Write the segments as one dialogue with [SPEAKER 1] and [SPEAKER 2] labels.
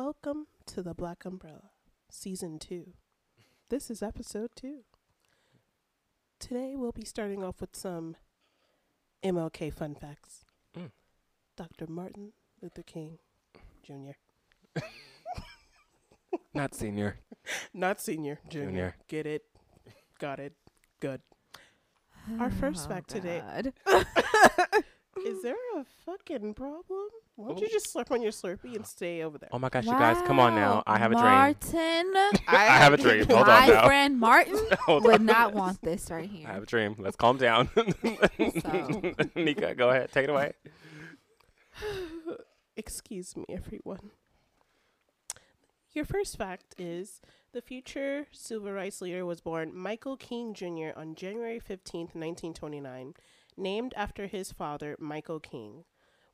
[SPEAKER 1] everyone. Welcome to the Black Umbrella, Season 2. This is Episode 2. Today we'll be starting off with some MLK fun facts.
[SPEAKER 2] Mm.
[SPEAKER 1] Dr. Martin Luther King Jr.
[SPEAKER 2] Not senior.
[SPEAKER 1] Not senior, junior.
[SPEAKER 2] Junior.
[SPEAKER 1] Get it? Got it. Good. Our first
[SPEAKER 3] Oh,
[SPEAKER 1] fact today-
[SPEAKER 3] God.
[SPEAKER 1] Is there a fucking problem? Why don't you
[SPEAKER 2] Oh.
[SPEAKER 1] just slurp on your Slurpee and stay over there?
[SPEAKER 2] Oh my gosh, you guys, come on now. I have a dream.
[SPEAKER 3] Martin,
[SPEAKER 2] I have a dream. Hold on
[SPEAKER 3] my friend Martin would not want this right here.
[SPEAKER 2] I
[SPEAKER 3] here.
[SPEAKER 2] have a dream. Let's calm down.
[SPEAKER 3] So-
[SPEAKER 2] Nika, go ahead. Take it away.
[SPEAKER 1] Excuse me, everyone. Your first fact is the future civil rights leader was born Michael King Jr. on January 15th, 1929, named after his father, Michael King.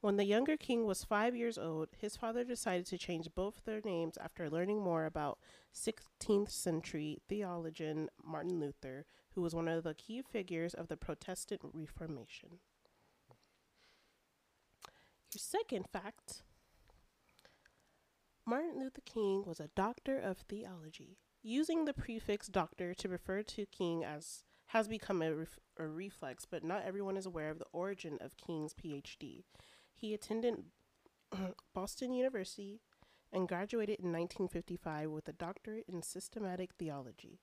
[SPEAKER 1] When the younger King was five years old, his father decided to change both their names after learning more about 16th century theologian Martin Luther, who was one of the key figures of the Protestant Reformation. Your second fact Martin Luther King was a doctor of theology. Using the prefix doctor to refer to King as has become a, ref- a reflex, but not everyone is aware of the origin of King's PhD. He attended Boston University and graduated in 1955 with a doctorate in systematic theology.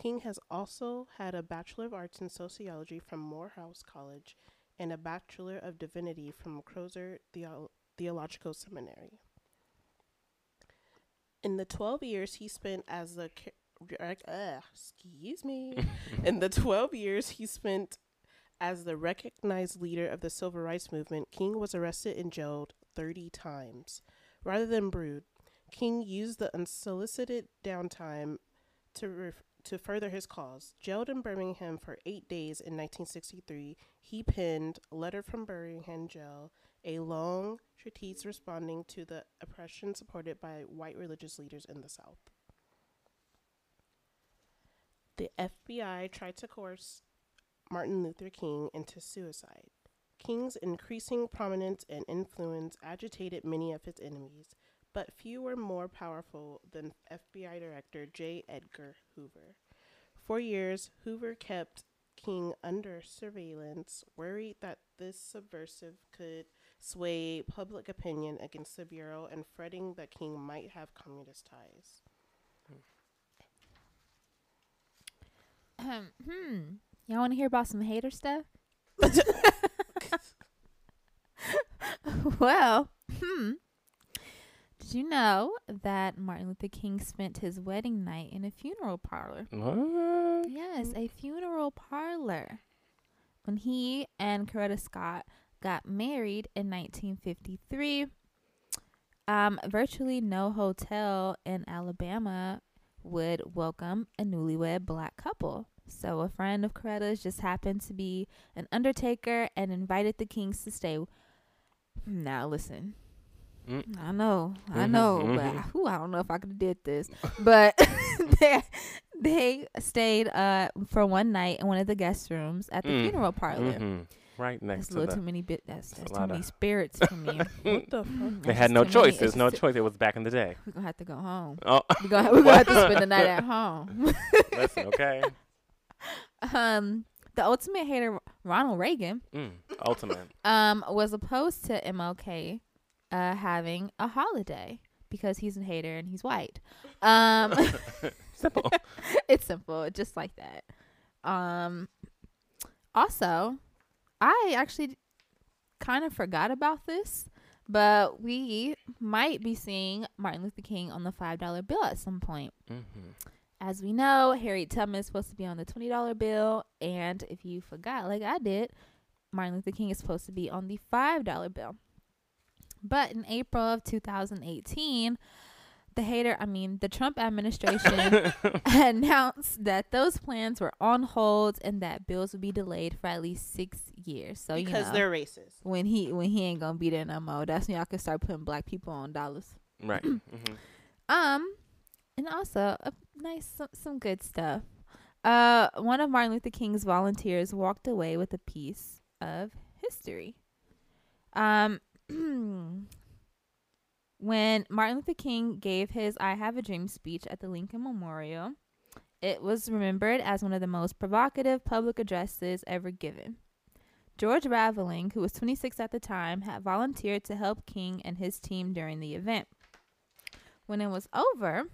[SPEAKER 1] King has also had a Bachelor of Arts in Sociology from Morehouse College and a Bachelor of Divinity from Crozer Theo- Theological Seminary. In the 12 years he spent as the uh, excuse me. In the 12 years he spent as the recognized leader of the civil rights movement king was arrested and jailed 30 times. Rather than brood king used the unsolicited downtime to ref- to further his cause. Jailed in birmingham for eight days in 1963 he penned letter from birmingham jail a long treatise responding to the oppression supported by white religious leaders in the South. The FBI tried to coerce Martin Luther King into suicide. King's increasing prominence and influence agitated many of his enemies, but few were more powerful than FBI Director J. Edgar Hoover. For years, Hoover kept King under surveillance, worried that this subversive could sway public opinion against the Bureau and fretting that King might have communist ties.
[SPEAKER 3] Hmm. Y'all want to hear about some hater stuff? well, hmm. Did you know that Martin Luther King spent his wedding night in a funeral parlor?
[SPEAKER 2] What?
[SPEAKER 3] Yes, a funeral parlor. When he and Coretta Scott got married in 1953, um, virtually no hotel in Alabama would welcome a newlywed black couple. So a friend of Coretta's just happened to be an undertaker and invited the Kings to stay. Now listen,
[SPEAKER 2] Mm.
[SPEAKER 3] I know, I
[SPEAKER 2] Mhm,
[SPEAKER 3] know,
[SPEAKER 2] mhm.
[SPEAKER 3] but whew, I don't know if I could have did this. But they they stayed uh for one night in one of the guest rooms at the
[SPEAKER 2] Mm.
[SPEAKER 3] funeral parlor.
[SPEAKER 2] Mhm. Right next
[SPEAKER 3] That's a little
[SPEAKER 2] the.
[SPEAKER 3] too many bit. That's,
[SPEAKER 2] That's a
[SPEAKER 3] that's too many
[SPEAKER 2] of-
[SPEAKER 3] spirits for me.
[SPEAKER 1] What the fuck?
[SPEAKER 2] They
[SPEAKER 3] That's
[SPEAKER 2] had no
[SPEAKER 3] too many.
[SPEAKER 2] choice.
[SPEAKER 3] It's
[SPEAKER 2] There's no choice. It was back in the day.
[SPEAKER 3] We're gonna have to go home.
[SPEAKER 2] Oh,
[SPEAKER 3] We're gonna we're gonna have to spend the night at home.
[SPEAKER 2] listen, okay.
[SPEAKER 3] um, the ultimate hater, Ronald Reagan,
[SPEAKER 2] Mm. Ultimate.
[SPEAKER 3] um, was opposed to MLK, uh, having a holiday because he's a hater and he's white. Um.
[SPEAKER 2] Simple.
[SPEAKER 3] it's simple, just like that. Um also, I actually kind of forgot about this, but we might be seeing Martin Luther King on the $5 bill at some point.
[SPEAKER 2] hmm
[SPEAKER 3] As we know, Harriet Tubman is supposed to be on the $20 bill, and if you forgot like I did, Martin Luther King is supposed to be on the $5 bill. But in April of 2018, the hater, I mean, the Trump administration announced that those plans were on hold and that bills would be delayed for at least six years. So
[SPEAKER 1] because
[SPEAKER 3] you know,
[SPEAKER 1] they're racist.
[SPEAKER 3] when he when he ain't gonna be there no more, that's when y'all can start putting black people on dollars.
[SPEAKER 2] Right. hmm
[SPEAKER 3] Um, and also a nice some, some good stuff. Uh, one of Martin Luther King's volunteers walked away with a piece of history. Um, When Martin Luther King gave his I Have a Dream speech at the Lincoln Memorial, it was remembered as one of the most provocative public addresses ever given. George Raveling, who was 26 at the time, had volunteered to help King and his team during the event. When it was over,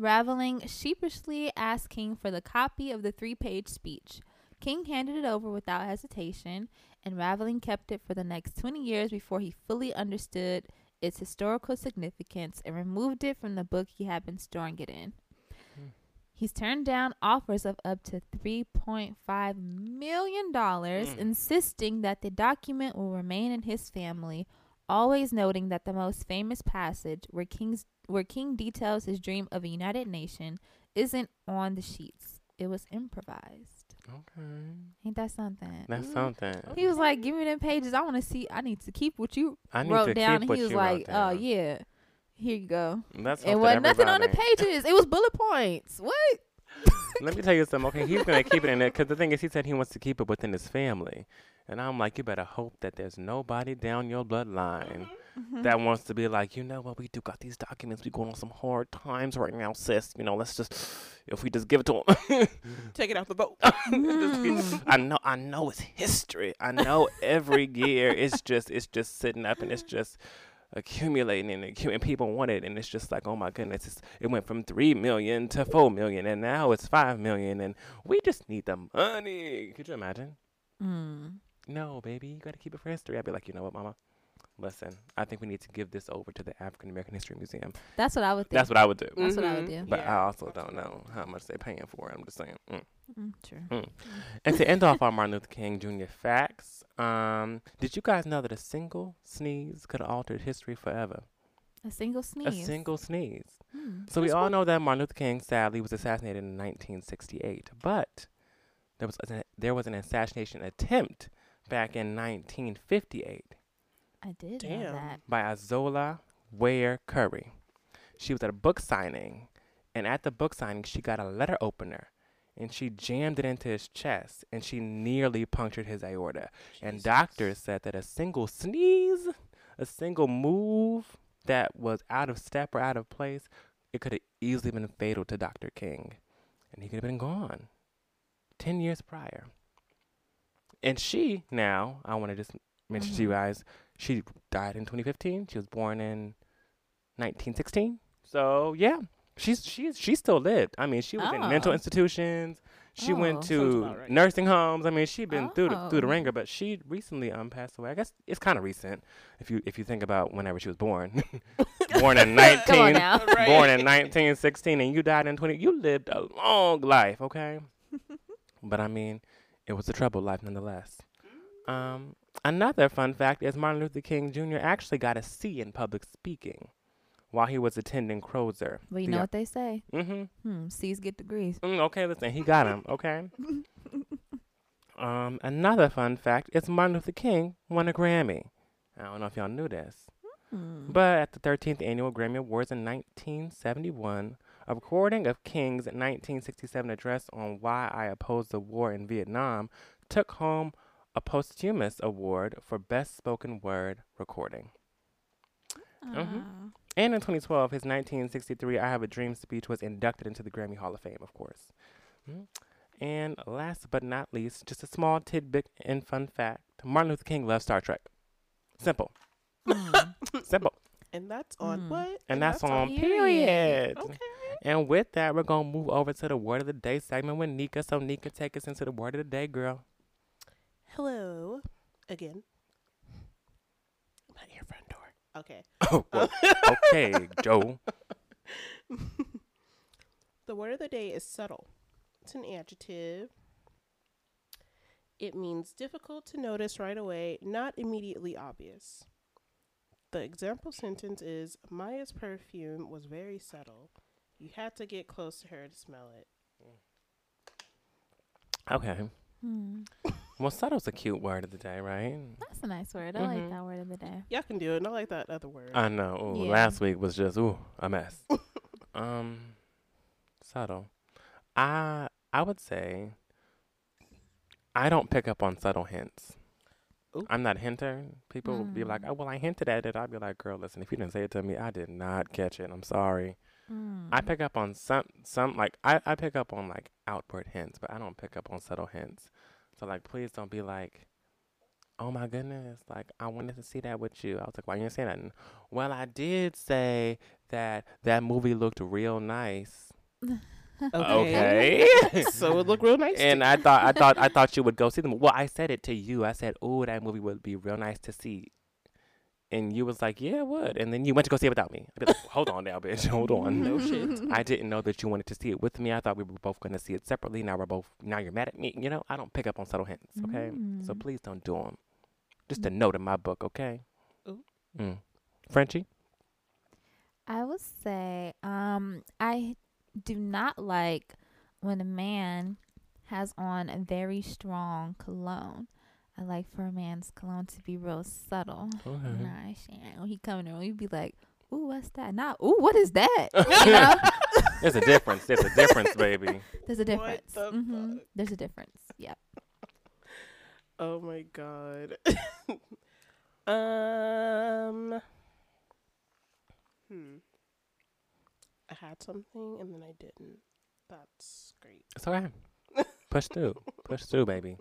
[SPEAKER 3] Raveling sheepishly asked King for the copy of the three page speech. King handed it over without hesitation, and Raveling kept it for the next 20 years before he fully understood its historical significance and removed it from the book he had been storing it in. He's turned down offers of up to $3.5 million,
[SPEAKER 2] Mm.
[SPEAKER 3] insisting that the document will remain in his family, always noting that the most famous passage where King's where King details his dream of a united nation isn't on the sheets. It was improvised.
[SPEAKER 2] Okay.
[SPEAKER 3] Ain't that something?
[SPEAKER 2] That's
[SPEAKER 1] Mm.
[SPEAKER 2] something.
[SPEAKER 3] He was like, "Give me them pages. I want to see. I need to keep what you
[SPEAKER 2] I need
[SPEAKER 3] wrote down." and he was like, "Oh yeah, here you go."
[SPEAKER 2] That's
[SPEAKER 3] It wasn't nothing on the pages. It was bullet points. What?
[SPEAKER 2] Let me tell you something. Okay, he's gonna keep it in there because the thing is, he said he wants to keep it within his family, and I'm like, you better hope that there's nobody down your bloodline
[SPEAKER 3] Mm-hmm.
[SPEAKER 2] that wants to be like, you know what, we do got these documents. We going on some hard times right now, sis. You know, let's just if we just give it to them,
[SPEAKER 1] Take it out the boat.
[SPEAKER 3] Mm.
[SPEAKER 2] I know, I know it's history. I know every year it's just it's just sitting up and it's just accumulating and, accu- and people want it and it's just like oh my goodness it's, it went from three million to four million and now it's five million and we just need the money could you imagine
[SPEAKER 3] Mm.
[SPEAKER 2] No baby you got to keep it for history i'd be like you know what mama listen i think we need to give this over to the african american history museum
[SPEAKER 3] That's what I would think.
[SPEAKER 2] that's what i would do
[SPEAKER 3] That's what I would do.
[SPEAKER 2] but
[SPEAKER 1] Yeah,
[SPEAKER 2] i also don't know how much they're paying for it i'm just saying mm.
[SPEAKER 3] Mm, true.
[SPEAKER 2] And to end off our Martin Luther King Jr. facts, um, did you guys know that a single sneeze could have altered history forever?
[SPEAKER 3] A single sneeze.
[SPEAKER 2] A single sneeze.
[SPEAKER 3] Hmm.
[SPEAKER 2] So we all know that Martin Luther King sadly was assassinated in 1968, but there was a, there was an assassination attempt back in 1958
[SPEAKER 3] I did know that.
[SPEAKER 2] by Izola Ware Curry. She was at a book signing, and at the book signing, she got a letter opener, and she jammed it into his chest, and she nearly punctured his aorta. And doctors said that a single sneeze, a single move that was out of step or out of place, it could have easily been fatal to Dr. King, and he could have been gone. Ten years prior. And she now, I want to just mention to you
[SPEAKER 3] Mhm.
[SPEAKER 2] guys, she died in 2015. She was born in 1916. So yeah, she's she's she still lived. I mean, she was in mental
[SPEAKER 3] Oh.
[SPEAKER 2] institutions. She
[SPEAKER 3] Oh.
[SPEAKER 2] went to
[SPEAKER 1] right.
[SPEAKER 2] nursing homes. I mean, she'd been through the through the
[SPEAKER 3] Oh.
[SPEAKER 2] ringer, but she recently um passed away. I guess it's kind of recent if you if you think about whenever she was born. born in 19
[SPEAKER 3] Come on now.
[SPEAKER 1] Right.
[SPEAKER 2] born in 1916 and you died in 20 you lived a long life okay but i mean it was a troubled life nonetheless um, another fun fact is martin luther king jr actually got a c in public speaking while he was attending crozer
[SPEAKER 3] Well, you know what they say.
[SPEAKER 2] mm-hmm
[SPEAKER 3] Hmm. C's get degrees.
[SPEAKER 2] Mm, okay, listen, he got him. Okay. um, another fun fact is Martin Luther King won a Grammy. I don't know if y'all knew this,
[SPEAKER 3] Hmm.
[SPEAKER 2] but at the 13th annual Grammy Awards in 1971, a recording of King's 1967 address on why I opposed the war in Vietnam took home a posthumous award for Best Spoken Word Recording. mhm.
[SPEAKER 3] Ah.
[SPEAKER 2] And in 2012, his 1963 I Have a Dream speech was inducted into the Grammy Hall of Fame, of course. Mm. And last but not least, just a small tidbit and fun fact Martin Luther King loved Star Trek. Simple.
[SPEAKER 3] Hmm.
[SPEAKER 2] Simple.
[SPEAKER 1] And that's on
[SPEAKER 3] Mm.
[SPEAKER 1] what?
[SPEAKER 2] And that's on
[SPEAKER 3] period.
[SPEAKER 2] period.
[SPEAKER 1] Okay.
[SPEAKER 2] And with that, we're going to move over to the Word of the Day segment with Nika. So, Nika, take us into the Word of the Day, girl.
[SPEAKER 1] Hello again. My ear front door. Okay.
[SPEAKER 2] Oh, well, okay, Joe.
[SPEAKER 1] The word of the day is subtle. It's an adjective. It means difficult to notice right away, not immediately obvious. The example sentence is Maya's perfume was very subtle. You had to get close to her to smell it.
[SPEAKER 2] Okay.
[SPEAKER 3] Hmm.
[SPEAKER 2] Well, subtle's a cute word of the day, right?
[SPEAKER 3] That's a nice word. I like
[SPEAKER 2] Mhm.
[SPEAKER 3] that word of the day.
[SPEAKER 1] Y'all can do it. And I like that other word.
[SPEAKER 2] I know. Ooh,
[SPEAKER 3] Yeah.
[SPEAKER 2] Last week was just ooh a mess. um, subtle. I I would say I don't pick up on subtle hints.
[SPEAKER 1] Ooh.
[SPEAKER 2] I'm not a hinter. People will be like,
[SPEAKER 3] Mm.
[SPEAKER 2] "Oh, well, I hinted at it." I'd be like, "Girl, listen. If you didn't say it to me, I did not catch it. I'm sorry."
[SPEAKER 3] Mm.
[SPEAKER 2] I pick up on some, some like I, I pick up on like outward hints, but I don't pick up on subtle hints. So like, please don't be like, "Oh my goodness, like I wanted to see that with you." I was like, "Why you didn't say nothing?" Well, I did say that that movie looked real nice. Okay.
[SPEAKER 1] so it looked real nice.
[SPEAKER 2] and. I thought I thought I thought you would go see them. Well, I said it to you. I said, "Oh, that movie would be real nice to see." And you was like, "Yeah, it would." And then you went to go see it without me. I'd be like, "Hold on, now, bitch. Hold on."
[SPEAKER 1] No shit.
[SPEAKER 2] I didn't know that you wanted to see it with me. I thought we were both going to see it separately. Now we're both. Now you're mad at me. You know, I don't pick up on subtle hints. Okay, so
[SPEAKER 3] Mm.
[SPEAKER 2] please don't do them. Just a note in my book. Okay.
[SPEAKER 1] Ooh.
[SPEAKER 2] Mm. Frenchie.
[SPEAKER 3] I would say um I do not like when a man has on a very strong cologne. I like for a man's cologne to be real subtle.
[SPEAKER 2] Okay.
[SPEAKER 3] Nice. And when he come in the room, you'd be like, "Ooh, what's that?" Not, "Ooh, what is that?" you know,
[SPEAKER 2] There's a difference. There's a difference, baby.
[SPEAKER 3] there's a
[SPEAKER 1] What
[SPEAKER 3] difference.
[SPEAKER 1] the
[SPEAKER 3] hmm
[SPEAKER 1] fuck?
[SPEAKER 3] There's a difference. Yep.
[SPEAKER 1] Oh my god. um. Hmm. I had something and then I didn't. That's great.
[SPEAKER 2] It's okay. Push through. Push through, baby.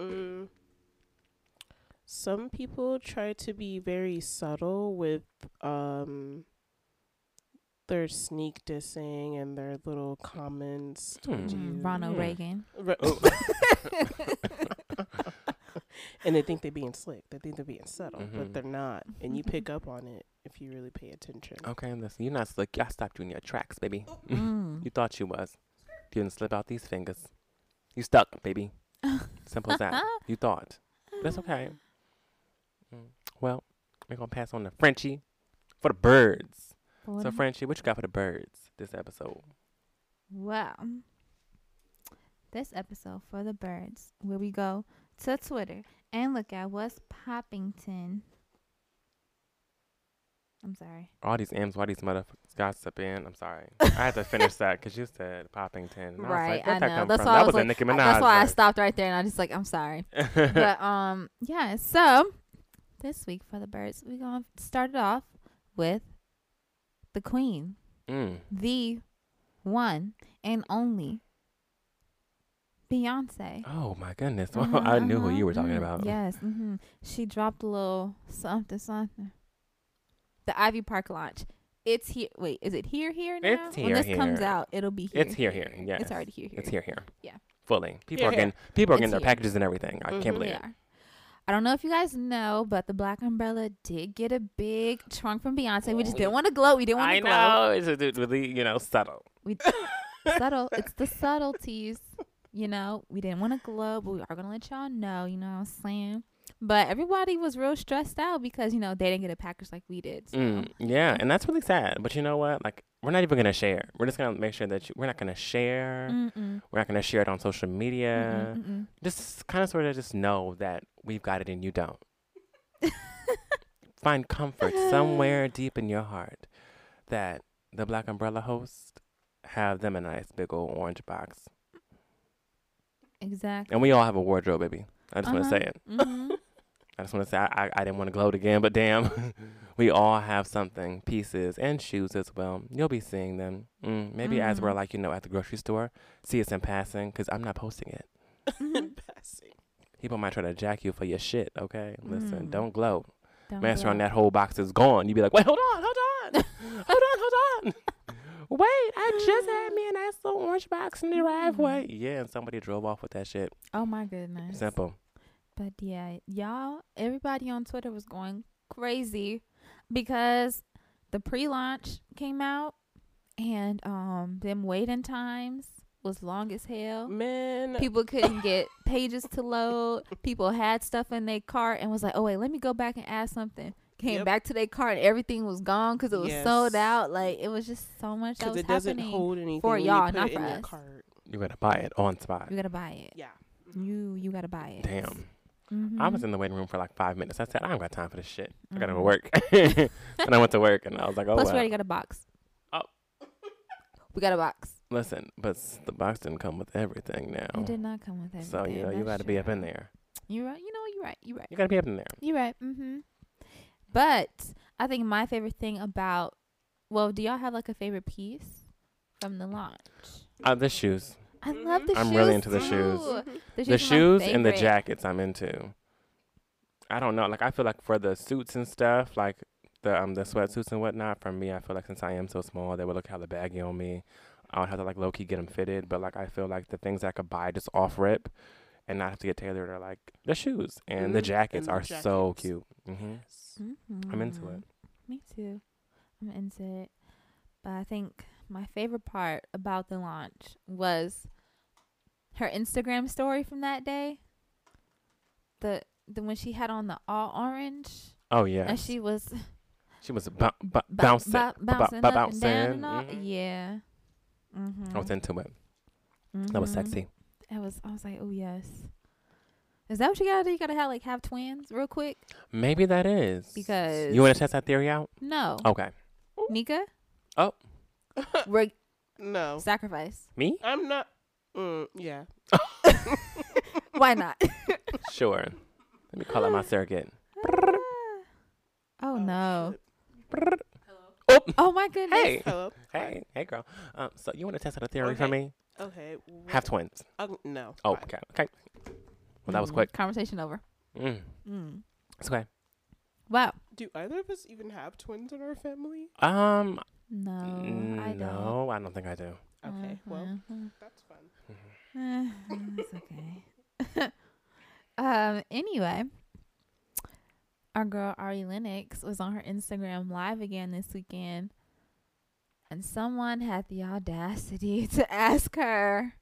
[SPEAKER 1] Mm. Some people try to be very subtle with um their sneak dissing and their little comments
[SPEAKER 2] Hmm.
[SPEAKER 3] Mm, Ronald
[SPEAKER 2] Hmm.
[SPEAKER 3] Reagan.
[SPEAKER 1] Ro-
[SPEAKER 2] Oh.
[SPEAKER 1] and they think they're being slick. They think they're being subtle,
[SPEAKER 2] Mhm.
[SPEAKER 1] but they're not. And you pick up on it if you really pay attention.
[SPEAKER 2] Okay, listen. You're not slick. I stopped you in your tracks, baby.
[SPEAKER 3] Mm.
[SPEAKER 2] You thought you was. You didn't slip out these fingers. You stuck, baby. Simple as that. You thought. That's okay. Mm. Well, we're gonna pass on to Frenchie for the birds.
[SPEAKER 3] For
[SPEAKER 2] So Frenchie, what you got for the birds this episode?
[SPEAKER 3] Well, this episode for the birds, where we go to Twitter and look at what's Poppington. I'm sorry.
[SPEAKER 2] All these M's, why these motherfuckers gossip in? I'm sorry. I had to finish that because you said Poppington. And I was
[SPEAKER 3] right,
[SPEAKER 2] like,
[SPEAKER 3] I
[SPEAKER 2] that
[SPEAKER 3] know.
[SPEAKER 2] come
[SPEAKER 3] That's
[SPEAKER 2] from?
[SPEAKER 3] why
[SPEAKER 2] that
[SPEAKER 3] I was
[SPEAKER 2] was
[SPEAKER 3] like,
[SPEAKER 2] a Nicki Minaj.
[SPEAKER 3] that's why I stopped right there and I just like, I'm sorry. but um, yeah. So this week for the birds, we're gonna start it off with the queen,
[SPEAKER 2] mm.
[SPEAKER 3] the one and only Beyonce.
[SPEAKER 2] Oh my goodness!
[SPEAKER 3] Uh-huh,
[SPEAKER 2] I knew who you were
[SPEAKER 3] uh-huh,
[SPEAKER 2] talking
[SPEAKER 3] mhm,
[SPEAKER 2] about.
[SPEAKER 3] Yes. mm-hmm. She dropped a little something, something. The Ivy Park launch. It's here. Wait, is it here? Here now?
[SPEAKER 2] It's
[SPEAKER 3] when
[SPEAKER 2] here,
[SPEAKER 3] this comes out, it'll be here.
[SPEAKER 2] It's here, here. Yes,
[SPEAKER 3] It's already here. Here.
[SPEAKER 2] It's here, here.
[SPEAKER 3] Yeah.
[SPEAKER 2] fully. People
[SPEAKER 1] Here,
[SPEAKER 2] are
[SPEAKER 1] here.
[SPEAKER 2] getting people are getting their
[SPEAKER 3] here.
[SPEAKER 2] packages and everything. I
[SPEAKER 1] Mhm.
[SPEAKER 2] can't believe it.
[SPEAKER 3] I don't know if you guys know, but the Black Umbrella did get a big trunk from Beyonce. We just didn't want to glow. We didn't want
[SPEAKER 2] I
[SPEAKER 3] to glow.
[SPEAKER 2] know it's just really you know subtle.
[SPEAKER 3] We, subtle. It's the subtleties. You know, we didn't want to glow, but we are gonna let y'all know. You know what I'm saying? But everybody was real stressed out because you know they didn't get a package like we did. So.
[SPEAKER 2] Mm, yeah, and that's really sad. But you know what? Like we're not even gonna share. We're just gonna make sure that you, we're not gonna share.
[SPEAKER 3] Mm-mm.
[SPEAKER 2] We're not gonna share it on social media.
[SPEAKER 3] Mm-mm, mm-mm.
[SPEAKER 2] Just kind of sort of just know that we've got it and you don't. Find comfort somewhere deep in your heart that the Black Umbrella hosts have them a nice big old orange box,
[SPEAKER 3] Exactly.
[SPEAKER 2] and we all have a wardrobe, baby. I just want to say it.
[SPEAKER 3] hmm
[SPEAKER 2] I just want to say I, I, I didn't want to gloat again, but damn, we all have something, pieces and shoes as well. You'll be seeing them. Mm, maybe as we're like you know at the grocery store, see us in passing, cause I'm not posting it.
[SPEAKER 1] In passing.
[SPEAKER 2] People might try to jack you for your shit. Okay, listen,
[SPEAKER 3] Mm.
[SPEAKER 2] don't gloat.
[SPEAKER 3] Don't
[SPEAKER 2] Master on that whole box is gone. You'd be like, wait, hold on, hold on, hold on, hold on. Wait, I just had me a nice little orange box in the driveway. Yeah, and somebody drove off with that shit.
[SPEAKER 3] Oh my goodness.
[SPEAKER 2] Simple.
[SPEAKER 3] But yeah, y'all, everybody on Twitter was going crazy because the pre-launch came out and um them waiting times was long as hell.
[SPEAKER 1] Man,
[SPEAKER 3] People couldn't get pages to load. People had stuff in their cart and was like, "Oh wait, let me go back and add something." Came
[SPEAKER 1] Yep.
[SPEAKER 3] back to their cart and everything was gone because it was sold out. Like it was just so much that
[SPEAKER 1] because
[SPEAKER 3] was
[SPEAKER 1] it doesn't
[SPEAKER 3] happening.
[SPEAKER 1] hold anything
[SPEAKER 3] for y'all, not for us.
[SPEAKER 2] You gotta buy it on spot.
[SPEAKER 3] You gotta buy it.
[SPEAKER 1] Yeah.
[SPEAKER 3] You you gotta buy it.
[SPEAKER 2] Damn.
[SPEAKER 3] Mhm.
[SPEAKER 2] I was in the waiting room for like five minutes. I said, I don't got time for this shit. I gotta go
[SPEAKER 3] Mhm.
[SPEAKER 2] work. and I went to work and I was like, oh,
[SPEAKER 3] Plus, we
[SPEAKER 2] well.
[SPEAKER 3] already got a box.
[SPEAKER 2] Oh.
[SPEAKER 3] We got a box.
[SPEAKER 2] Listen, but the box didn't come with everything now.
[SPEAKER 3] It did not come with everything.
[SPEAKER 2] So, you know, you gotta be up in there.
[SPEAKER 3] You right? You know, You're right. You're right.
[SPEAKER 2] You gotta be up in there.
[SPEAKER 3] You're right. Mm-hmm. But I think my favorite thing about, well, do y'all have like a favorite piece from the launch?
[SPEAKER 2] Uh, the shoes,
[SPEAKER 3] I love the shoes.
[SPEAKER 2] I'm really into the
[SPEAKER 3] too.
[SPEAKER 2] shoes.
[SPEAKER 3] The
[SPEAKER 2] the shoes and the jackets. I'm into. I don't know. Like I feel like for the suits and stuff, like the um the sweatsuits and whatnot. For me, I feel like since I am so small, they would look hella baggy on me. I would have to like low key get them fitted. But like I feel like the things I could buy just off rip, and not have to get tailored are like the shoes and the
[SPEAKER 1] Mhm,
[SPEAKER 2] jackets
[SPEAKER 1] and the
[SPEAKER 2] are so
[SPEAKER 1] jackets.
[SPEAKER 2] cute. hmm
[SPEAKER 1] Yes.
[SPEAKER 2] I'm into it.
[SPEAKER 3] Me too. I'm into it. But I think my favorite part about the launch was her Instagram story from that day. The the when she had on the all orange
[SPEAKER 2] Oh yeah,
[SPEAKER 3] and she was
[SPEAKER 2] she was bu-
[SPEAKER 3] bou-
[SPEAKER 2] bouncing,
[SPEAKER 3] bou-
[SPEAKER 2] bu-
[SPEAKER 3] bouncing
[SPEAKER 2] bu-
[SPEAKER 3] up and down
[SPEAKER 2] bouncing. Mhm.
[SPEAKER 3] Yeah. Mm-hmm.
[SPEAKER 2] I was into it. That was
[SPEAKER 3] Mhm.
[SPEAKER 2] sexy.
[SPEAKER 3] It was. I was like, oh yes. Is that what you gotta do? You gotta have like have twins real quick.
[SPEAKER 2] Maybe that is
[SPEAKER 3] Because-
[SPEAKER 2] you want to test that theory out.
[SPEAKER 3] No,
[SPEAKER 2] Okay,
[SPEAKER 3] Nika.
[SPEAKER 2] Oh.
[SPEAKER 3] We're
[SPEAKER 1] no,
[SPEAKER 3] sacrifice.
[SPEAKER 2] me
[SPEAKER 1] I'm not. Mm, yeah.
[SPEAKER 3] Why not?
[SPEAKER 2] sure. Let me call out my surrogate.
[SPEAKER 3] oh no!
[SPEAKER 1] shit.
[SPEAKER 3] Oh oh my goodness!
[SPEAKER 2] Hey,
[SPEAKER 1] Hello.
[SPEAKER 2] hey, hey, girl. Um, so you want to test out a theory for me?
[SPEAKER 1] Okay.
[SPEAKER 2] Have twins.
[SPEAKER 1] Um, no.
[SPEAKER 2] Oh,
[SPEAKER 1] Bye.
[SPEAKER 2] okay, okay. Well, that was
[SPEAKER 3] Mm,
[SPEAKER 2] quick.
[SPEAKER 3] Conversation over.
[SPEAKER 2] Mm,
[SPEAKER 3] Mm.
[SPEAKER 2] it's okay.
[SPEAKER 3] Wow.
[SPEAKER 1] Do either of us even have twins in our family?
[SPEAKER 2] Um,
[SPEAKER 3] No, I don't.
[SPEAKER 2] no, I don't think I do.
[SPEAKER 1] Okay. Well,
[SPEAKER 3] Mhm.
[SPEAKER 1] that's fun.
[SPEAKER 2] Mm-hmm.
[SPEAKER 3] It's okay. um. Anyway, our girl Ari Lennox was on her Instagram live again this weekend, and someone had the audacity to ask her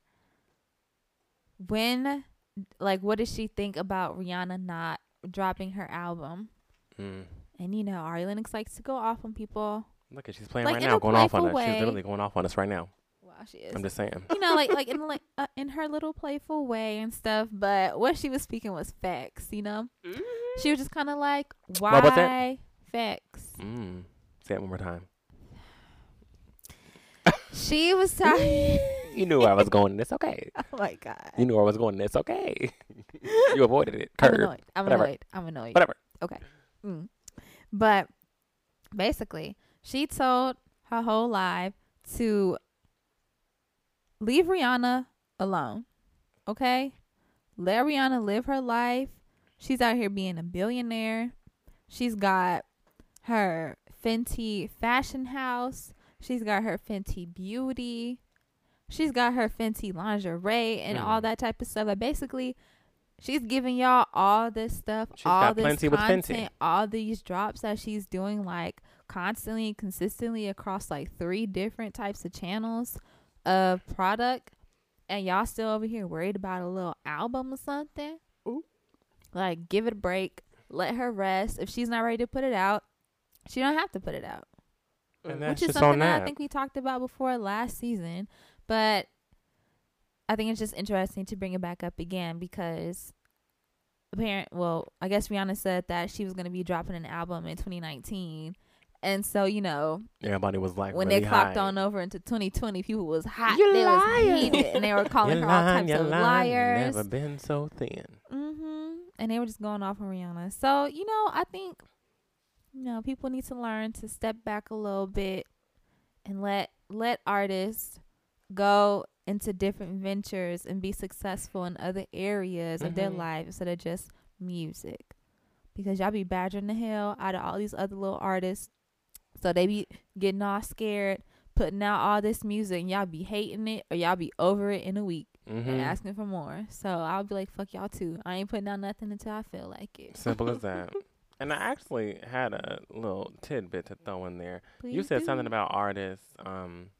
[SPEAKER 3] when, like, what does she think about Rihanna not dropping her album?
[SPEAKER 2] Mm.
[SPEAKER 3] And you know, Ari Lennox likes to go off on people.
[SPEAKER 2] Look at she's playing
[SPEAKER 3] Like,
[SPEAKER 2] right now, going off on us. She's
[SPEAKER 3] way.
[SPEAKER 2] literally going off on us right now.
[SPEAKER 3] Wow, she is.
[SPEAKER 2] I'm just saying.
[SPEAKER 3] you know, like like in like uh, in her little playful way and stuff. But what she was speaking was facts. You know, she was just kind of like, why
[SPEAKER 2] What was that?
[SPEAKER 3] facts?
[SPEAKER 2] Mm. Say it one more time.
[SPEAKER 3] She was talking.
[SPEAKER 2] You knew I was going. It's okay.
[SPEAKER 3] oh my god.
[SPEAKER 2] You knew I was going. It's okay. you avoided it.
[SPEAKER 3] I'm
[SPEAKER 2] Curve.
[SPEAKER 3] annoyed. I'm
[SPEAKER 2] Whatever.
[SPEAKER 3] annoyed. I'm annoyed.
[SPEAKER 2] Whatever.
[SPEAKER 3] Mm. But basically, she told her whole life to leave Rihanna alone. Okay? Let Rihanna live her life. She's out here being a billionaire. She's got her Fenty fashion house. She's got her Fenty beauty. She's got her Fenty lingerie and all
[SPEAKER 2] Mm.
[SPEAKER 3] that type of stuff. Like basically, she's giving y'all all this stuff,
[SPEAKER 2] She's
[SPEAKER 3] all
[SPEAKER 2] got
[SPEAKER 3] this
[SPEAKER 2] plenty with Fenty.
[SPEAKER 3] content, all these drops that she's doing like constantly, consistently across like three different types of channels of product, and y'all still over here worried about a little album or something.
[SPEAKER 1] Ooh.
[SPEAKER 3] Like, give it a break. Let her rest. If she's not ready to put it out, she don't have to put it out
[SPEAKER 2] And
[SPEAKER 1] Mm.
[SPEAKER 2] that's
[SPEAKER 3] which is
[SPEAKER 2] just
[SPEAKER 3] something
[SPEAKER 2] on
[SPEAKER 3] that I think we talked about before last season. But I think it's just interesting to bring it back up again because apparent well, I guess Rihanna said that she was gonna be dropping an album in twenty nineteen. And so, you know,
[SPEAKER 2] Everybody was like,
[SPEAKER 3] when
[SPEAKER 2] really
[SPEAKER 3] they clocked
[SPEAKER 2] high.
[SPEAKER 3] on over into 2020, people was hot.
[SPEAKER 2] You
[SPEAKER 3] they
[SPEAKER 2] liar.
[SPEAKER 3] was heated, and they were calling
[SPEAKER 2] You
[SPEAKER 3] her all
[SPEAKER 2] lying,
[SPEAKER 3] types
[SPEAKER 2] you
[SPEAKER 3] of
[SPEAKER 2] lying,
[SPEAKER 3] liars.
[SPEAKER 2] Never been so thin.
[SPEAKER 3] Mm-hmm. And they were just going off on Rihanna. So, you know, I think, you know, people need to learn to step back a little bit and let let artists go into different ventures and be successful in other areas of their
[SPEAKER 2] Mhm.
[SPEAKER 3] life instead of just music. Because y'all be badgering the hell out of all these other little artists. So they be getting all scared, putting out all this music, and y'all be hating it or y'all be over it in a week
[SPEAKER 2] Mm-hmm.
[SPEAKER 3] and asking for more. So I'll be like, fuck y'all too. I ain't putting out nothing until I feel like it.
[SPEAKER 2] Simple as that. And I actually had a little tidbit to throw in there. you said
[SPEAKER 3] do.
[SPEAKER 2] something about artists, um,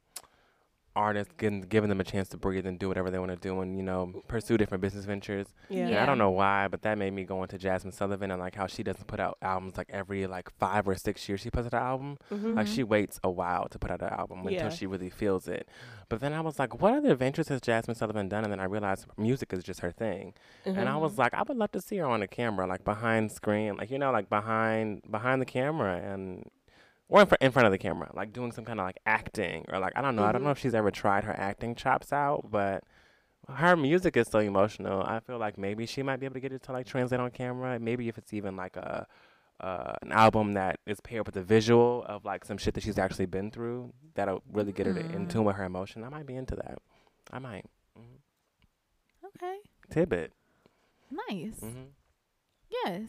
[SPEAKER 2] artists getting giving them a chance to breathe and do whatever they want to do and you know pursue different business ventures.
[SPEAKER 1] Yeah.
[SPEAKER 3] Yeah.
[SPEAKER 2] I don't know why, but that made me go into Jazmine Sullivan and like how she doesn't put out albums like every like five or six years she puts out an album.
[SPEAKER 1] Mhm.
[SPEAKER 2] Like she waits a while to put out an album
[SPEAKER 1] Yeah.
[SPEAKER 2] until she really feels it. But then I was like, what other ventures has Jazmine Sullivan done? And then I realized music is just her thing. Mhm. And I was like, I would love to see her on the camera, like behind screen, like you know, like behind behind the camera and or in, fr- in front of the camera, like doing some kind of like acting or like I don't know. I don't know if she's ever tried her acting chops out, but her music is so emotional. I feel like maybe she might be able to get it to like translate on camera. Maybe if it's even like a uh, an album that is paired with a visual of like some shit that she's actually been through, that'll really get her to, in
[SPEAKER 3] Mm.
[SPEAKER 2] tune with her emotion. I might be into that. I might. hmm
[SPEAKER 3] Okay.
[SPEAKER 2] Tidbit.
[SPEAKER 3] Nice.
[SPEAKER 2] hmm
[SPEAKER 3] Yes.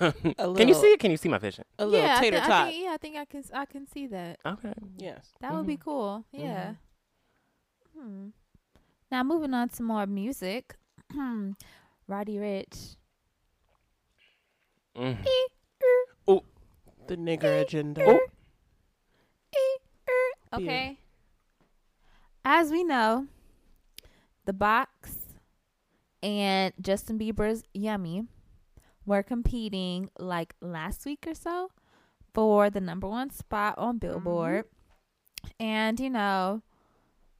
[SPEAKER 1] A
[SPEAKER 2] can you see it? Can you see my vision?
[SPEAKER 1] A little
[SPEAKER 3] yeah, I
[SPEAKER 1] tater
[SPEAKER 3] thi- I
[SPEAKER 1] tot.
[SPEAKER 3] think, yeah, I think I can. s- I can see that.
[SPEAKER 2] Okay.
[SPEAKER 1] Yes.
[SPEAKER 3] That would be
[SPEAKER 2] Mhm.
[SPEAKER 3] cool. Yeah.
[SPEAKER 2] Mhm.
[SPEAKER 3] Hmm. Now moving on to more music. Roddy Ricch.
[SPEAKER 2] Mm.
[SPEAKER 1] The nigger agenda.
[SPEAKER 2] Oh.
[SPEAKER 1] Yeah.
[SPEAKER 3] Okay. As we know, the box and Justin Bieber's Yummy were competing like last week or so for the number one spot on Billboard. And you know,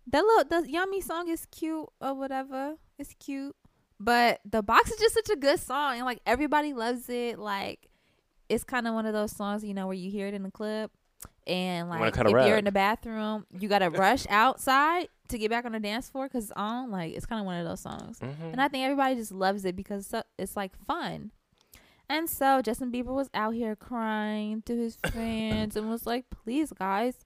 [SPEAKER 3] the little the Yummy song is cute or whatever. It's cute. But the box is just such a good song and like everybody loves it. Like it's kind of one of those songs, you know, where you hear it in the club and like if you're in the bathroom, you got to rush outside to get back on the dance floor cuz it's on. Like it's kind of one of those songs.
[SPEAKER 2] Mhm.
[SPEAKER 3] And I think everybody just loves it because so- it's like fun. And so Justin Bieber was out here crying to his fans and was like, "Please, guys,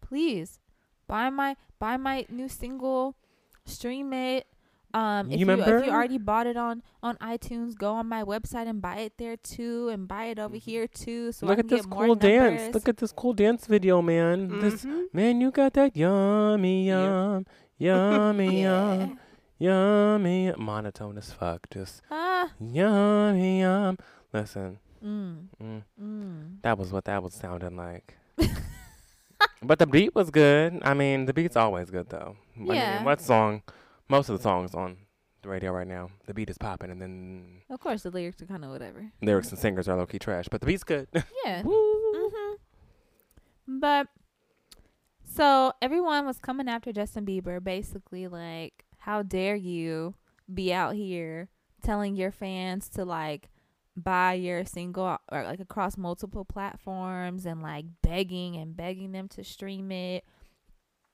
[SPEAKER 3] please buy my buy my new single, stream it. Um, if
[SPEAKER 2] You
[SPEAKER 3] you, if
[SPEAKER 2] remember?
[SPEAKER 3] you already bought it on on iTunes, go on my website and buy it there too, and buy it over here too. So I
[SPEAKER 2] Mm-hmm. Look
[SPEAKER 3] can
[SPEAKER 2] at this
[SPEAKER 3] get more
[SPEAKER 2] cool dance.
[SPEAKER 3] numbers.
[SPEAKER 2] Look at this cool dance video, man. This
[SPEAKER 1] Mhm.
[SPEAKER 2] man, you got that yummy
[SPEAKER 1] Yep.
[SPEAKER 2] yum, yummy
[SPEAKER 3] yeah.
[SPEAKER 2] yum, yummy monotone as fuck. Just
[SPEAKER 3] Ah.
[SPEAKER 2] yummy yum. Listen,
[SPEAKER 3] Mm.
[SPEAKER 2] mm,
[SPEAKER 3] Mm.
[SPEAKER 2] that was what that was sounding like. but the beat was good. I mean, the beat's always good though. I
[SPEAKER 3] Yeah.
[SPEAKER 2] mean, what song? Most of the songs on the radio right now, the beat is popping, and then
[SPEAKER 3] Of course, the lyrics are kind of whatever.
[SPEAKER 2] lyrics and singers are low key trash, but the beat's good.
[SPEAKER 3] Yeah.
[SPEAKER 2] Woo.
[SPEAKER 3] hmm But so everyone was coming after Justin Bieber, basically like, how dare you be out here telling your fans to like buy your single or like across multiple platforms and like begging and begging them to stream it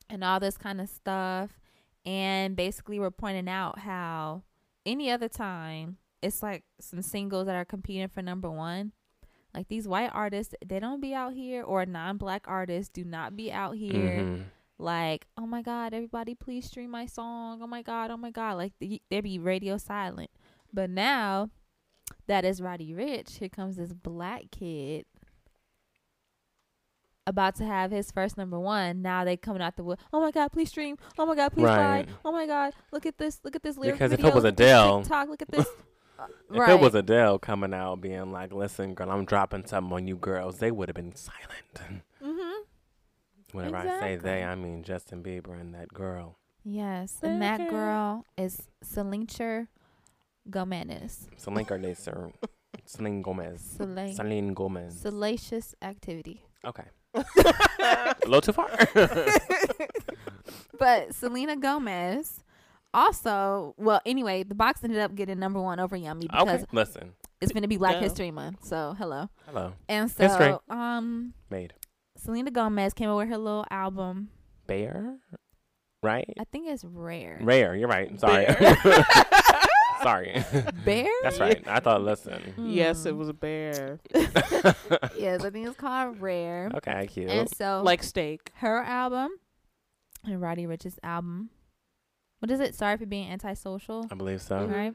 [SPEAKER 3] and all this kind of stuff. And basically, we're pointing out how any other time it's like some singles that are competing for number one like these white artists, they don't be out here, or non-black artists do not be out here.
[SPEAKER 2] Mhm.
[SPEAKER 3] Like, oh my god, everybody, please stream my song. Oh my god, oh my god, like they they be radio silent. But now that is Roddy Ricch, here comes this black kid about to have his first number one. Now they coming out the wood. Oh my god, please stream. Oh my god, please
[SPEAKER 2] Right.
[SPEAKER 3] buy. Oh my god, look at this. Look at this lyric
[SPEAKER 2] Because if it was
[SPEAKER 3] look at this
[SPEAKER 2] Adele-
[SPEAKER 3] TikTok, look at this. Uh,
[SPEAKER 2] If
[SPEAKER 3] right.
[SPEAKER 2] it was Adele coming out being like, "Listen, girl, I'm dropping something on you girls," they would have been silent.
[SPEAKER 3] mm-hmm.
[SPEAKER 2] Whenever I say they, I mean Justin Bieber and that girl,
[SPEAKER 3] Yes, and that girl is Celine Gomez.
[SPEAKER 2] Celine Gomez or Celine Gomez,
[SPEAKER 3] Celine.
[SPEAKER 2] Celine Gomez.
[SPEAKER 3] Salacious activity.
[SPEAKER 2] Okay, a little too far.
[SPEAKER 3] But Selena Gomez also, well, anyway, the box ended up getting number one over Yummy because
[SPEAKER 2] okay, listen.
[SPEAKER 3] it's going to be Black
[SPEAKER 1] Duh.
[SPEAKER 3] History Month. So, hello.
[SPEAKER 2] Hello,
[SPEAKER 3] And so,
[SPEAKER 2] History.
[SPEAKER 3] um,
[SPEAKER 2] made
[SPEAKER 3] Selena Gomez came out with her little album.
[SPEAKER 2] Bear, right?
[SPEAKER 3] I think it's Rare.
[SPEAKER 2] Rare. You're right. I'm sorry.
[SPEAKER 1] Bear.
[SPEAKER 2] sorry.
[SPEAKER 3] Bear?
[SPEAKER 2] That's right. I thought. Listen.
[SPEAKER 1] Yes, it was a bear.
[SPEAKER 3] yes, I think it's called Rare.
[SPEAKER 2] okay, cute.
[SPEAKER 3] And so,
[SPEAKER 1] Like steak.
[SPEAKER 3] her album and Roddy Ricch's album. What is it? Sorry for being antisocial.
[SPEAKER 2] I believe so.
[SPEAKER 3] Right?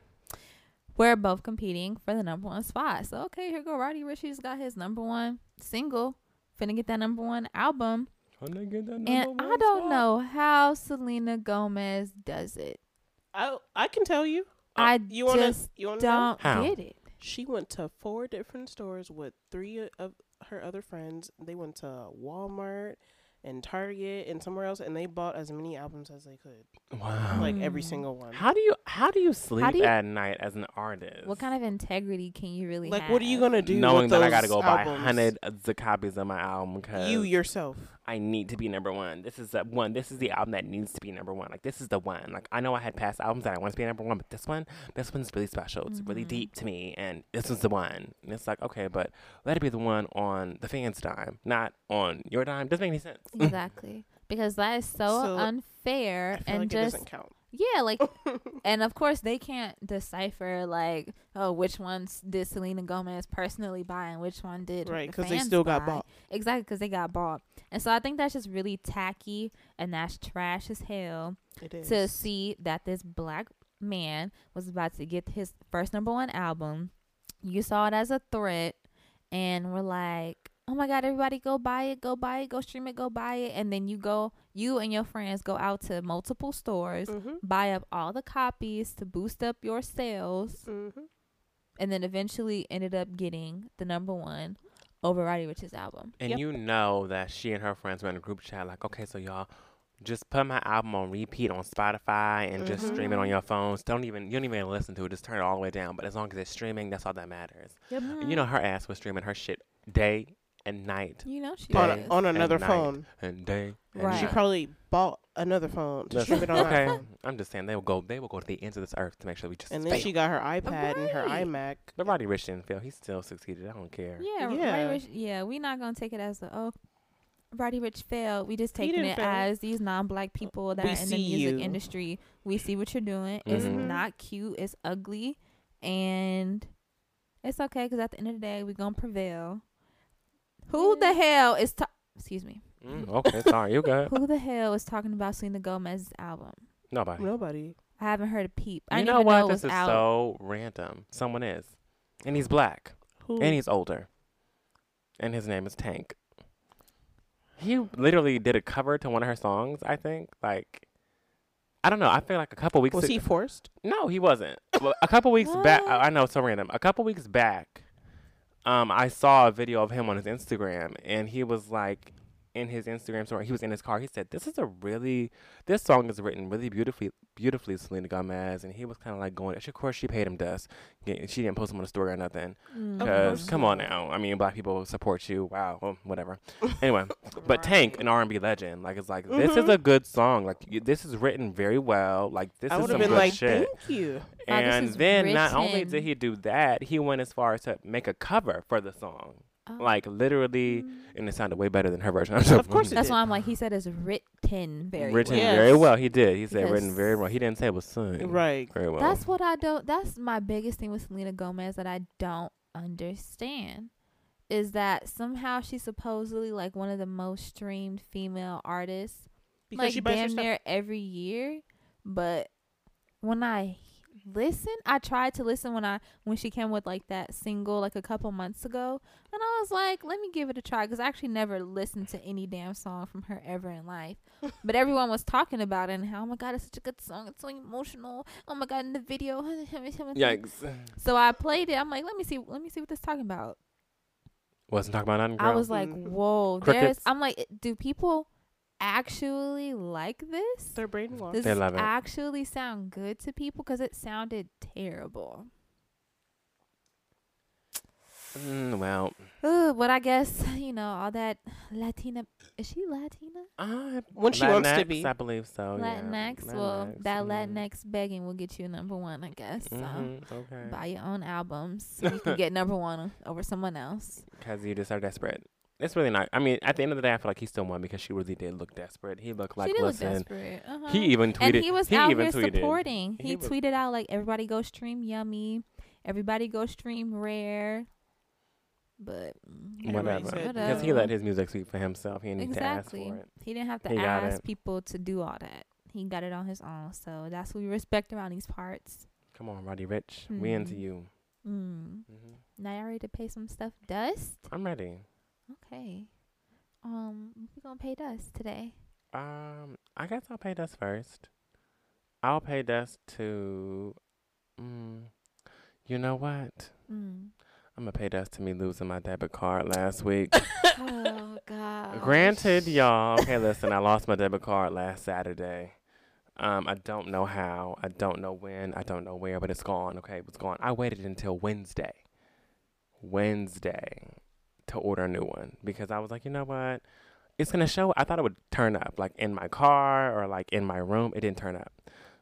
[SPEAKER 3] We're both competing for the number one spot. So okay, here go Roddy Ricch. He's got his number one single. Finna get that number one album.
[SPEAKER 2] Wanna get that
[SPEAKER 3] And
[SPEAKER 2] number
[SPEAKER 3] I don't
[SPEAKER 2] spot?
[SPEAKER 3] know how Selena Gomez does it.
[SPEAKER 1] I I can tell you.
[SPEAKER 3] I
[SPEAKER 1] you wanna,
[SPEAKER 3] just
[SPEAKER 1] you wanna know?
[SPEAKER 3] Don't
[SPEAKER 2] How?
[SPEAKER 3] get it.
[SPEAKER 1] She went to four different stores with three of her other friends. They went to Walmart and Target and somewhere else, and they bought as many albums as they could,
[SPEAKER 2] Wow.
[SPEAKER 1] like every
[SPEAKER 3] Mm.
[SPEAKER 1] single one.
[SPEAKER 2] How do you how do you sleep
[SPEAKER 3] do you-
[SPEAKER 2] at night as an artist?
[SPEAKER 3] What kind of integrity can you really
[SPEAKER 1] Like,
[SPEAKER 3] have?
[SPEAKER 1] what are you gonna do?
[SPEAKER 2] knowing
[SPEAKER 1] with
[SPEAKER 2] that I gotta go buy
[SPEAKER 1] albums?
[SPEAKER 2] hundred of copies of my album because
[SPEAKER 1] You yourself.
[SPEAKER 2] I need to be number one. This is the one. This is the album that needs to be number one. Like this is the one. Like I know I had past albums that I want to be number one, but this one, this one's really special. It's really
[SPEAKER 3] Mhm.
[SPEAKER 2] deep to me, and this is the one. And it's like okay, but let it be the one on the fans' dime, not on your dime. Doesn't make any sense.
[SPEAKER 3] exactly because that is so,
[SPEAKER 1] So,
[SPEAKER 3] unfair
[SPEAKER 1] I feel
[SPEAKER 3] and
[SPEAKER 1] like it
[SPEAKER 3] just
[SPEAKER 1] doesn't count.
[SPEAKER 3] Yeah, like, and of course they can't decipher like, oh, which ones did Selena Gomez personally buy and which one did
[SPEAKER 1] right,
[SPEAKER 3] the
[SPEAKER 1] because they
[SPEAKER 3] fans
[SPEAKER 1] still got bought.
[SPEAKER 3] Exactly, because they got bought, and so I think that's just really tacky and that's trash as hell
[SPEAKER 1] It is.
[SPEAKER 3] to see that this black man was about to get his first number one album. You saw it as a threat, and we're like, oh my god, everybody go buy it, go buy it, go stream it, go buy it, and then you go, you and your friends go out to multiple stores,
[SPEAKER 1] Mm-hmm.
[SPEAKER 3] buy up all the copies to boost up your sales,
[SPEAKER 1] Mm-hmm.
[SPEAKER 3] and then eventually ended up getting the number one over Roddy Ricch's album.
[SPEAKER 2] And
[SPEAKER 1] Yep.
[SPEAKER 2] you know that she and her friends were in a group chat like, okay, so y'all just put my album on repeat on Spotify and just stream it on your phones. Don't even you don't even listen to it. Just turn it all the way down. But as long as it's streaming, that's all that matters.
[SPEAKER 1] Yep.
[SPEAKER 2] And you know her ass was streaming her shit day and night
[SPEAKER 3] you know she
[SPEAKER 2] Day
[SPEAKER 1] On,
[SPEAKER 3] was.
[SPEAKER 1] a, on another
[SPEAKER 2] night.
[SPEAKER 1] phone.
[SPEAKER 2] and day. And
[SPEAKER 3] Right.
[SPEAKER 1] She probably bought another phone to
[SPEAKER 2] Listen,
[SPEAKER 1] it on
[SPEAKER 2] okay,
[SPEAKER 1] that phone.
[SPEAKER 2] I'm just saying they will go. They will go to the ends of this earth to make sure we just.
[SPEAKER 1] And then
[SPEAKER 2] fail.
[SPEAKER 1] she got her iPad and her iMac.
[SPEAKER 2] But Roddy Ricch didn't fail. He still succeeded. I don't care.
[SPEAKER 3] Yeah, Roddy
[SPEAKER 1] Yeah.
[SPEAKER 3] Rich. Yeah, we're not gonna take it as a oh, Roddy Ricch failed. We just
[SPEAKER 1] He
[SPEAKER 3] taking it
[SPEAKER 1] fail.
[SPEAKER 3] as these non-black people that
[SPEAKER 1] We
[SPEAKER 3] are in the music
[SPEAKER 1] you.
[SPEAKER 3] industry. We see what you're doing. It's
[SPEAKER 2] Mhm.
[SPEAKER 3] not cute. It's ugly, and it's okay because at the end of the day, we're gonna prevail. Who the hell is ta- excuse me?
[SPEAKER 2] Mm, okay, sorry. You good?
[SPEAKER 3] Who the hell is talking about Selena Gomez's album?
[SPEAKER 2] Nobody.
[SPEAKER 1] Nobody.
[SPEAKER 3] I haven't heard a peep. I
[SPEAKER 2] you know what?
[SPEAKER 3] know
[SPEAKER 2] this is
[SPEAKER 3] out.
[SPEAKER 2] so random. Someone is, and he's black,
[SPEAKER 1] Who?
[SPEAKER 2] and he's older, and his name is Tank. He literally did a cover to one of her songs. I think, like, I don't know. I feel like a couple weeks.
[SPEAKER 1] was
[SPEAKER 2] ag-
[SPEAKER 1] he forced?
[SPEAKER 2] No, he wasn't. A couple weeks back, I I know it's so random. A couple weeks back, um, I saw a video of him on his Instagram, and he was like, in his Instagram story, he was in his car. He said, "This is a really, this song is written really beautifully, beautifully, Selena Gomez." And he was kind of like going. Of course, she paid him dust. She didn't post him on the story or nothing.
[SPEAKER 3] Mm.
[SPEAKER 2] Because
[SPEAKER 1] course
[SPEAKER 2] come on now, I mean, black people support you. Wow, well, whatever. Anyway, but Tank, an R and B legend, like it's like this is
[SPEAKER 1] Mhm.
[SPEAKER 2] a good song. Like y- this is written very well. Like this
[SPEAKER 1] I
[SPEAKER 2] is
[SPEAKER 1] would
[SPEAKER 2] some
[SPEAKER 1] have
[SPEAKER 2] good
[SPEAKER 1] been like,
[SPEAKER 2] shit.
[SPEAKER 1] thank you.
[SPEAKER 2] And then not only did he do that, he went as far as to make a cover for the song.
[SPEAKER 3] Oh.
[SPEAKER 2] Like literally,
[SPEAKER 3] Mm.
[SPEAKER 2] and it sounded way better than her version.
[SPEAKER 1] Of course
[SPEAKER 3] That's why I'm like, he said it's written very
[SPEAKER 2] written
[SPEAKER 3] well.
[SPEAKER 1] Yes.
[SPEAKER 2] very well. He did. He said written very well. He didn't say it was sung
[SPEAKER 1] Right.
[SPEAKER 2] very well.
[SPEAKER 3] That's what I don't. That's my biggest thing with Selena Gomez that I don't understand is that somehow she's supposedly like one of the most streamed female artists,
[SPEAKER 1] Because
[SPEAKER 3] like
[SPEAKER 1] she
[SPEAKER 3] damn near every year. But when I listen, I tried to listen when I when she came with like that single like a couple months ago, and I was like, let me give it a try because I actually never listened to any damn song from her ever in life. but everyone was talking about it and how oh my god, it's such a good song. It's so emotional. Oh my god, in the video.
[SPEAKER 2] Yikes!
[SPEAKER 3] So I played it. I'm like, let me see, let me see what this talking about.
[SPEAKER 2] Wasn't talking about nothing.
[SPEAKER 3] I was like,
[SPEAKER 1] Mhm.
[SPEAKER 3] whoa. There's. I'm like, do people actually like this?
[SPEAKER 1] They're brainwashed.
[SPEAKER 3] Does
[SPEAKER 2] They
[SPEAKER 3] this
[SPEAKER 2] love it.
[SPEAKER 3] actually sound good to people? Because it sounded terrible.
[SPEAKER 2] Mm, well,
[SPEAKER 3] Ugh, but I guess you know all that Latina. Is she Latina?
[SPEAKER 2] uh,
[SPEAKER 1] When she wants to be.
[SPEAKER 2] I believe so. Oh, yeah.
[SPEAKER 3] Latinx. Well,
[SPEAKER 2] Latinx,
[SPEAKER 3] that
[SPEAKER 2] mhm.
[SPEAKER 3] Latinx begging will get you number one, I guess. So
[SPEAKER 2] Mhm, okay.
[SPEAKER 3] buy your own albums. So you can get number one over someone else.
[SPEAKER 2] Because you just are desperate. It's really not. I mean, at the end of the day, I feel like he still won because she really did look desperate. He looked like,
[SPEAKER 3] she did look
[SPEAKER 2] listen.
[SPEAKER 3] desperate. Uh-huh.
[SPEAKER 2] He even tweeted.
[SPEAKER 3] and he was out
[SPEAKER 2] even
[SPEAKER 3] here
[SPEAKER 2] tweeted.
[SPEAKER 3] supporting. He,
[SPEAKER 2] He was-
[SPEAKER 3] tweeted out like, "Everybody go stream Yummy, everybody go stream Rare." But mm,
[SPEAKER 1] Everybody
[SPEAKER 2] Whatever.
[SPEAKER 1] said
[SPEAKER 2] Because he let his music speak for himself. He didn't need
[SPEAKER 3] exactly,
[SPEAKER 2] to ask for it.
[SPEAKER 3] he didn't have to
[SPEAKER 2] He
[SPEAKER 3] ask people to do all that. He got it on his own. So that's what we respect around these parts.
[SPEAKER 2] Come on, Roddy Ricch. We into
[SPEAKER 3] Mhm.
[SPEAKER 2] you.
[SPEAKER 3] Mm.
[SPEAKER 2] hmm
[SPEAKER 3] Now y'all ready to pay some stuff dust?
[SPEAKER 2] I'm ready.
[SPEAKER 3] Okay. Um, we gonna pay dust today.
[SPEAKER 2] Um, I guess I'll pay dust first. I'll pay dust to. Mm, you know what?
[SPEAKER 3] Mm.
[SPEAKER 2] I'm gonna pay dust to me losing my debit card last week.
[SPEAKER 3] oh God.
[SPEAKER 2] Granted, y'all. Okay, listen. I lost my debit card last Saturday. Um, I don't know how. I don't know when. I don't know where, but it's gone. Okay, it's gone. I waited until Wednesday. Wednesday to order a new one because I was like, you know what? It's gonna show. I thought it would turn up like in my car or like in my room. It didn't turn up.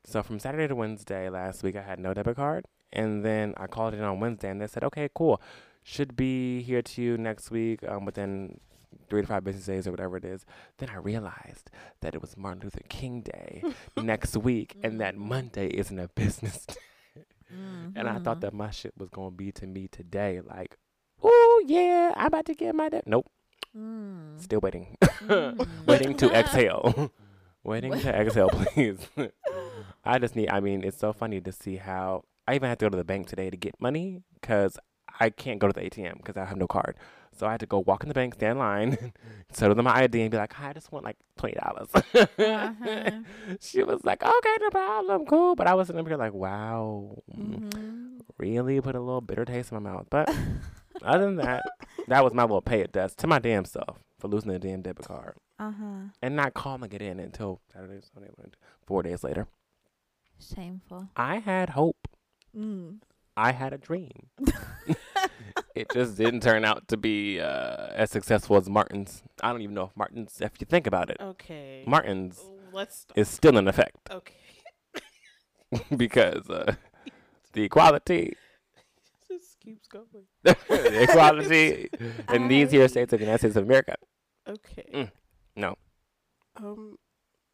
[SPEAKER 2] So from Saturday to Wednesday last week, I had no debit card, and then I called it on Wednesday, and they said, okay, cool, should be here to you next week um, within three to five business days or whatever it is. Then I realized that it was Martin Luther King Day next week, and that Monday isn't a business day. And I thought
[SPEAKER 3] Mhm.
[SPEAKER 2] that my shit was gonna be to me today, like, oh yeah, I'm about to get my day. Nope,
[SPEAKER 3] Mm.
[SPEAKER 2] still waiting,
[SPEAKER 3] Mm.
[SPEAKER 2] waiting to exhale, waiting to exhale, please. I just need. I mean, it's so funny to see how I even had to go to the bank today to get money because I can't go to the ATM because I have no card. So I had to go walk in the bank, stand in line, settle them my ID, and be like, "Hi, I just want like twenty dollars."
[SPEAKER 3] Uh-huh.
[SPEAKER 2] She was like, "Okay, no problem, cool." But I was sitting up here like, "Wow,
[SPEAKER 3] Mhm.
[SPEAKER 2] really put a little bitter taste in my mouth." But other than that, that was my little pay it dust to my damn self for losing the damn debit card
[SPEAKER 3] Uh-huh.
[SPEAKER 2] and not calling it in until Saturday, Sunday, four days later.
[SPEAKER 3] Shameful.
[SPEAKER 2] I had hope.
[SPEAKER 3] Mm.
[SPEAKER 2] I had a dream. it just didn't turn out to be uh, as successful as Martin's. I don't even know if Martin's, if you think about it,
[SPEAKER 1] Okay.
[SPEAKER 2] Martin's
[SPEAKER 1] Let's stop.
[SPEAKER 2] is still in effect
[SPEAKER 1] okay.
[SPEAKER 2] because uh, the equality,
[SPEAKER 1] Just keeps going.
[SPEAKER 2] equality in these here states of the United States of America.
[SPEAKER 1] Okay.
[SPEAKER 2] Mm. No.
[SPEAKER 1] Um.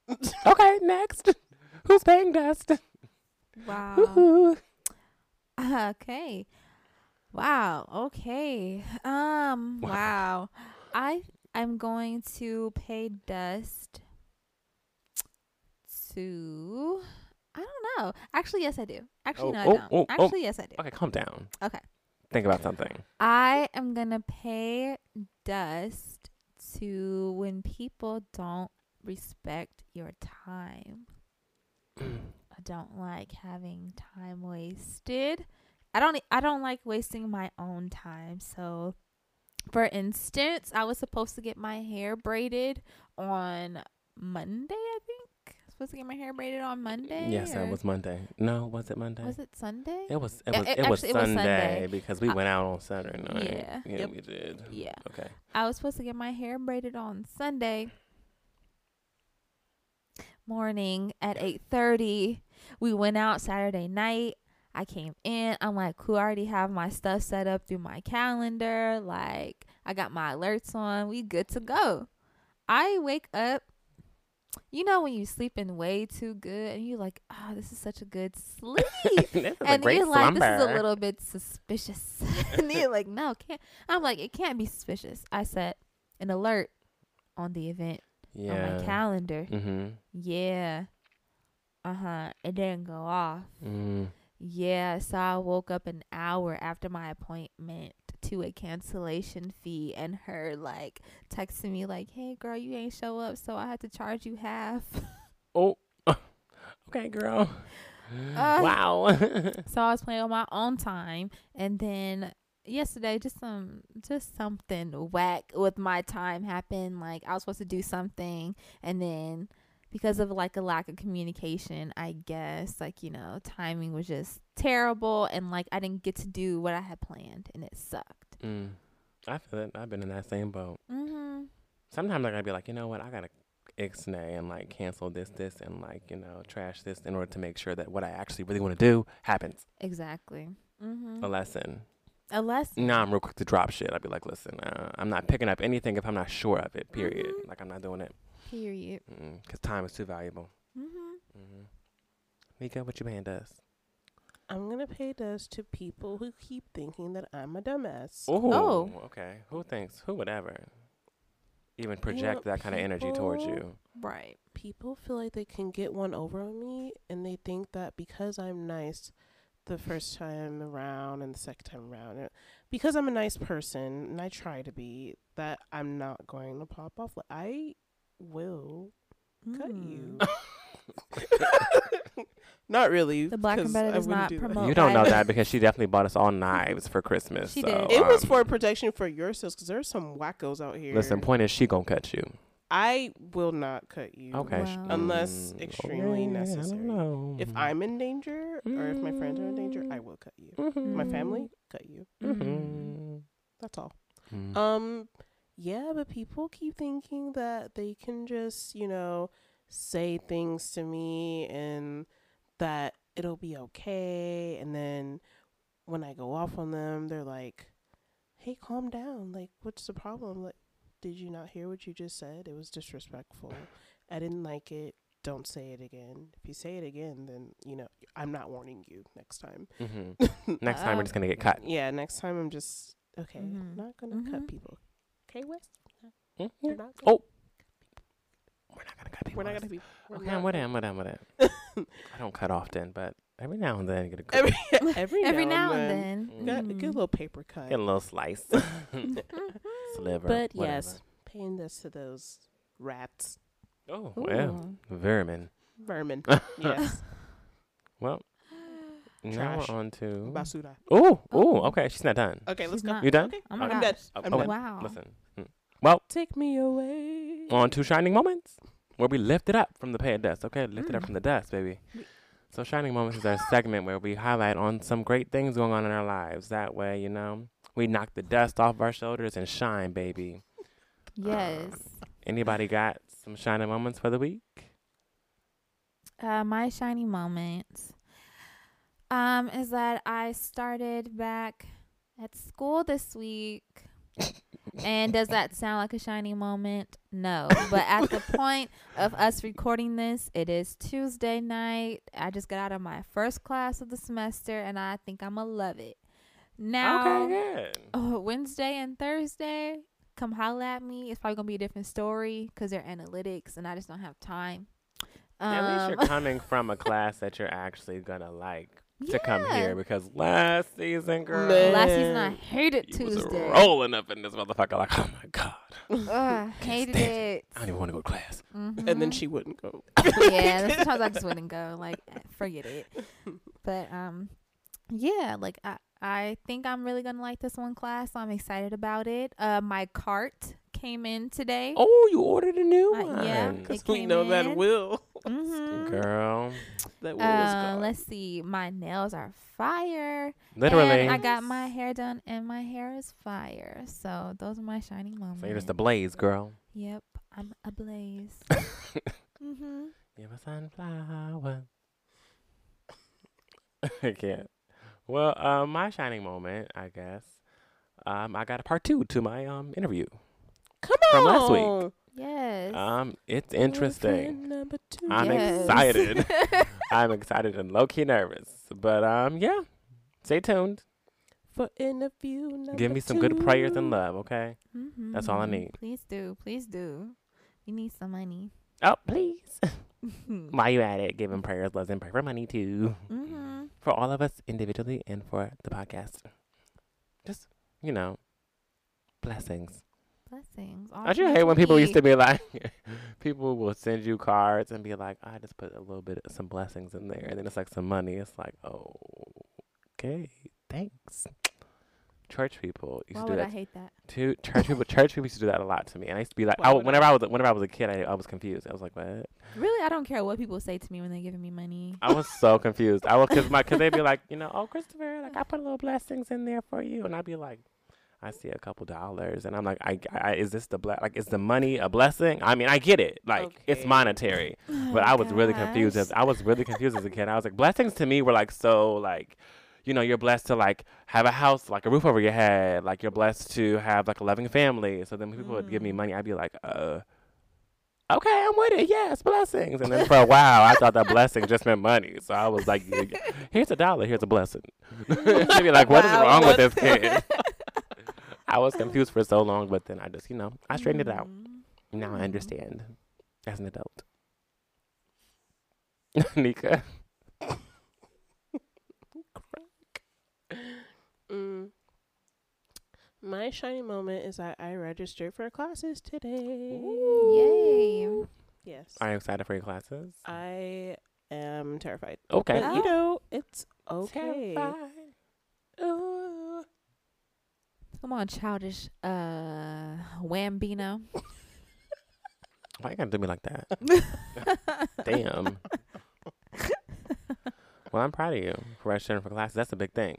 [SPEAKER 2] Okay, next. Who's paying dust?
[SPEAKER 3] Wow.
[SPEAKER 2] Woohoo.
[SPEAKER 3] Okay. Wow. Okay. Um.
[SPEAKER 2] Wow.
[SPEAKER 3] Wow. I I'm going to pay dust to. I don't know. Actually, yes, I do. Actually,
[SPEAKER 2] Oh,
[SPEAKER 3] no, I
[SPEAKER 2] oh,
[SPEAKER 3] don't.
[SPEAKER 2] oh, oh.
[SPEAKER 3] Actually, yes, I do.
[SPEAKER 2] Okay, calm down.
[SPEAKER 3] Okay.
[SPEAKER 2] Think about something.
[SPEAKER 3] I am gonna pay dust to when people don't respect your time. I don't like having time wasted. I don't I don't like wasting my own time. So for instance, I was supposed to get my hair braided on Monday, I think. Supposed to get my hair braided on Monday.
[SPEAKER 2] yes, that
[SPEAKER 3] or-
[SPEAKER 2] was Monday. No, was it Monday?
[SPEAKER 3] Was it Sunday?
[SPEAKER 2] It was. It was.
[SPEAKER 3] it-
[SPEAKER 2] It, was
[SPEAKER 3] actually, it was
[SPEAKER 2] Sunday,
[SPEAKER 3] Sunday.
[SPEAKER 2] because we went out on Saturday night.
[SPEAKER 3] yeah.
[SPEAKER 2] Yeah,
[SPEAKER 1] Yep.
[SPEAKER 2] we did.
[SPEAKER 3] Yeah.
[SPEAKER 2] Okay.
[SPEAKER 3] I was supposed to get my hair braided on Sunday morning at 8:30. We went out Saturday night. I came in. I'm like, cool, I already have my stuff set up through my calendar. Like, I got my alerts on. We good to go. I wake up. You know when you sleeping way too good and you're like, oh, this is such a good sleep.
[SPEAKER 2] this is a
[SPEAKER 3] and you're like, this is a little bit suspicious. and you're like, no, can't. I'm like, it can't be suspicious. I set an alert on the event on my calendar.
[SPEAKER 2] Mm-hmm.
[SPEAKER 3] Yeah. Uh huh. It didn't go off.
[SPEAKER 2] Mm.
[SPEAKER 3] Yeah. So I woke up an hour after my appointment to a cancellation fee, and her like texting me like, "Hey, girl, you ain't show up, so I had to charge you half."
[SPEAKER 2] Oh. okay, girl.
[SPEAKER 3] Uh,
[SPEAKER 2] wow.
[SPEAKER 3] So I was playing on my own time, and then yesterday, just some, just something whack with my time happened. Like I was supposed to do something, and then because of like a lack of communication, I guess like you know timing was just terrible, and like I didn't get to do what I had planned, and it sucked.
[SPEAKER 2] mm. I feel it. I've been in that same boat.
[SPEAKER 3] Mm-hmm.
[SPEAKER 2] Sometimes I gotta be like, you know what? I gotta ixnay and like cancel this, this, and like you know trash this in order to make sure that what I actually really want to do happens.
[SPEAKER 3] Exactly. Mm-hmm.
[SPEAKER 2] A lesson.
[SPEAKER 3] A lesson.
[SPEAKER 2] Nah, I'm real quick to drop shit. I'd be like, listen, uh, I'm not picking up anything if I'm not sure of it. Period.
[SPEAKER 3] Mhm.
[SPEAKER 2] Like I'm not doing it
[SPEAKER 3] Period.
[SPEAKER 2] because time is too valuable.
[SPEAKER 3] Mhm.
[SPEAKER 2] Mm-hmm. Mika, what you paying us?
[SPEAKER 1] I'm gonna pay dust to people who keep thinking that I'm a dumbass.
[SPEAKER 2] Oh,
[SPEAKER 3] Oh.
[SPEAKER 2] okay. Who thinks? Who would ever even project that kind of energy towards you?
[SPEAKER 3] Right.
[SPEAKER 1] People feel like they can get one over on me, and they think that because I'm nice the first time around and the second time around, because I'm a nice person and I try to be, that I'm not going to pop off. Like I will cut you. not really.
[SPEAKER 3] The Black and
[SPEAKER 1] 'cause
[SPEAKER 3] Better
[SPEAKER 1] I
[SPEAKER 3] does
[SPEAKER 1] wouldn't
[SPEAKER 3] not
[SPEAKER 1] do that.
[SPEAKER 3] promote-
[SPEAKER 2] you don't know that because she definitely bought us all knives for Christmas.
[SPEAKER 3] She
[SPEAKER 2] so,
[SPEAKER 3] did.
[SPEAKER 1] It was
[SPEAKER 2] um,
[SPEAKER 1] for protection for yourselves because there's some wackos out here.
[SPEAKER 2] Listen, point is, she gonna cut you.
[SPEAKER 1] I will not cut you.
[SPEAKER 2] Okay.
[SPEAKER 3] Wow.
[SPEAKER 1] Unless
[SPEAKER 2] mm,
[SPEAKER 1] extremely
[SPEAKER 2] okay, I don't
[SPEAKER 1] necessary.
[SPEAKER 2] know.
[SPEAKER 1] If I'm in danger or if my friends are in danger, I will cut you. My
[SPEAKER 3] Mm.
[SPEAKER 1] family, cut you.
[SPEAKER 2] Mhm.
[SPEAKER 1] That's all.
[SPEAKER 2] Mm.
[SPEAKER 1] Um, yeah, but people keep thinking that they can just, you know, say things to me and that it'll be okay. And then when I go off on them, they're like, hey, calm down. Like, what's the problem? Like, Did you not hear what you just said? It was disrespectful. I didn't like it. Don't say it again. If you say it again, then you know I'm not warning you next time.
[SPEAKER 2] hmm Next time we're just gonna get cut.
[SPEAKER 1] Yeah, next time I'm just okay.
[SPEAKER 3] Mhm.
[SPEAKER 1] I'm not gonna cut
[SPEAKER 3] Mhm.
[SPEAKER 1] people. Okay, Wes.
[SPEAKER 2] Mhm.
[SPEAKER 1] Not.
[SPEAKER 2] Oh, We're not gonna cut people.
[SPEAKER 1] we're not gonna be. We're
[SPEAKER 2] Okay,
[SPEAKER 1] not
[SPEAKER 2] I'm with it. I'm with it. I'm with it. I don't cut often, but every now and then you get a good
[SPEAKER 1] Every every,
[SPEAKER 3] Every
[SPEAKER 1] now,
[SPEAKER 3] now
[SPEAKER 1] and
[SPEAKER 3] and
[SPEAKER 1] then.
[SPEAKER 3] then.
[SPEAKER 1] Got,
[SPEAKER 3] Mm.
[SPEAKER 1] Get a little paper cut.
[SPEAKER 2] get a little slice, sliver.
[SPEAKER 1] but
[SPEAKER 2] whatever.
[SPEAKER 1] yes, paying this to those rats,
[SPEAKER 2] Oh well, vermin.
[SPEAKER 1] vermin. yes,
[SPEAKER 2] Well, now
[SPEAKER 1] Trash.
[SPEAKER 2] we're on to.
[SPEAKER 1] basura.
[SPEAKER 2] Oh, oh,
[SPEAKER 3] Oh.
[SPEAKER 2] okay. She's not done.
[SPEAKER 1] Okay, let's
[SPEAKER 3] She's
[SPEAKER 1] go.
[SPEAKER 3] not-
[SPEAKER 2] You done?
[SPEAKER 1] Okay.
[SPEAKER 3] Oh my
[SPEAKER 1] I'm
[SPEAKER 3] gosh.
[SPEAKER 1] done.
[SPEAKER 2] Oh,
[SPEAKER 1] I'm
[SPEAKER 2] oh,
[SPEAKER 1] done.
[SPEAKER 3] Wow.
[SPEAKER 2] Listen. Mm. Well,
[SPEAKER 1] Take me away.
[SPEAKER 2] on to shining moments, where we lift it up from the pay dust. Okay, lift it up
[SPEAKER 3] Mm.
[SPEAKER 2] from the dust, baby. So shining moments is our segment where we highlight on some great things going on in our lives. That way, you know, we knock the dust off our shoulders and shine, baby.
[SPEAKER 3] Yes.
[SPEAKER 2] Anybody got some shining moments for the week?
[SPEAKER 3] Uh, my shining moments um, is that I started back at school this week. and does that sound like a shiny moment? No. But at the point of us recording this, it is Tuesday night. I just got out of my first class of the semester and I think I'm going to love it. Now,
[SPEAKER 2] okay, good.
[SPEAKER 3] oh, Wednesday and Thursday, come holla at me. It's probably going to be a different story because they're analytics and I just don't have time.
[SPEAKER 2] At least
[SPEAKER 3] Um,
[SPEAKER 2] you're coming from a class that you're actually gonna like to come here because last season, girl,
[SPEAKER 1] Man.
[SPEAKER 3] Last season I hated
[SPEAKER 2] you was rolling up in this motherfucker like, oh my god,
[SPEAKER 3] Ugh, hated
[SPEAKER 2] stand
[SPEAKER 3] it.
[SPEAKER 2] I don't even want to go to class.
[SPEAKER 1] And then she wouldn't go.
[SPEAKER 3] yeah, sometimes I just wouldn't go. Like, forget it. But um, yeah, like I I think I'm really gonna like this one class. I'm excited about it. Uh, my cart came in today.
[SPEAKER 2] Oh, you ordered a new
[SPEAKER 3] Uh,
[SPEAKER 2] one.
[SPEAKER 3] yeah.
[SPEAKER 1] Because we know
[SPEAKER 3] in.
[SPEAKER 1] that will.
[SPEAKER 3] Mhm.
[SPEAKER 2] girl,
[SPEAKER 1] That will is
[SPEAKER 3] Uh,
[SPEAKER 1] gone.
[SPEAKER 3] let's see. My nails are fire.
[SPEAKER 2] literally.
[SPEAKER 3] And I got my hair done, and my hair is fire. So those are my shining moments.
[SPEAKER 2] so you're just a blaze, girl.
[SPEAKER 3] Yep, I'm ablaze. mhm.
[SPEAKER 2] You're a sunflower. I can't. Well, uh, my shining moment, I guess. Um, I got a part two to my um interview.
[SPEAKER 1] Come
[SPEAKER 2] from
[SPEAKER 1] on.
[SPEAKER 2] last week.
[SPEAKER 3] Yes.
[SPEAKER 2] Um, it's interesting.
[SPEAKER 1] Number two.
[SPEAKER 2] I'm
[SPEAKER 3] Yes.
[SPEAKER 2] excited. I'm excited and low key nervous, but um, yeah. Stay tuned.
[SPEAKER 1] For interview number
[SPEAKER 2] Give me some good prayers and love, okay? That's all I need.
[SPEAKER 3] Please do. Please do. We need some money.
[SPEAKER 2] Oh, please. While you at it, give him prayers, love, and pray for money too.
[SPEAKER 3] Mhm.
[SPEAKER 2] For all of us individually and for the podcast. Just, you know, blessings.
[SPEAKER 3] Blessings.
[SPEAKER 2] Don't you hate when people used to be like, people will send you cards and be like, I just put a little bit of some blessings in there. And then it's like some money. It's like, oh, okay, thanks. Church people used
[SPEAKER 3] Why
[SPEAKER 2] to do
[SPEAKER 3] would I hate that?
[SPEAKER 2] too. Church people, church people used to do that a lot to me. And I used to be like,
[SPEAKER 1] Why oh,
[SPEAKER 2] I,
[SPEAKER 1] would
[SPEAKER 2] whenever
[SPEAKER 1] I?
[SPEAKER 2] I was, whenever I was a kid, I, I was confused. I was like, what?
[SPEAKER 3] Really, I don't care what people say to me when they're giving me money.
[SPEAKER 2] I was so confused. I was, cause my, cause they'd be like, you know, oh, Christopher, like I put a little blessings in there for you. And I'd be like, I see a couple dollars, and I'm like, I, I is this the ble- like is the money a blessing? I mean, I get it, like it's
[SPEAKER 1] Okay.
[SPEAKER 2] monetary, but
[SPEAKER 3] Oh,
[SPEAKER 2] I was really confused. As. I was really confused as a kid. I was like, blessings to me were like so like, you know, you're blessed to like have a house, like a roof over your head, like you're blessed to have like a loving family. So then people would give me
[SPEAKER 3] Mm.
[SPEAKER 2] money, I'd be like, uh. Okay, I'm with it. Yes, blessings. And then for a while, I thought that blessing just meant money. So I was like, "Here's a dollar. Here's a blessing." She'd be like, "What is
[SPEAKER 1] Wow,
[SPEAKER 2] wrong with this kid?" I was confused for so long, but then I just, you know, I straightened it out.
[SPEAKER 3] Mhm.
[SPEAKER 2] Now I
[SPEAKER 3] Mm.
[SPEAKER 2] understand as an adult. Nika.
[SPEAKER 1] Mm. My shining moment is that I registered for classes today.
[SPEAKER 3] Yay.
[SPEAKER 1] Yes.
[SPEAKER 2] Are you excited for your classes?
[SPEAKER 1] I am terrified.
[SPEAKER 2] Okay.
[SPEAKER 1] But you know, it's okay.
[SPEAKER 2] Terrified. Ooh.
[SPEAKER 3] Come on, childish uh Wambino.
[SPEAKER 2] Why you gotta do me like that? Damn. well, I'm proud of you for registering for classes. That's a big thing.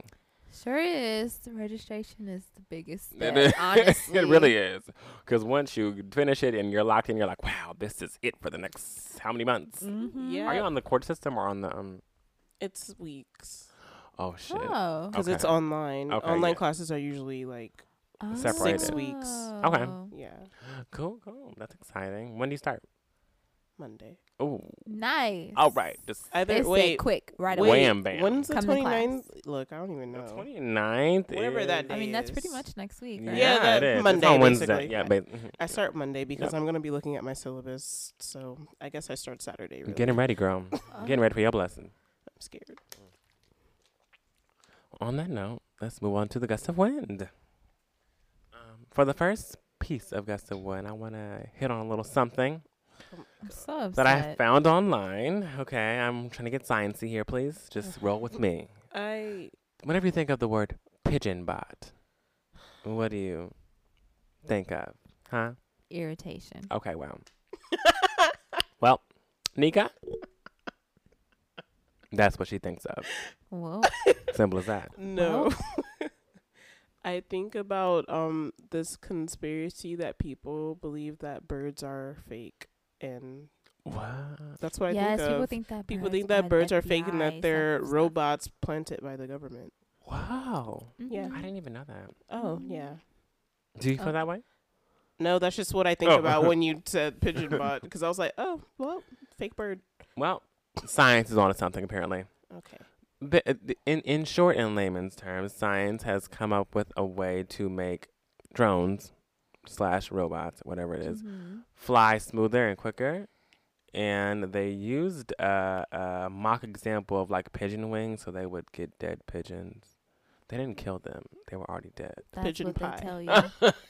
[SPEAKER 3] Sure is. The registration is the biggest
[SPEAKER 2] It
[SPEAKER 3] step,
[SPEAKER 2] is.
[SPEAKER 3] honestly.
[SPEAKER 2] it really is. Because once you finish it and you're locked in, you're like, wow, this is it for the next how many months?
[SPEAKER 3] Mhm.
[SPEAKER 1] Yeah.
[SPEAKER 2] Are you on the court system or on the um?
[SPEAKER 1] It's weeks
[SPEAKER 2] Oh shit.
[SPEAKER 3] Oh.
[SPEAKER 1] because it's online.
[SPEAKER 2] Okay,
[SPEAKER 1] online
[SPEAKER 2] yeah.
[SPEAKER 1] classes are usually like
[SPEAKER 2] Separated.
[SPEAKER 1] Six weeks.
[SPEAKER 2] Okay.
[SPEAKER 3] Oh.
[SPEAKER 1] Yeah,
[SPEAKER 2] Cool, cool. That's exciting. When do you start?
[SPEAKER 1] Monday.
[SPEAKER 2] Oh,
[SPEAKER 3] Nice.
[SPEAKER 2] all right. Just
[SPEAKER 1] Either
[SPEAKER 3] They said
[SPEAKER 1] wait,
[SPEAKER 3] quick, right away.
[SPEAKER 2] Wham, bam.
[SPEAKER 1] When's the
[SPEAKER 3] Come to
[SPEAKER 1] 29th? Look, I don't even
[SPEAKER 2] the
[SPEAKER 1] know.
[SPEAKER 2] 29th.
[SPEAKER 1] Whatever
[SPEAKER 2] is-
[SPEAKER 1] that
[SPEAKER 3] I mean, that's pretty
[SPEAKER 1] is-
[SPEAKER 3] much next week,
[SPEAKER 2] Yeah,
[SPEAKER 3] right?
[SPEAKER 1] Yeah, that
[SPEAKER 2] it is.
[SPEAKER 1] Monday,
[SPEAKER 2] It's on Wednesday.
[SPEAKER 1] basically.
[SPEAKER 2] Yeah, but mhm.
[SPEAKER 1] I start Monday because
[SPEAKER 2] Yep.
[SPEAKER 1] I'm gonna be looking at my syllabus. So I guess I start Saturday. Really.
[SPEAKER 2] getting ready, girl.
[SPEAKER 3] Oh.
[SPEAKER 2] Getting ready for your blessing.
[SPEAKER 1] I'm scared.
[SPEAKER 2] On that note, let's move on to the gust of wind. Um, for the first piece of gust of wind, I want to hit on a little something
[SPEAKER 3] so
[SPEAKER 2] that I found online. Okay, I'm trying to get sciencey here, please. Just roll with me.
[SPEAKER 1] I
[SPEAKER 2] Whenever you think of the word pigeon bot, what do you think of? Huh?
[SPEAKER 3] Irritation.
[SPEAKER 2] Okay, well. well, Nika? That's what she thinks of.
[SPEAKER 3] Whoa.
[SPEAKER 2] Simple as that.
[SPEAKER 1] no. I think about um this conspiracy that people believe that birds are fake, and
[SPEAKER 2] What?
[SPEAKER 1] that's what I
[SPEAKER 3] yes,
[SPEAKER 1] think
[SPEAKER 3] people
[SPEAKER 1] of.
[SPEAKER 3] think that
[SPEAKER 1] people
[SPEAKER 3] birds
[SPEAKER 1] think that birds are fake and that they're
[SPEAKER 3] stuff.
[SPEAKER 1] robots planted by the government.
[SPEAKER 2] Wow.
[SPEAKER 1] Yeah.
[SPEAKER 2] I didn't even know that.
[SPEAKER 1] Oh yeah.
[SPEAKER 2] Do you feel
[SPEAKER 3] Oh.
[SPEAKER 2] that way?
[SPEAKER 1] No, that's just what I think
[SPEAKER 2] Oh.
[SPEAKER 1] about when you said pigeon bot because I was like, oh well, fake bird.
[SPEAKER 2] Well, science is on to something apparently.
[SPEAKER 1] Okay.
[SPEAKER 2] But uh, in in short and layman's terms, science has come up with a way to make drones slash robots, whatever it is,
[SPEAKER 3] Mhm.
[SPEAKER 2] fly smoother and quicker. And they used a, a mock example of like pigeon wings, so they would get dead pigeons. They didn't kill them; they were already dead.
[SPEAKER 3] That's
[SPEAKER 1] Pigeon
[SPEAKER 3] what
[SPEAKER 1] pie.
[SPEAKER 3] they tell you.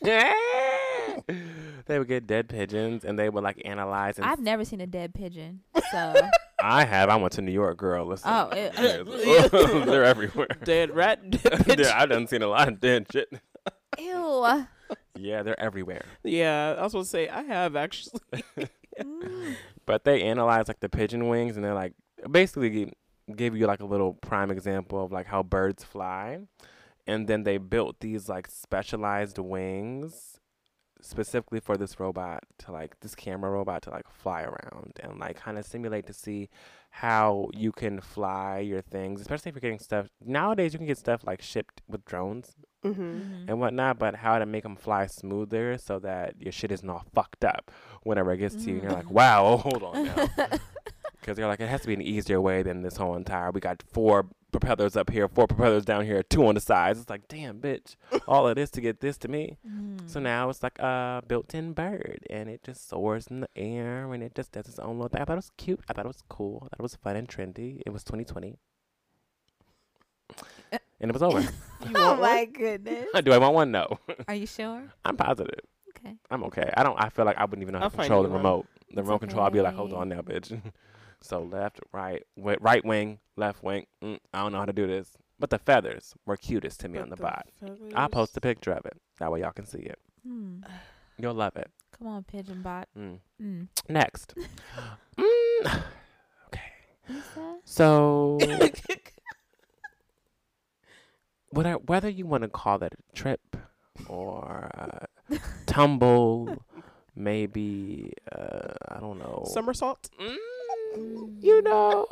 [SPEAKER 2] they would get dead pigeons, and they would like analyze. And
[SPEAKER 3] I've never seen a dead pigeon, so
[SPEAKER 2] I have. I went to New York, girl. Listen.
[SPEAKER 3] Oh, it-
[SPEAKER 2] they're everywhere.
[SPEAKER 1] Dead rat. Dead
[SPEAKER 2] They're-
[SPEAKER 1] pigeon.
[SPEAKER 2] I done seen a lot of dead shit.
[SPEAKER 3] ew.
[SPEAKER 2] Yeah, they're everywhere.
[SPEAKER 1] yeah, I was gonna say I have actually.
[SPEAKER 3] Mm.
[SPEAKER 2] But they analyze like the pigeon wings, and they're like basically gi- give you like a little prime example of like how birds fly, and then they built these like specialized wings specifically for this robot to like this camera robot to like fly around and like kind of simulate to see how you can fly your things, especially if you're getting stuff nowadays. You can get stuff like shipped with drones
[SPEAKER 1] mm-hmm.
[SPEAKER 3] Mhm.
[SPEAKER 2] and whatnot, but how to make them fly smoother so that your shit isn't all fucked up whenever it gets to you. And you're like,
[SPEAKER 3] Mm.
[SPEAKER 2] wow, hold on now. Because they're like, it has to be an easier way than this whole entire. We got four propellers up here, four propellers down here, two on the sides. It's like, damn, bitch, all of this to get this to me. So
[SPEAKER 3] Mm.
[SPEAKER 2] now it's like a built-in bird, and it just soars in the air, and it just does its own little thing. I thought it was cute. I thought it was cool. I thought it was fun and trendy. It was 2020, and it was over.
[SPEAKER 3] oh
[SPEAKER 1] want
[SPEAKER 3] my goodness.
[SPEAKER 2] Do I want one? No.
[SPEAKER 3] Are you sure?
[SPEAKER 2] I'm positive.
[SPEAKER 3] Okay.
[SPEAKER 2] I'm okay. I don't. I feel like I wouldn't even know how
[SPEAKER 1] I'll
[SPEAKER 2] to control the
[SPEAKER 1] you
[SPEAKER 2] remote. The
[SPEAKER 3] It's
[SPEAKER 2] remote control. I'd be like, hold on now, bitch. So left, right, wi- right wing, left wing. Mm, I don't know how to do this. But the feathers were cutest to me on the, bot. I'll post a picture of it. That way y'all can see it.
[SPEAKER 3] Hmm.
[SPEAKER 2] You'll love it.
[SPEAKER 3] Come on, pigeon bot.
[SPEAKER 2] Mm.
[SPEAKER 3] Mm.
[SPEAKER 2] Next. mm.
[SPEAKER 3] What's that?
[SPEAKER 2] So whether whether you want to call that a trip or uh, tumble, maybe uh, I don't know.
[SPEAKER 1] Somersault.
[SPEAKER 2] Mm, you know.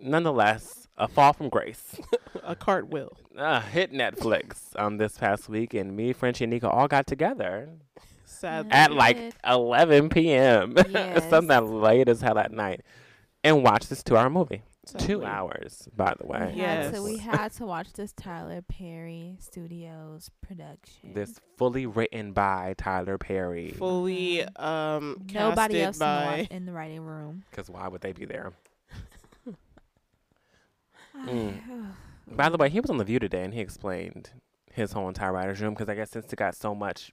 [SPEAKER 2] Nonetheless, a fall from grace.
[SPEAKER 1] A cartwheel.
[SPEAKER 2] Uh, hit Netflix um this past week, and me, Frenchie, and Nico all got together
[SPEAKER 1] Sad.
[SPEAKER 3] Yeah.
[SPEAKER 2] at like 11 p.m.
[SPEAKER 3] Yes.
[SPEAKER 2] Something that late as hell at night, and watched this two-hour movie. Two
[SPEAKER 1] Sadly.
[SPEAKER 2] hours, by the way.
[SPEAKER 3] had
[SPEAKER 1] So
[SPEAKER 3] we had to watch this Tyler Perry Studios production.
[SPEAKER 2] This fully written by Tyler Perry.
[SPEAKER 1] Fully
[SPEAKER 3] Mhm.
[SPEAKER 1] um
[SPEAKER 3] Nobody else
[SPEAKER 1] by
[SPEAKER 3] in the writing room.
[SPEAKER 2] Because why would they be there? Mm. By the way, he was on The View today and he explained his whole entire writer's room because I guess since it got so much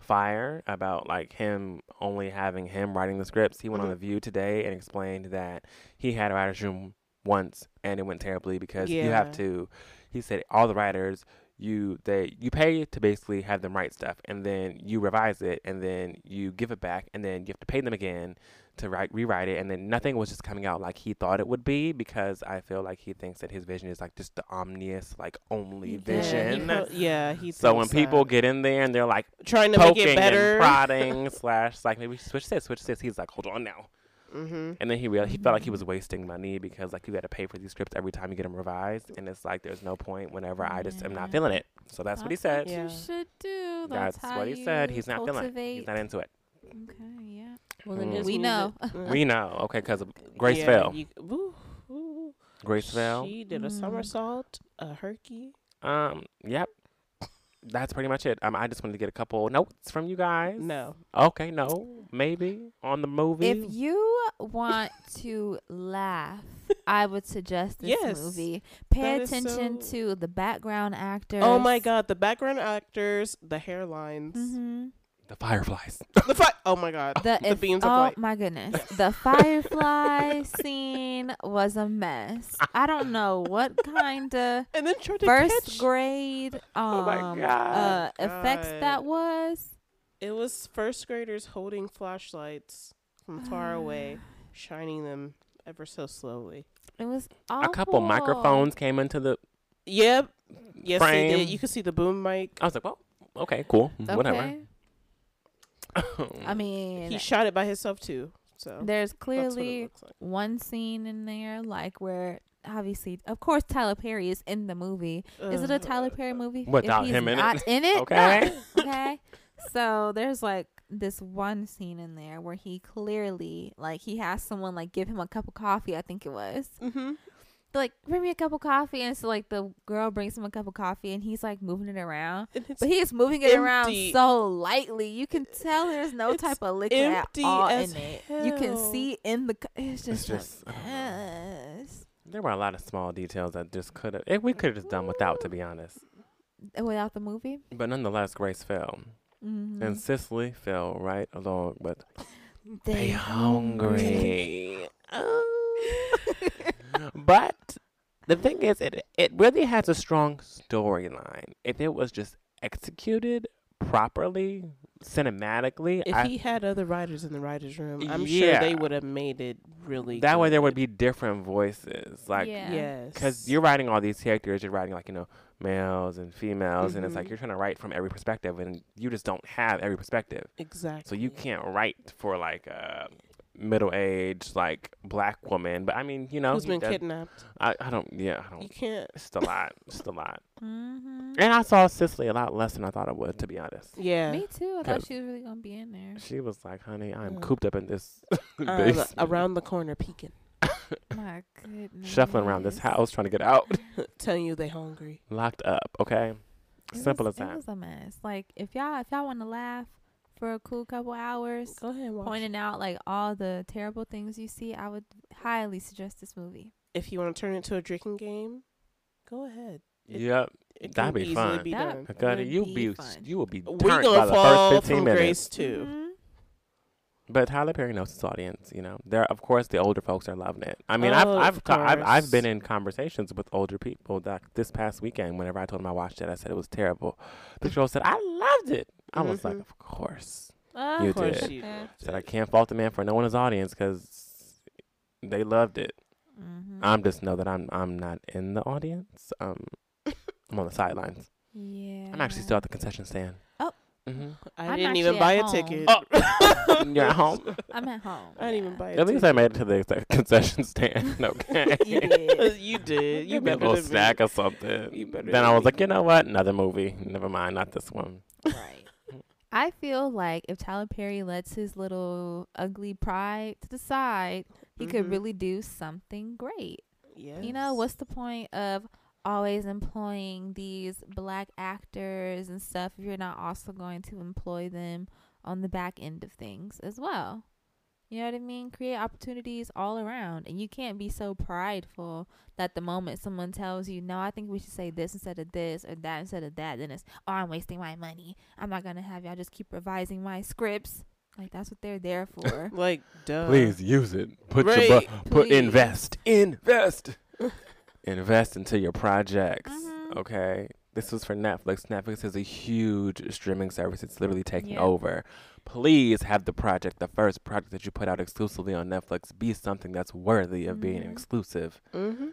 [SPEAKER 2] fire about like him only having him writing the scripts, he went on
[SPEAKER 1] Mhm.
[SPEAKER 2] The View today and explained that he had a writer's room once and it went terribly because you have to. He said all the writers you they you pay to basically have them write stuff and then you revise it and then you give it back and then you have to pay them again to write rewrite it and then nothing was just coming out like he thought it would be because I feel like he thinks that his vision is like just the omnious like only vision.
[SPEAKER 1] Yeah, he, yeah, he
[SPEAKER 2] so when people
[SPEAKER 1] that.
[SPEAKER 2] get in there and they're like
[SPEAKER 1] trying to make it better,
[SPEAKER 2] and prodding slash like maybe switch this, switch this, he's like, hold on now.
[SPEAKER 1] Mm-hmm.
[SPEAKER 2] And then he realized he felt like he was wasting money because like you had to pay for these scripts every time you get them revised, and it's like there's no point whenever I just am not feeling it. So that's what he said.
[SPEAKER 3] what
[SPEAKER 1] Yeah.
[SPEAKER 3] You should do. That's,
[SPEAKER 2] That's
[SPEAKER 3] how
[SPEAKER 2] what he said. He's not feeling it.
[SPEAKER 3] cultivate.
[SPEAKER 2] He's not into it.
[SPEAKER 3] Okay, yeah.
[SPEAKER 1] Well, then
[SPEAKER 2] Mm.
[SPEAKER 1] just
[SPEAKER 3] We know.
[SPEAKER 2] We know, okay, because Grace
[SPEAKER 1] Yeah,
[SPEAKER 2] fell.
[SPEAKER 1] you- woo, woo.
[SPEAKER 2] Grace fell.
[SPEAKER 1] She did a
[SPEAKER 3] Mm.
[SPEAKER 1] somersault, a herky.
[SPEAKER 2] Um, yep. That's pretty much it. Um, I just wanted to get a couple notes from you guys.
[SPEAKER 1] No.
[SPEAKER 2] Okay, no, maybe on the movie.
[SPEAKER 3] If you want to laugh, I would suggest this
[SPEAKER 1] Yes.
[SPEAKER 3] movie. Pay attention
[SPEAKER 1] so-
[SPEAKER 3] to the background actors.
[SPEAKER 1] Oh my God! The background actors, the hairlines,
[SPEAKER 3] hmm
[SPEAKER 2] the Fireflies.
[SPEAKER 1] the fi- Oh my God!
[SPEAKER 3] The,
[SPEAKER 1] The
[SPEAKER 3] if-
[SPEAKER 1] beams of
[SPEAKER 3] oh
[SPEAKER 1] light.
[SPEAKER 3] my goodness, the firefly scene was a mess. I don't know what kind of
[SPEAKER 1] And then tried to
[SPEAKER 3] first
[SPEAKER 1] catch.
[SPEAKER 3] grade um
[SPEAKER 2] Oh my
[SPEAKER 3] uh
[SPEAKER 2] God.
[SPEAKER 3] effects that was.
[SPEAKER 1] It was first graders holding flashlights from far away, shining them ever so slowly.
[SPEAKER 3] It was
[SPEAKER 2] A couple microphones came into the.
[SPEAKER 1] Yep. Yes, they did. You could see the boom mic.
[SPEAKER 2] I was like, well, okay, cool, whatever.
[SPEAKER 3] Okay. I mean,
[SPEAKER 1] He shot it by himself too. So
[SPEAKER 3] there's
[SPEAKER 1] that's what it
[SPEAKER 3] clearly
[SPEAKER 1] like.
[SPEAKER 3] one scene in there like where obviously of course Tyler Perry is in the movie. Is it a Tyler Perry movie?
[SPEAKER 2] Without
[SPEAKER 3] if he's
[SPEAKER 2] him in it?
[SPEAKER 3] in it?
[SPEAKER 2] Okay.
[SPEAKER 3] No. okay. So there's like this one scene in there where he clearly like he has someone like give him a cup of coffee, I think it was.
[SPEAKER 1] Mm-hmm.
[SPEAKER 3] Like, bring me a cup of coffee and so like the girl brings him a cup of coffee and he's like moving it around. But he is moving it around so lightly. You can tell there's no
[SPEAKER 1] It's
[SPEAKER 3] type of liquid at
[SPEAKER 1] empty
[SPEAKER 3] all
[SPEAKER 1] as
[SPEAKER 3] in it. You can see in the. cu- It's just,
[SPEAKER 2] just-
[SPEAKER 3] a mess.
[SPEAKER 2] There were a lot of small details that just could have. We could have just done without, to be honest.
[SPEAKER 3] Without the movie,
[SPEAKER 2] But nonetheless, Grace fell,
[SPEAKER 3] mm-hmm.
[SPEAKER 2] and Cicely fell right along with
[SPEAKER 3] they
[SPEAKER 2] They hungry. but the thing is, it it really has a strong storyline. If it was just executed properly, cinematically,
[SPEAKER 1] If
[SPEAKER 2] I,
[SPEAKER 1] he had other writers in the writers' room, I'm sure they would have made it really.
[SPEAKER 2] that way there would be different voices. Like,
[SPEAKER 3] Yeah.
[SPEAKER 1] yes,
[SPEAKER 2] because you're writing all these characters, you're writing like you know males and females, and it's like
[SPEAKER 1] Mhm.
[SPEAKER 2] you're trying to write from every perspective, and you just don't have every perspective.
[SPEAKER 1] exactly.
[SPEAKER 2] So you can't write for like a middle aged like black woman. But I mean, you know,
[SPEAKER 1] who's been
[SPEAKER 2] does-
[SPEAKER 1] kidnapped?
[SPEAKER 2] I, I don't. Yeah, I
[SPEAKER 1] You
[SPEAKER 2] don't.
[SPEAKER 1] You can't.
[SPEAKER 2] It's a lot. It's a lot.
[SPEAKER 3] Mm-hmm.
[SPEAKER 2] And I saw Cicely a lot less than I thought I would, to be honest.
[SPEAKER 1] Yeah.
[SPEAKER 3] Me too. I thought she was really gonna be in there.
[SPEAKER 2] She was like, "Honey, I'm
[SPEAKER 1] Mm.
[SPEAKER 2] cooped up in this basement,
[SPEAKER 1] around the corner, peeking,
[SPEAKER 3] My goodness.
[SPEAKER 2] shuffling around this house, trying to get out,
[SPEAKER 1] telling you they hungry.
[SPEAKER 2] locked up." Okay,
[SPEAKER 3] It
[SPEAKER 2] simple
[SPEAKER 3] was,
[SPEAKER 2] as that.
[SPEAKER 3] It was a mess. Like if y'all if y'all want to laugh for a cool couple hours,
[SPEAKER 1] Go ahead, and watch.
[SPEAKER 3] pointing out like all the terrible things you see, I would highly suggest this movie.
[SPEAKER 1] If you want to turn it into a drinking game, go ahead. It-
[SPEAKER 2] yep,
[SPEAKER 1] It
[SPEAKER 2] That'd be fun.
[SPEAKER 1] Be
[SPEAKER 3] That-
[SPEAKER 1] done.
[SPEAKER 2] Gunny,
[SPEAKER 3] would
[SPEAKER 2] you
[SPEAKER 3] be
[SPEAKER 2] be
[SPEAKER 3] fun.
[SPEAKER 2] you will be
[SPEAKER 1] We
[SPEAKER 2] turned by
[SPEAKER 1] gonna
[SPEAKER 2] the
[SPEAKER 1] fall
[SPEAKER 2] first 15
[SPEAKER 1] from
[SPEAKER 2] minutes.
[SPEAKER 1] grace too.
[SPEAKER 3] Mhm.
[SPEAKER 2] But Tyler Perry knows his audience. You know, there of course the older folks are loving it. I mean,
[SPEAKER 1] Oh,
[SPEAKER 2] I've I've,
[SPEAKER 1] of
[SPEAKER 2] I've I've been in conversations with older people that this past weekend. Whenever I told them I watched it, I said it was terrible. The girl said I loved it. I was like,
[SPEAKER 1] Mhm.
[SPEAKER 2] of course.
[SPEAKER 3] Uh,
[SPEAKER 2] You
[SPEAKER 1] Of course
[SPEAKER 2] did.
[SPEAKER 1] you did.
[SPEAKER 2] Said I can't fault the man for knowing his audience because they loved it.
[SPEAKER 3] Mhm.
[SPEAKER 2] I'm just know that I'm I'm not in the audience. Um, I'm on the sidelines.
[SPEAKER 3] yeah.
[SPEAKER 2] I'm actually still at the concession stand.
[SPEAKER 3] Oh.
[SPEAKER 2] hmm
[SPEAKER 1] I
[SPEAKER 3] I'm
[SPEAKER 1] didn't even
[SPEAKER 3] at
[SPEAKER 1] buy a ticket.
[SPEAKER 2] Oh. You're at home.
[SPEAKER 3] I'm at home.
[SPEAKER 1] I didn't even buy a
[SPEAKER 2] At least
[SPEAKER 1] ticket.
[SPEAKER 2] I made it to the the concession stand. Okay.
[SPEAKER 3] You did.
[SPEAKER 1] you did. You
[SPEAKER 2] Give me a
[SPEAKER 1] better
[SPEAKER 2] little
[SPEAKER 1] than me.
[SPEAKER 2] snack or something.
[SPEAKER 1] You better
[SPEAKER 2] then I was
[SPEAKER 1] me.
[SPEAKER 2] like, you know what? Another movie. Never mind, not this one.
[SPEAKER 3] Right. I feel like if Tyler Perry lets his little ugly pride to the side, he could
[SPEAKER 1] Mhm.
[SPEAKER 3] really do something great.
[SPEAKER 1] Yes.
[SPEAKER 3] You know, what's the point of always employing these black actors and stuff if you're not also going to employ them on the back end of things as well? You know what I mean? Create opportunities all around. And you can't be so prideful that the moment someone tells you, no, I think we should say this instead of this or that instead of that, then it's, oh, I'm wasting my money. I'm not going to have y'all just keep revising my scripts. Like, that's what they're there for.
[SPEAKER 1] Like, duh.
[SPEAKER 2] Please use it. Put your
[SPEAKER 1] Right.
[SPEAKER 2] bu- put
[SPEAKER 3] Please.
[SPEAKER 2] invest. Invest. invest into your projects.
[SPEAKER 3] Mhm.
[SPEAKER 2] Okay. This was for Netflix. Netflix is a huge streaming service. It's literally taking
[SPEAKER 3] Yep.
[SPEAKER 2] over. Please have the project, the first project that you put out exclusively on Netflix, be something that's worthy of being
[SPEAKER 3] Mhm.
[SPEAKER 2] exclusive.
[SPEAKER 1] Mm-hmm.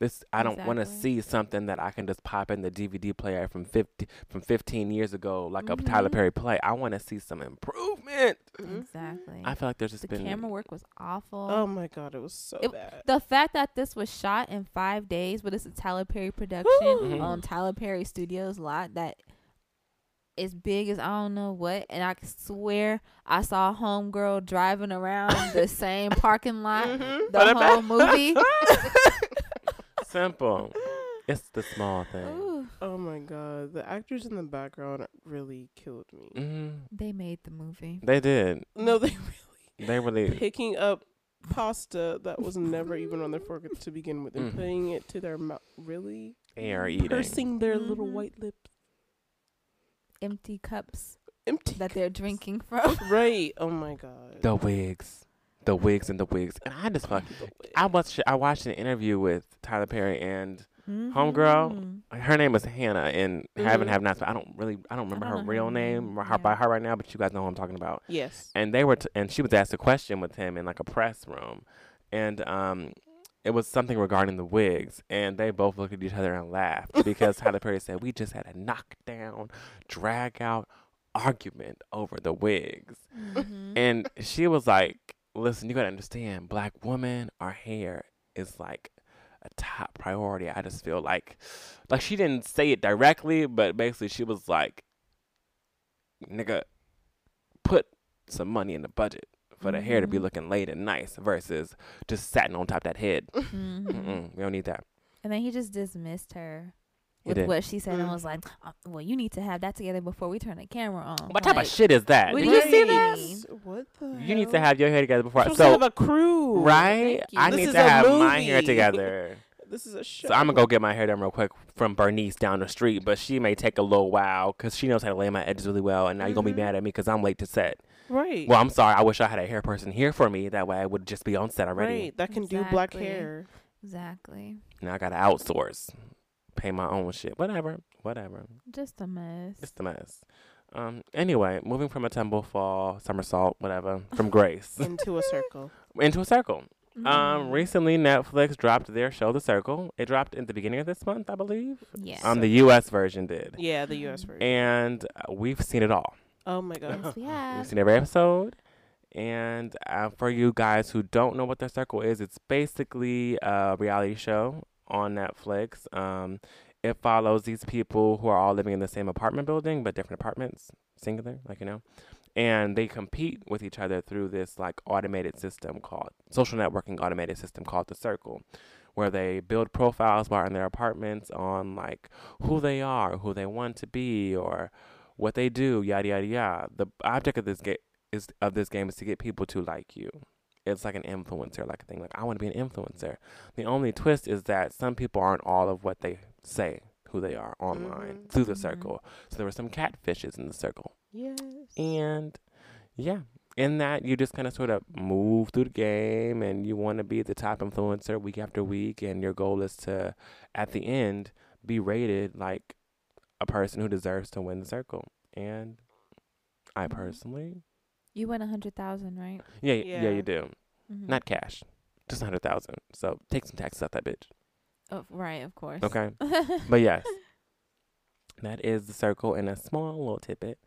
[SPEAKER 2] This I don't want to see something that I can just pop in the DVD player from fifty from fifteen years ago, like a Tyler. Perry play. I want to see some improvement.
[SPEAKER 3] Exactly.
[SPEAKER 2] I feel like there's just
[SPEAKER 3] the
[SPEAKER 2] been
[SPEAKER 3] camera work was awful.
[SPEAKER 1] Oh my god, it was so
[SPEAKER 3] It-
[SPEAKER 1] bad.
[SPEAKER 3] the fact that this was shot in five days, but it's a Tyler Perry production
[SPEAKER 2] Mhm.
[SPEAKER 3] on Tyler Perry Studios lot that is big as I don't know what, and I can swear I saw a homegirl driving around the same parking lot
[SPEAKER 1] Mhm.
[SPEAKER 3] the whole movie.
[SPEAKER 2] simple. It's the small thing.
[SPEAKER 3] Ooh,
[SPEAKER 1] Oh my god, the actors in the background really killed me.
[SPEAKER 2] hmm
[SPEAKER 3] they made the movie.
[SPEAKER 2] They did.
[SPEAKER 1] No, they really.
[SPEAKER 2] They really.
[SPEAKER 1] really picking up pasta that was never even on their fork to begin with and
[SPEAKER 2] Mm.
[SPEAKER 1] putting it to their mouth. Really,
[SPEAKER 2] They are eating.
[SPEAKER 1] pursing their little
[SPEAKER 3] Mhm.
[SPEAKER 1] white lips,
[SPEAKER 3] Empty cups
[SPEAKER 1] empty.
[SPEAKER 3] that they're drinking from.
[SPEAKER 1] right. Oh my god.
[SPEAKER 2] The wigs, the wigs and the wigs, and I just fuck. I watched. I watched an interview with Tyler Perry and Homegirl?
[SPEAKER 3] Mhm.
[SPEAKER 2] her name is Hannah and Have and
[SPEAKER 1] Mhm.
[SPEAKER 2] Have Nots. But I don't really. I don't remember
[SPEAKER 3] don't
[SPEAKER 2] her real
[SPEAKER 3] her
[SPEAKER 2] name,
[SPEAKER 3] name,
[SPEAKER 2] or her
[SPEAKER 3] yeah.
[SPEAKER 2] by her right now. But you guys know who I'm talking about.
[SPEAKER 1] Yes.
[SPEAKER 2] and they were t- and she was asked a question with him in like a press room and um it was something regarding the wigs and they both looked at each other and laughed because Tyler Perry said we just had a knockdown drag out argument over the wigs
[SPEAKER 3] Mhm.
[SPEAKER 2] and she was like listen you got to understand black women our hair is like a top priority i just feel like like she didn't say it directly but basically she was like nigga put some money in the budget for the hair to be
[SPEAKER 3] Mhm.
[SPEAKER 2] looking laid and nice versus just satin on top of that head
[SPEAKER 3] Mhm.
[SPEAKER 2] Mm-mm, we don't need that
[SPEAKER 3] And then he just dismissed her
[SPEAKER 2] He
[SPEAKER 3] with what she said and
[SPEAKER 1] Mm.
[SPEAKER 3] was like, "Uh, "Well, you need to have that together before we turn the camera on."
[SPEAKER 2] what type of shit is that
[SPEAKER 3] What
[SPEAKER 2] Did
[SPEAKER 3] do you
[SPEAKER 2] you see
[SPEAKER 3] Right.
[SPEAKER 2] that
[SPEAKER 1] What the?
[SPEAKER 2] you need to have your hair together before
[SPEAKER 1] Supposed
[SPEAKER 2] so
[SPEAKER 1] to have a crew,
[SPEAKER 2] right i
[SPEAKER 1] This
[SPEAKER 2] need to
[SPEAKER 1] a
[SPEAKER 2] have my hair together
[SPEAKER 1] This is a show.
[SPEAKER 2] So I'm gonna go get my hair done real quick from Bernice down the street, but she may take a little while because she knows how to lay my edges really well. And now you're gonna be mad at me because I'm late to set.
[SPEAKER 1] right.
[SPEAKER 2] Well, I'm sorry. I wish I had a hair person here for me. That way I would just be on set already.
[SPEAKER 1] right. That can do black hair.
[SPEAKER 3] Exactly.
[SPEAKER 2] Now I gotta outsource, pay my own shit. Whatever, whatever.
[SPEAKER 3] Just a mess.
[SPEAKER 2] It's a mess. Um. Anyway, moving from a tumble fall, somersault, whatever, from Grace
[SPEAKER 1] Into a circle.
[SPEAKER 2] into a circle. Um.
[SPEAKER 3] Mhm.
[SPEAKER 2] Recently, Netflix dropped their show, The Circle. It dropped in the beginning of this month, I believe.
[SPEAKER 3] Yes.
[SPEAKER 2] Um. The U.S. version did.
[SPEAKER 1] Yeah, the U.S. version.
[SPEAKER 2] and uh, we've seen it all.
[SPEAKER 1] oh my god.
[SPEAKER 3] Yes, we
[SPEAKER 2] We've
[SPEAKER 3] have.
[SPEAKER 2] seen every episode. And uh, for you guys who don't know what the circle is, it's basically a reality show on Netflix. Um, it follows these people who are all living in the same apartment building, but different apartments, singular, like you know. And they compete with each other through this like automated system called social networking automated system called the Circle, where they build profiles while in their apartments on like who they are, who they want to be, or what they do, yada yada yada. The object of this game is of this game is to get people to like you. It's like an influencer, like a thing. Like I want to be an influencer. The only twist is that some people aren't all of what they say who they are online
[SPEAKER 1] Mhm.
[SPEAKER 2] through the
[SPEAKER 3] Mhm.
[SPEAKER 2] circle. So there were some catfishes in the circle,
[SPEAKER 1] Yes.
[SPEAKER 2] and yeah, in that you just kind of sort of move through the game, and you want to be the top influencer week after week, and your goal is to, at the end, be rated like a person who deserves to win the circle. And I
[SPEAKER 3] Mhm.
[SPEAKER 2] personally,
[SPEAKER 3] You win a hundred thousand, right?
[SPEAKER 2] yeah, yeah,
[SPEAKER 1] Yeah.
[SPEAKER 2] you do.
[SPEAKER 3] Mhm.
[SPEAKER 2] Not cash, just a hundred thousand. So take some taxes out that bitch.
[SPEAKER 3] Oh, right, of course.
[SPEAKER 2] Okay, but yes, that is the circle in a small little tidbit.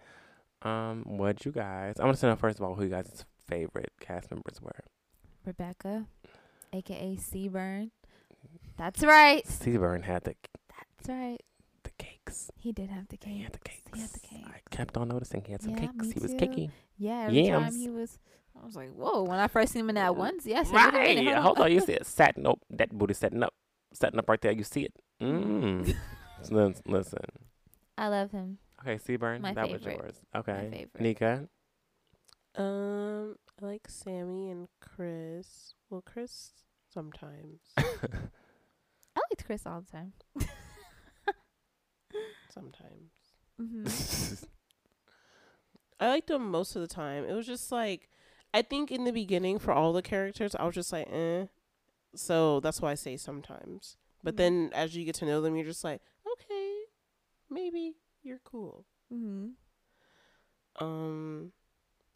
[SPEAKER 2] Um, what you guys? I want to know first of all who you guys' favorite cast members were.
[SPEAKER 3] Rebecca, aka Seaburn. That's right.
[SPEAKER 2] Seaburn had the
[SPEAKER 3] That's right.
[SPEAKER 2] The cakes.
[SPEAKER 3] He did have the cakes.
[SPEAKER 2] He had the cakes.
[SPEAKER 3] He had the cake.
[SPEAKER 2] I kept on noticing he had some
[SPEAKER 3] Yeah,
[SPEAKER 2] cakes. He was
[SPEAKER 3] too.
[SPEAKER 2] cakey.
[SPEAKER 3] Yeah, every time he was, I was like, whoa. When I first seen him in that onesie, yes, wait a minute,
[SPEAKER 2] Right. Hold on. You see it setting up. That booty setting up. Setting up right there. You see it. Mm. Lis- Listen.
[SPEAKER 3] I love him.
[SPEAKER 2] Okay, Seaburn.
[SPEAKER 3] My
[SPEAKER 2] that was
[SPEAKER 3] favorite.
[SPEAKER 2] yours. Okay.
[SPEAKER 3] favorite.
[SPEAKER 2] Nika.
[SPEAKER 1] Um, I like Sammy and Chris. Well, Chris sometimes.
[SPEAKER 3] I liked Chris all the time.
[SPEAKER 1] sometimes.
[SPEAKER 3] hmm
[SPEAKER 1] I liked them most of the time. It was just like I think in the beginning for all the characters, I was just like, eh. So that's why I say sometimes. But
[SPEAKER 3] Mhm.
[SPEAKER 1] then as you get to know them, you're just like, okay, maybe you're cool.
[SPEAKER 3] Mm-hmm.
[SPEAKER 1] Um,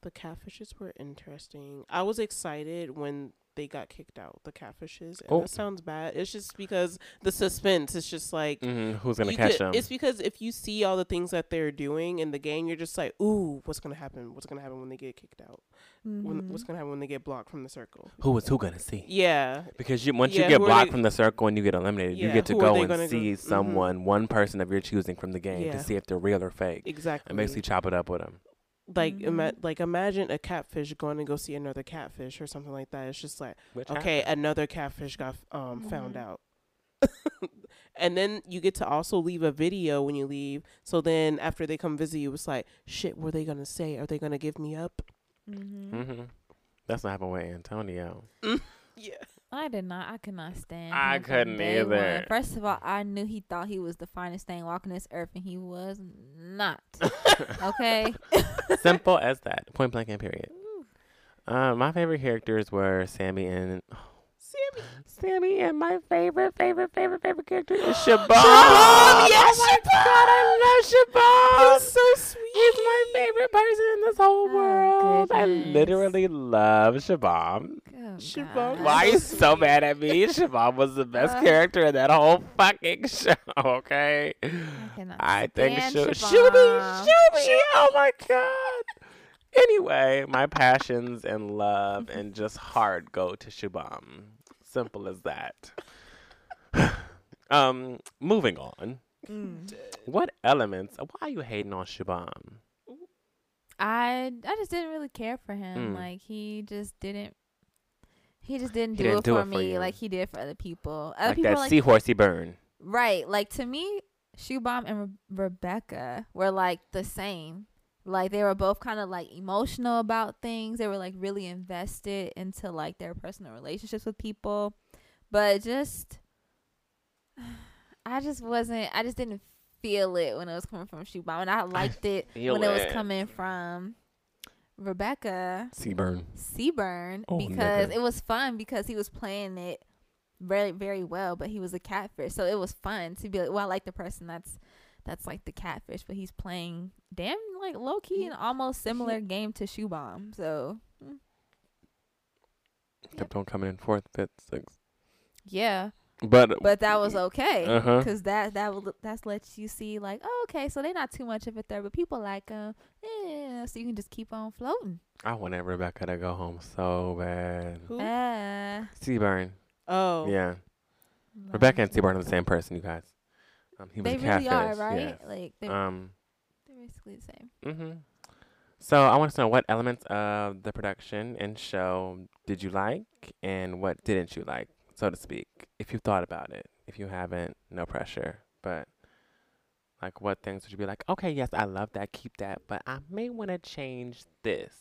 [SPEAKER 1] the catfishes were interesting. I was excited when they got kicked out. The catfishes. And
[SPEAKER 2] Oh.
[SPEAKER 1] that sounds bad. It's just because the suspense. It's just like.
[SPEAKER 2] hmm Who's gonna
[SPEAKER 1] you
[SPEAKER 2] catch
[SPEAKER 1] could-
[SPEAKER 2] them?
[SPEAKER 1] It's because if you see all the things that they're doing in the game, you're just like, ooh, what's gonna happen? What's gonna happen when they get kicked out? When, what's gonna happen when they get blocked from the circle?
[SPEAKER 2] Who is who gonna see?
[SPEAKER 1] Yeah,
[SPEAKER 2] Because you once
[SPEAKER 1] Yeah,
[SPEAKER 2] you get blocked
[SPEAKER 1] they-
[SPEAKER 2] from the circle and you get eliminated, you get to go and
[SPEAKER 1] gonna go-
[SPEAKER 2] see
[SPEAKER 1] mhm.
[SPEAKER 2] someone, one person of your choosing from the game
[SPEAKER 1] Yeah.
[SPEAKER 2] to see if they're real or fake,
[SPEAKER 1] exactly.
[SPEAKER 2] and basically chop it up with them.
[SPEAKER 1] Like ima-
[SPEAKER 3] Mhm.
[SPEAKER 1] like imagine a catfish going to go see another catfish or something like that. It's just like
[SPEAKER 2] Which
[SPEAKER 1] okay,
[SPEAKER 2] happened.
[SPEAKER 1] another catfish got um found
[SPEAKER 3] Mhm.
[SPEAKER 1] out. and then you get to also leave a video when you leave. So then after they come visit you, it's like, shit, what are they gonna say? Are they gonna give me up?
[SPEAKER 3] Mhm.
[SPEAKER 2] hmm That's what happened with Antonio.
[SPEAKER 1] Yeah.
[SPEAKER 3] I did not. I could not stand.
[SPEAKER 2] I
[SPEAKER 3] him
[SPEAKER 2] couldn't
[SPEAKER 3] day one.
[SPEAKER 2] either.
[SPEAKER 3] First of all, I knew he thought he was the finest thing walking this earth, and he was not. Okay.
[SPEAKER 2] Simple as that. Point blank and period. Uh, my favorite characters were Sammy and
[SPEAKER 1] Sammy.
[SPEAKER 2] Sammy, and my favorite, favorite, favorite, favorite character is Shubham.
[SPEAKER 1] Shubham, yes,
[SPEAKER 2] oh my God, I love Shubham.
[SPEAKER 1] He's so sweet.
[SPEAKER 2] He's my favorite person in this whole
[SPEAKER 3] Oh,
[SPEAKER 2] world. I literally love Shubham.
[SPEAKER 3] Oh,
[SPEAKER 1] Siobhan
[SPEAKER 3] God.
[SPEAKER 1] was
[SPEAKER 2] Why are you
[SPEAKER 1] so
[SPEAKER 2] so mad at me? Shubham was the best
[SPEAKER 3] Uh.
[SPEAKER 2] character in that whole fucking show. Okay,
[SPEAKER 3] I
[SPEAKER 2] I think
[SPEAKER 3] stand
[SPEAKER 2] Shu-
[SPEAKER 3] Siobhan.
[SPEAKER 2] Shuby, Shuby. Oh my god. Anyway, my passions and love and just heart go to Shubham. Simple as that. um, moving on.
[SPEAKER 3] Mm.
[SPEAKER 2] What elements? Why are you hating on Shubham?
[SPEAKER 3] I I just didn't really care for him.
[SPEAKER 2] Mm.
[SPEAKER 3] Like he just didn't. He just didn't
[SPEAKER 2] He
[SPEAKER 3] do
[SPEAKER 2] didn't
[SPEAKER 3] it
[SPEAKER 2] do for
[SPEAKER 3] for me
[SPEAKER 2] you.
[SPEAKER 3] like he did for other people. Other
[SPEAKER 2] like
[SPEAKER 3] people
[SPEAKER 2] that
[SPEAKER 3] like
[SPEAKER 2] seahorsey burn.
[SPEAKER 3] right. Like to me, Shubham and Re- Rebecca were like the same. Like they were both kind of like emotional about things. They were like really invested into like their personal relationships with people, but just I just wasn't. I just didn't feel it when it was coming from Shubham, and I liked it
[SPEAKER 2] feel
[SPEAKER 3] when it was coming from Rebecca
[SPEAKER 2] seaburn.
[SPEAKER 3] Seaburn
[SPEAKER 2] Oh,
[SPEAKER 3] because
[SPEAKER 2] nigga.
[SPEAKER 3] it was fun because he was playing it very very well, but he was a catfish, so it was fun to be like, well, I like the person that's that's like the catfish, but he's playing damn like low key and almost similar game to Shubham. So mm,
[SPEAKER 2] Kept on coming in fourth, fifth, sixth.
[SPEAKER 3] yeah,
[SPEAKER 2] But
[SPEAKER 3] but that was okay
[SPEAKER 2] Uh-huh.
[SPEAKER 3] because that that will that's lets you see like oh, okay, so they're not too much of a third, but people like them, yeah, so you can just keep on floating.
[SPEAKER 2] I wanted Rebecca to go home so bad.
[SPEAKER 1] Who?
[SPEAKER 3] Uh,
[SPEAKER 2] Seaburn.
[SPEAKER 1] oh.
[SPEAKER 2] Yeah. Rebecca and Seaburn are the same person, you guys. Um, he was
[SPEAKER 3] They
[SPEAKER 2] a
[SPEAKER 3] really
[SPEAKER 2] catfish.
[SPEAKER 3] are right.
[SPEAKER 2] yes.
[SPEAKER 3] Like they're,
[SPEAKER 2] Um.
[SPEAKER 3] they're basically the same.
[SPEAKER 2] hmm So I want to know what elements of the production and show did you like, and what didn't you like, so to speak. If you thought about it, if you haven't, no pressure. But like, what things would you be like? Okay, yes, I love that, keep that, but I may want to change this.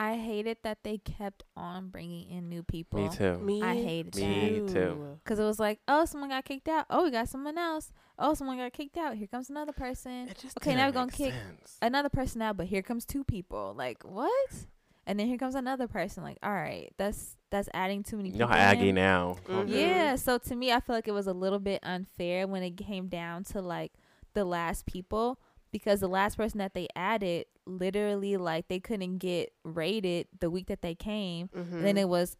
[SPEAKER 3] I hated that they kept on bringing in new people.
[SPEAKER 2] Me too.
[SPEAKER 1] Me
[SPEAKER 3] I hated
[SPEAKER 2] Me
[SPEAKER 3] that.
[SPEAKER 2] too.
[SPEAKER 3] Cause it was like, oh, someone got kicked out. Oh, we got someone else. Oh, someone got kicked out. Here comes another person.
[SPEAKER 2] It just
[SPEAKER 3] Okay, now we're gonna kick
[SPEAKER 2] sense.
[SPEAKER 3] Another person out, but here comes two people. Like what? And then here comes another person. Like, all right, that's that's adding too many
[SPEAKER 2] You know
[SPEAKER 3] people.
[SPEAKER 2] how
[SPEAKER 3] in.
[SPEAKER 2] Aggie now.
[SPEAKER 1] Mhm.
[SPEAKER 3] Yeah. So to me, I feel like it was a little bit unfair when it came down to like the last people because the last person that they added literally like they couldn't get rated the week that they came.
[SPEAKER 1] Mhm.
[SPEAKER 3] And then it was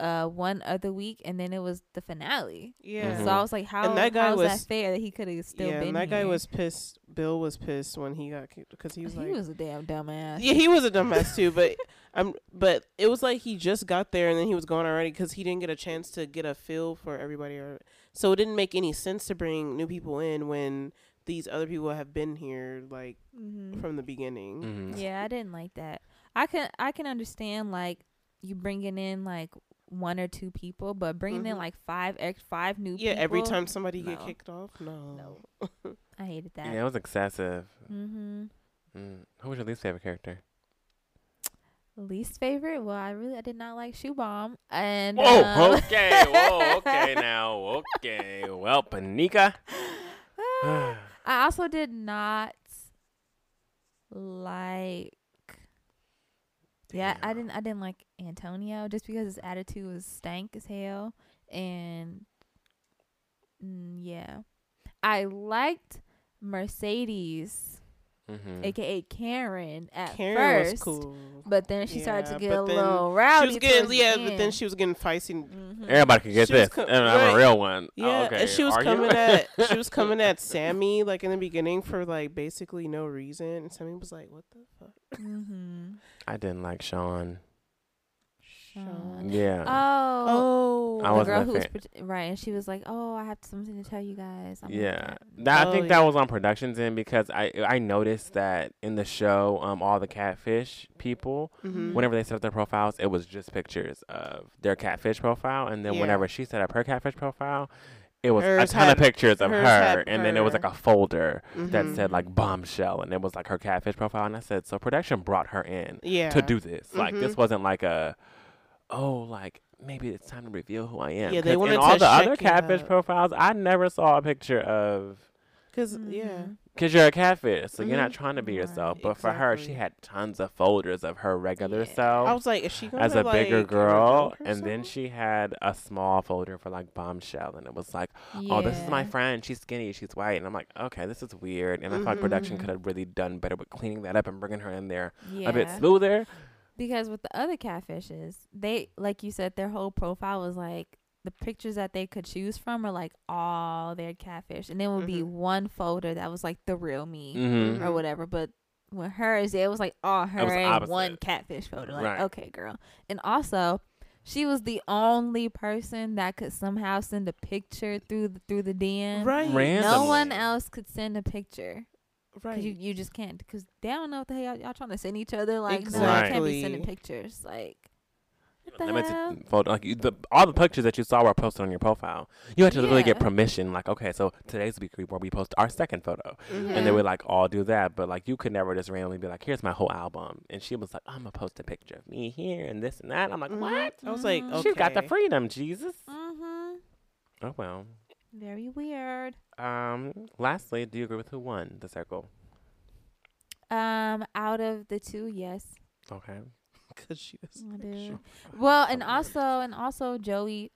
[SPEAKER 3] uh one other week and then it was the finale.
[SPEAKER 1] yeah.
[SPEAKER 2] Mhm.
[SPEAKER 3] So I was like, how and
[SPEAKER 1] that guy
[SPEAKER 3] how's
[SPEAKER 1] was-
[SPEAKER 3] that fair that he could have still
[SPEAKER 1] yeah,
[SPEAKER 3] been
[SPEAKER 1] and that guy was pissed. Bill was pissed when he got kicked because he was
[SPEAKER 3] he
[SPEAKER 1] like,
[SPEAKER 3] was a damn dumbass.
[SPEAKER 1] yeah, he was a dumbass too. But I'm, but it was like he just got there and then he was gone already because he didn't get a chance to get a feel for everybody. Or so it didn't make any sense to bring new people in when these other people have been here like
[SPEAKER 3] Mm-hmm.
[SPEAKER 1] from the beginning.
[SPEAKER 2] Mhm.
[SPEAKER 3] Yeah, I didn't like that. I can I can understand like you bringing in like one or two people, but bringing in
[SPEAKER 1] Mhm.
[SPEAKER 3] like five ex five new
[SPEAKER 1] Yeah,
[SPEAKER 3] people.
[SPEAKER 1] every time somebody get kicked off, no, no.
[SPEAKER 3] I hated that.
[SPEAKER 2] Yeah, it was excessive.
[SPEAKER 3] Mm-hmm.
[SPEAKER 2] Mm. Who was your least favorite character?
[SPEAKER 3] Least favorite? Well, I really I did not like Shubham, and
[SPEAKER 2] Whoa,
[SPEAKER 3] um,
[SPEAKER 2] okay, whoa, okay now, okay. Well, Panika.
[SPEAKER 3] I also did not like. Yeah, I didn't. I didn't like Antonio just because his attitude was stank as hell, and mm, yeah, I liked Mercedes
[SPEAKER 2] Mm-hmm.
[SPEAKER 3] aka Karyn, at
[SPEAKER 1] Karyn
[SPEAKER 3] first.
[SPEAKER 1] was cool.
[SPEAKER 3] But then she started to get a little rowdy.
[SPEAKER 1] She was getting yeah,
[SPEAKER 3] the
[SPEAKER 1] but then she was getting feisty.
[SPEAKER 3] Mhm.
[SPEAKER 2] Everybody can get
[SPEAKER 1] She
[SPEAKER 2] this.
[SPEAKER 1] co-
[SPEAKER 2] and I'm
[SPEAKER 1] right.
[SPEAKER 2] a real one.
[SPEAKER 1] Yeah,
[SPEAKER 2] oh, okay.
[SPEAKER 1] and she was
[SPEAKER 2] Are
[SPEAKER 1] coming at she was coming at Sammy like in the beginning for like basically no reason. And Sammy was like, "What the fuck?"
[SPEAKER 3] Mhm.
[SPEAKER 2] I didn't like Sean.
[SPEAKER 3] Sean.
[SPEAKER 2] Yeah.
[SPEAKER 3] Oh.
[SPEAKER 1] Oh,
[SPEAKER 2] I
[SPEAKER 3] the girl
[SPEAKER 2] a
[SPEAKER 3] who was
[SPEAKER 2] fan.
[SPEAKER 3] right, and she was like, "Oh, I have something to tell you guys." I'm
[SPEAKER 2] yeah,
[SPEAKER 3] "God."
[SPEAKER 2] that, I
[SPEAKER 1] Oh,
[SPEAKER 2] think
[SPEAKER 1] yeah.
[SPEAKER 2] that was on productions end because I I noticed that in the show, um, all the catfish people,
[SPEAKER 1] Mhm.
[SPEAKER 2] whenever they set up their profiles, it was just pictures of their catfish profile, and then
[SPEAKER 1] Yeah.
[SPEAKER 2] whenever she set up her catfish profile, it was a ton
[SPEAKER 1] had-
[SPEAKER 2] of pictures of her,
[SPEAKER 1] had
[SPEAKER 2] and then it was like a folder that
[SPEAKER 1] Mhm.
[SPEAKER 2] said like bombshell, and it was like her catfish profile, and I said, so production brought her in
[SPEAKER 1] yeah
[SPEAKER 2] to do this. Like this
[SPEAKER 1] Mhm.
[SPEAKER 2] wasn't like a, oh, like maybe it's time to reveal who I am.
[SPEAKER 1] Yeah, they
[SPEAKER 2] 'Cause
[SPEAKER 1] wanted
[SPEAKER 2] in all
[SPEAKER 1] to
[SPEAKER 2] the other
[SPEAKER 1] check it
[SPEAKER 2] catfish
[SPEAKER 1] out.
[SPEAKER 2] profiles, I never saw a picture of.
[SPEAKER 1] because yeah
[SPEAKER 3] Mhm.
[SPEAKER 2] Cause you're a catfish, so you're not
[SPEAKER 1] Mhm.
[SPEAKER 2] trying to be
[SPEAKER 3] Right,
[SPEAKER 2] yourself. But for her, she
[SPEAKER 1] exactly.
[SPEAKER 2] had tons of folders of her regular
[SPEAKER 3] Yeah.
[SPEAKER 2] self
[SPEAKER 1] I was like, is she gonna be herself?
[SPEAKER 2] as a
[SPEAKER 1] like,
[SPEAKER 2] bigger girl,
[SPEAKER 1] reveal
[SPEAKER 2] and then
[SPEAKER 1] herself?
[SPEAKER 2] she had a small folder for like bombshell, and it was like, "Oh, this is my
[SPEAKER 3] Yeah.
[SPEAKER 2] friend. She's skinny. She's white." And I'm like, "Okay, this is weird." And I thought production
[SPEAKER 3] Mhm.
[SPEAKER 2] could have really done better with cleaning that up and bringing her in there
[SPEAKER 3] Yeah.
[SPEAKER 2] a bit smoother.
[SPEAKER 3] Because with the other catfishes, they like you said, their whole profile was like the pictures that they could choose from are like all their catfish, and then would be
[SPEAKER 1] Mhm.
[SPEAKER 3] one folder that was like the real me
[SPEAKER 2] Mm-hmm.
[SPEAKER 3] or whatever. But with hers, it was like all her
[SPEAKER 2] was
[SPEAKER 3] in
[SPEAKER 2] opposite.
[SPEAKER 3] one catfish photo. Like,
[SPEAKER 2] Right.
[SPEAKER 3] okay, girl. And also, she was the only person that could somehow send a picture through the, through the DM.
[SPEAKER 1] right
[SPEAKER 2] Ran-
[SPEAKER 3] No one else could send a picture.
[SPEAKER 1] Right
[SPEAKER 3] Cause you, you just can't because they don't know what the hell y'all, y'all trying to send each other. Like, no, I can't be sending pictures. Like, what the hell?
[SPEAKER 2] Limited photo, like you, the all the pictures that you saw were posted on your profile. You had to really get permission. Like, okay, so today's week where we post our second photo,
[SPEAKER 1] Mhm.
[SPEAKER 2] and they
[SPEAKER 3] Mhm.
[SPEAKER 2] would like all do that. But like, you could never just randomly be like, "Here's my whole album," and she was like, "I'm gonna post a picture of me here and this and that." I'm like,
[SPEAKER 1] Mhm.
[SPEAKER 2] "What?"
[SPEAKER 1] I was like, okay.
[SPEAKER 2] She's got the freedom, Jesus.
[SPEAKER 3] Mm-hmm.
[SPEAKER 2] Oh well.
[SPEAKER 3] Very weird.
[SPEAKER 2] Um. Lastly, do you agree with who won the circle?
[SPEAKER 3] Um, out of the two, yes,
[SPEAKER 2] Okay.
[SPEAKER 1] because she was
[SPEAKER 3] I do.
[SPEAKER 1] sure.
[SPEAKER 3] Well, and also, and also, Joey,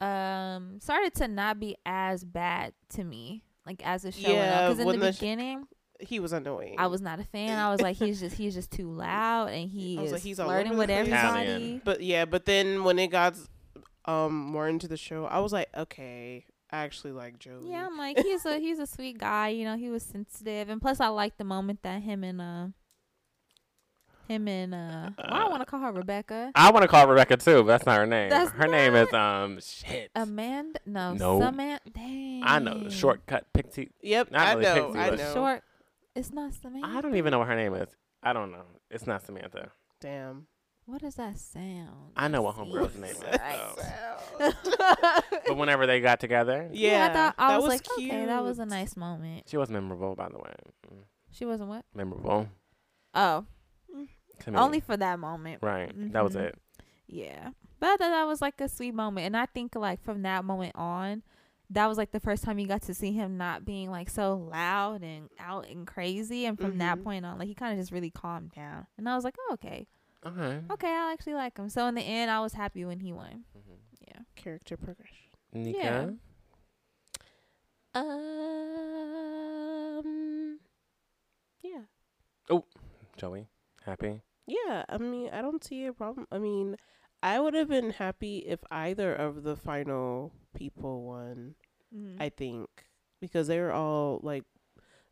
[SPEAKER 3] um, started to not be as bad to me, like as a show went
[SPEAKER 1] Yeah,
[SPEAKER 3] on. Because in
[SPEAKER 1] when
[SPEAKER 3] the,
[SPEAKER 1] the sh-
[SPEAKER 3] beginning,
[SPEAKER 1] he was annoying.
[SPEAKER 3] I was not a fan. I was like, he's just he's just too loud, and he is
[SPEAKER 1] like, he's all
[SPEAKER 3] flirting with everybody.
[SPEAKER 2] Italian.
[SPEAKER 1] But yeah, but then when it got um more into the show, I was like, okay, I actually like Joey.
[SPEAKER 3] Yeah, I'm like he's a he's a sweet guy. You know, he was sensitive, and plus I like the moment that him and uh him and uh, well, I don't want to call her Rebecca.
[SPEAKER 2] I want to call Rebecca too, but that's not her name.
[SPEAKER 3] That's
[SPEAKER 2] her name is um shit.
[SPEAKER 3] Amanda, no,
[SPEAKER 2] No.
[SPEAKER 3] Samantha. Dang,
[SPEAKER 2] I know the shortcut pixie.
[SPEAKER 1] Yep,
[SPEAKER 2] Not
[SPEAKER 1] I
[SPEAKER 2] really
[SPEAKER 1] know,
[SPEAKER 2] Pixie,
[SPEAKER 1] I know.
[SPEAKER 3] Short. It's not Samantha.
[SPEAKER 2] I don't even know what her name is. I don't know. It's not Samantha.
[SPEAKER 1] Damn.
[SPEAKER 3] What does that sound?
[SPEAKER 2] I know what homegirl's name is.
[SPEAKER 3] Right.
[SPEAKER 2] But whenever they got together,
[SPEAKER 1] Yeah,
[SPEAKER 3] I thought I
[SPEAKER 1] that
[SPEAKER 3] was,
[SPEAKER 1] was
[SPEAKER 3] like, okay, that was a nice moment.
[SPEAKER 2] she was memorable, by the way. Mm,
[SPEAKER 3] She wasn't what?
[SPEAKER 2] Memorable.
[SPEAKER 3] Oh,
[SPEAKER 2] To me.
[SPEAKER 3] only for that moment.
[SPEAKER 2] right. That was
[SPEAKER 3] Mhm.
[SPEAKER 2] it.
[SPEAKER 3] Yeah. But that was like a sweet moment. And I think like from that moment on, that was like the first time you got to see him not being like so loud and out and crazy. And from that
[SPEAKER 1] Mhm.
[SPEAKER 3] point on, like he kind of just really calmed down. And I was like, oh, okay.
[SPEAKER 2] Okay.
[SPEAKER 3] Okay, I actually like him. So in the end, I was happy when he won.
[SPEAKER 2] Mhm.
[SPEAKER 3] Yeah.
[SPEAKER 1] Character progression.
[SPEAKER 2] Nika.
[SPEAKER 3] Yeah.
[SPEAKER 1] Um. Yeah.
[SPEAKER 2] Oh, Joey. Happy.
[SPEAKER 1] Yeah. I mean, I don't see a problem. I mean, I would have been happy if either of the final people won.
[SPEAKER 3] Mm-hmm.
[SPEAKER 1] I think because they were all like,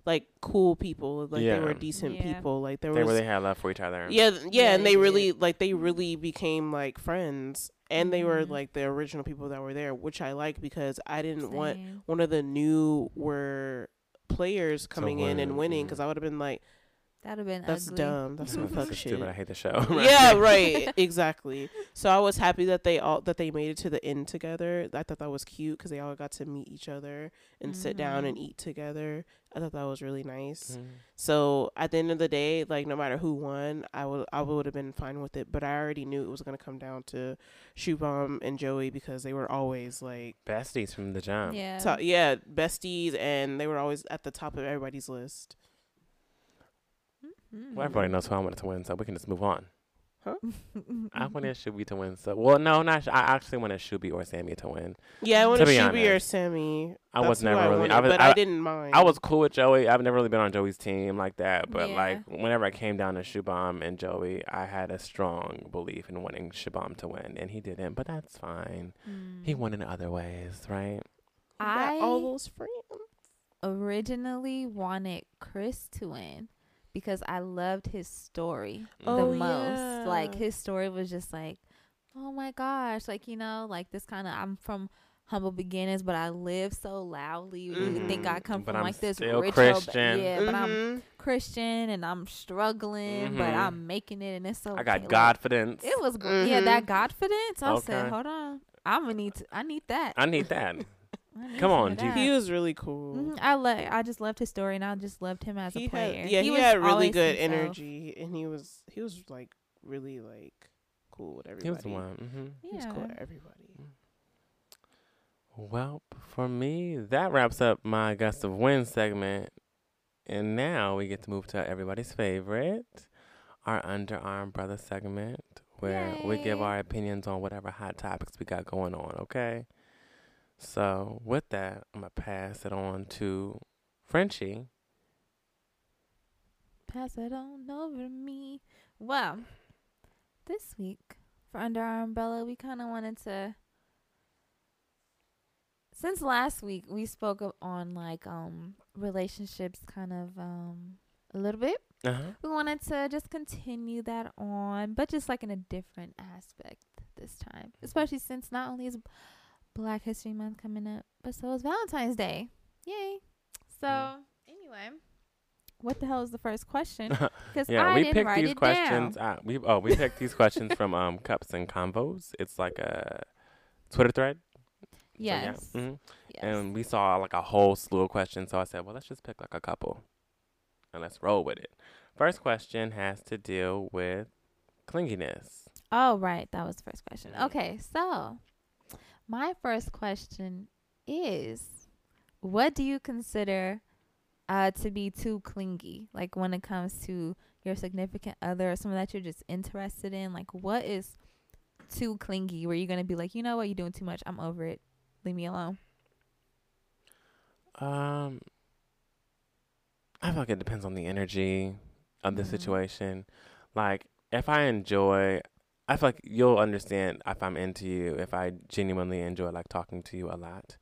[SPEAKER 1] like cool people. Like they were decent
[SPEAKER 3] Yeah.
[SPEAKER 1] people. Like there
[SPEAKER 2] They
[SPEAKER 1] was
[SPEAKER 2] really had love for each other.
[SPEAKER 1] Yeah, yeah,
[SPEAKER 3] Yeah,
[SPEAKER 1] and
[SPEAKER 3] they
[SPEAKER 1] they really like they really became like friends, and they were
[SPEAKER 3] Mhm.
[SPEAKER 1] like the original people that were there, which I like because I didn't want one of the new were players coming in and
[SPEAKER 2] win,
[SPEAKER 1] winning because I would have been like,
[SPEAKER 3] That'd have been
[SPEAKER 1] that's
[SPEAKER 3] ugly.
[SPEAKER 1] dumb, that's some
[SPEAKER 2] This
[SPEAKER 1] fuck shit.
[SPEAKER 2] Stupid. I hate the show.
[SPEAKER 1] yeah, right, exactly. So I was happy that they all that they made it to the end together. I thought that was cute because they all got to meet each other and sit down and eat together. I thought that was really nice.
[SPEAKER 2] Mhm.
[SPEAKER 1] So at the end of the day, like no matter who won, I would I would have been fine with it. But I already knew it was gonna come down to Shubham and Joey because they were always like,
[SPEAKER 2] Besties from the jump.
[SPEAKER 3] Yeah.
[SPEAKER 1] to- yeah, besties, and they were always at the top of everybody's list.
[SPEAKER 3] Mhm.
[SPEAKER 2] Well, everybody knows who I wanted to win, so we can just move on. I wanted Shuby to win. So, well, no, not. Sh- I actually wanted Shuby or Sammy to win.
[SPEAKER 1] Yeah, I wanted
[SPEAKER 2] be
[SPEAKER 1] Shuby or Sammy.
[SPEAKER 2] I
[SPEAKER 1] That's
[SPEAKER 2] was
[SPEAKER 1] who
[SPEAKER 2] never really-
[SPEAKER 1] wanted,
[SPEAKER 2] I was-
[SPEAKER 1] but
[SPEAKER 2] I-
[SPEAKER 1] I, didn't mind.
[SPEAKER 2] I was cool with Joey. I've never really been on Joey's team like that, but
[SPEAKER 3] Yeah.
[SPEAKER 2] like whenever I came down to Shubham and Joey, I had a strong belief in wanting Shubham to win, and he didn't. But that's fine. He
[SPEAKER 3] Mm.
[SPEAKER 2] won in other ways, right?
[SPEAKER 3] I
[SPEAKER 1] all those friends.
[SPEAKER 3] originally wanted Chris to win because I loved his story
[SPEAKER 1] Oh,
[SPEAKER 3] the most. Like
[SPEAKER 1] yeah.
[SPEAKER 3] his story was just like, oh my gosh, like you know, like this kind of. I'm from humble beginnings, but I live so loudly. You would think I come
[SPEAKER 2] But
[SPEAKER 3] from
[SPEAKER 2] I'm
[SPEAKER 3] like this
[SPEAKER 2] still
[SPEAKER 3] rich, old-
[SPEAKER 2] Christian.
[SPEAKER 3] yeah, but I'm
[SPEAKER 1] Mhm.
[SPEAKER 3] Christian and I'm struggling, but
[SPEAKER 2] Mhm.
[SPEAKER 3] I'm making it, and it's so.
[SPEAKER 2] I got
[SPEAKER 3] like,
[SPEAKER 2] confidence.
[SPEAKER 3] It was gr- yeah, that confidence. I said,
[SPEAKER 2] Okay.
[SPEAKER 3] hold on, I'm gonna need to. I need that.
[SPEAKER 2] I need that.
[SPEAKER 3] I need
[SPEAKER 2] Come on,
[SPEAKER 3] dude.
[SPEAKER 1] He was really cool.
[SPEAKER 3] Mhm, I lo- I just loved his story, and I just loved him as
[SPEAKER 1] He
[SPEAKER 3] a player.
[SPEAKER 1] had, yeah, he,
[SPEAKER 3] was
[SPEAKER 1] had really good
[SPEAKER 3] himself.
[SPEAKER 1] energy, and he was he was like really like cool with everybody.
[SPEAKER 2] He was the one. hmm
[SPEAKER 1] He was cool with everybody.
[SPEAKER 2] Well, for me, that wraps up my Gust of Wind segment. And now we get to move to everybody's favorite, our Under Our Umbrella segment, where we give our opinions on whatever hot topics we got going on, okay? So, with that, I'm going to pass it on to Frenchie.
[SPEAKER 3] Pass it on over to me. Well, this week for Under Our Umbrella, we kind of wanted to. Since last week, we spoke on like um relationships, kind of um a little bit.
[SPEAKER 2] Uh-huh.
[SPEAKER 3] We wanted to just continue that on, but just like in a different aspect this time, especially since not only is Black History Month coming up, but so is Valentine's Day. Yay! So
[SPEAKER 2] Mm.
[SPEAKER 3] anyway, what the hell is the first question? Because
[SPEAKER 2] Yeah,
[SPEAKER 3] I
[SPEAKER 2] we
[SPEAKER 3] didn't
[SPEAKER 2] picked
[SPEAKER 3] write
[SPEAKER 2] these questions. we oh, we picked these questions from um Cups and Convos. It's like a Twitter thread. So, yeah.
[SPEAKER 3] Yes.
[SPEAKER 2] Mhm.
[SPEAKER 3] yes.
[SPEAKER 2] And we saw like a whole slew of questions. So I said, well, let's just pick like a couple and let's roll with it. First question has to deal with clinginess.
[SPEAKER 3] oh, right. That was the first question.
[SPEAKER 2] Mhm.
[SPEAKER 3] Okay, so my first question is, what do you consider uh to be too clingy? Like when it comes to your significant other or someone that you're just interested in. Like what is too clingy? Where you're gonna be like, you know what, you're doing too much. I'm over it. Leave me alone.
[SPEAKER 2] Um, I feel like it depends on the energy of the
[SPEAKER 3] Mhm.
[SPEAKER 2] situation. Like, if I enjoy, I feel like you'll understand if I'm into you, if I genuinely enjoy like talking to you a lot.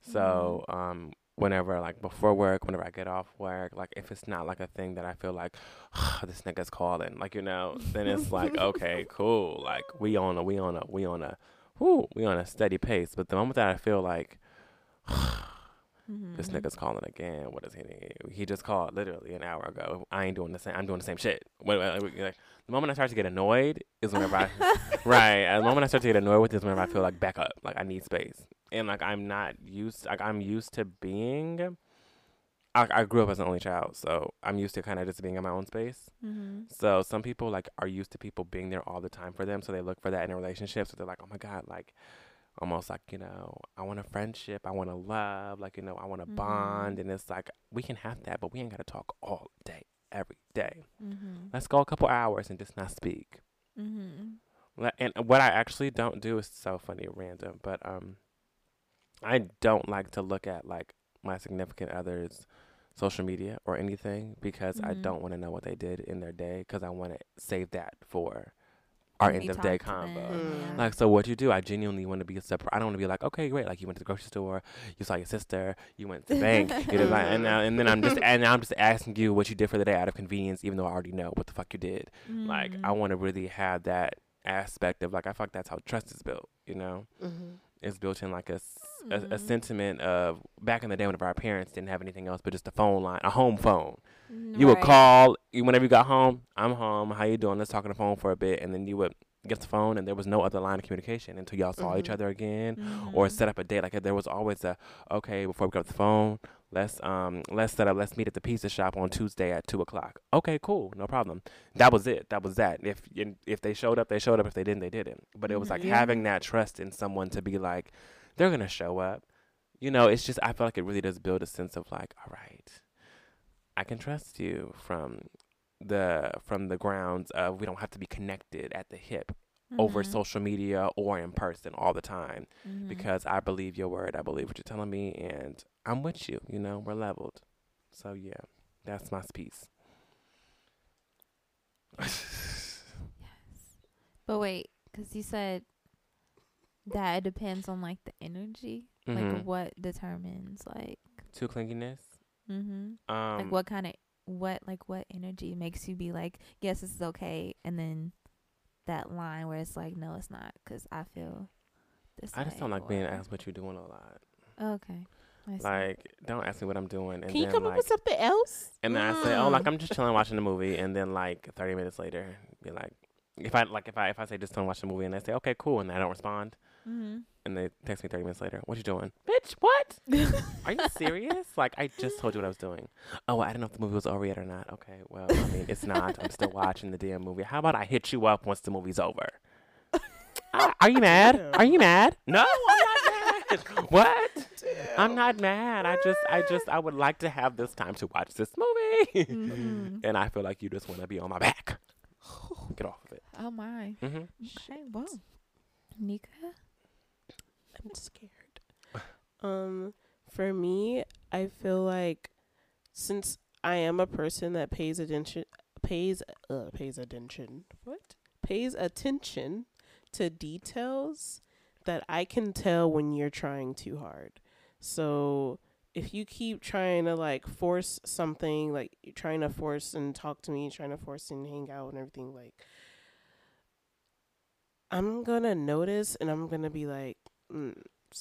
[SPEAKER 2] So, um, whenever like before work, whenever I get off work, like if it's not like a thing that I feel like this nigga's calling, like you know, then it's like okay, cool, like we on a we on a we on a, whoo, we on a steady pace. But the moment that I feel like
[SPEAKER 3] Mm-hmm.
[SPEAKER 2] this nigga's calling again. What is he? He just called literally an hour ago. I ain't doing the same. I'm doing the same shit. Wait, wait, wait, like, the moment I start to get annoyed is whenever I right. The moment I start to get annoyed with is whenever I feel like back up, like I need space, and like I'm not used. Like I'm used to being. I, I grew up as an only child, so I'm used to kind of just being in my own space.
[SPEAKER 3] Mm-hmm.
[SPEAKER 2] So some people like are used to people being there all the time for them, so they look for that in a relationship. So they're like, oh my god, like almost like you know, I want a friendship, I want a love, like you know, I want a
[SPEAKER 3] Mhm.
[SPEAKER 2] bond, and it's like we can have that, but we ain't gotta talk all day, every day.
[SPEAKER 3] Mm-hmm.
[SPEAKER 2] Let's go a couple hours and just not speak.
[SPEAKER 3] Mm-hmm.
[SPEAKER 2] And what I actually don't do is so funny, random, but um, I don't like to look at like my significant other's social media or anything because I
[SPEAKER 3] Mhm.
[SPEAKER 2] don't want to know what they did in their day because I want to save that for our end of day
[SPEAKER 3] talk to them,
[SPEAKER 2] combo.
[SPEAKER 1] Mm.
[SPEAKER 3] yeah.
[SPEAKER 2] Like, so what you do, I genuinely want to be a surprise. I don't want to be like, okay, great. Like, you went to the grocery store, you saw your sister, you went to the bank, you did like, and, now, and then I'm just, and I'm just asking you what you did for the day out of convenience, even though I already know what the fuck you did. Like, I
[SPEAKER 3] Mhm.
[SPEAKER 2] want to really have that aspect of like, I feel like that's how trust is built, you know?
[SPEAKER 1] Mm-hmm.
[SPEAKER 2] It's built in like a, s- a, a
[SPEAKER 3] Mhm.
[SPEAKER 2] sentiment of back in the day whenever our parents didn't have anything else but just a phone line, a home phone.
[SPEAKER 3] Mm,
[SPEAKER 2] You would call you whenever you got home. I'm home. How you doing? Let's talk on the phone for a bit, and then you would get the phone, and there was no other line of communication until y'all saw each
[SPEAKER 1] Mhm.
[SPEAKER 2] other again, or
[SPEAKER 3] Mhm.
[SPEAKER 2] set up a date. Like there was always a okay before we got the phone. Let's um let's set up. Let's meet at the pizza shop on Tuesday at two o'clock. Okay, cool, no problem. That was it. That was that. If if they showed up, they showed up. If they didn't, they didn't. But it was like
[SPEAKER 1] Yeah.
[SPEAKER 2] having that trust in someone to be like, they're gonna show up. You know, it's just I feel like it really does build a sense of like, all right, I can trust you from the from the grounds of we don't have to be connected at the hip over
[SPEAKER 3] Mhm.
[SPEAKER 2] social media or in person all the time
[SPEAKER 3] Mhm.
[SPEAKER 2] because I believe your word. I believe what you're telling me, and I'm with you. You know, we're leveled. So yeah, that's my piece. yes.
[SPEAKER 3] But wait, because you said that it depends on like the energy, like
[SPEAKER 2] Mhm.
[SPEAKER 3] what determines like,
[SPEAKER 2] Too clinginess.
[SPEAKER 3] mm-hmm.
[SPEAKER 2] Um,
[SPEAKER 3] like what kind of what like what energy makes you be like, yes, this is okay, and then that line where it's like, no, it's not, because I feel this.
[SPEAKER 2] I just don't like being asked what you're doing a lot.
[SPEAKER 3] Okay.
[SPEAKER 2] Like, don't ask me what I'm doing, and
[SPEAKER 1] Can you
[SPEAKER 2] then
[SPEAKER 1] come
[SPEAKER 2] like,
[SPEAKER 1] up with something else?
[SPEAKER 2] and then I say, oh, like
[SPEAKER 1] Mm.
[SPEAKER 2] I'm just chilling watching the movie, and then like 30 minutes later, be like, if I like if I if I say just don't watch the movie, and they say okay, cool, and I don't respond,
[SPEAKER 3] mm-hmm.
[SPEAKER 2] and they text me 30 minutes later, what you doing, bitch? What? Are you serious? like I just told you what I was doing. Oh, I don't know if the movie was over yet or not. Okay, well, I mean, it's not. I'm still watching the damn movie. How about I hit you up once the movie's over? Are you mad? Are you mad? No, I'm not mad. what? I'm not mad. I just, I just, I would like to have this time to watch this movie.
[SPEAKER 3] Mhm.
[SPEAKER 2] and I feel like you just want to be on my back. Get off of it.
[SPEAKER 3] Oh my.
[SPEAKER 2] hmm
[SPEAKER 3] Okay. Well, Nika.
[SPEAKER 1] I'm scared. Um, for me, I feel like since I am a person that pays attention, pays uh, pays attention. What pays attention to details that I can tell when you're trying too hard. So if you keep trying to like force something, like you're trying to force and talk to me, trying to force and hang out and everything, like I'm gonna notice and I'm gonna be like, mm,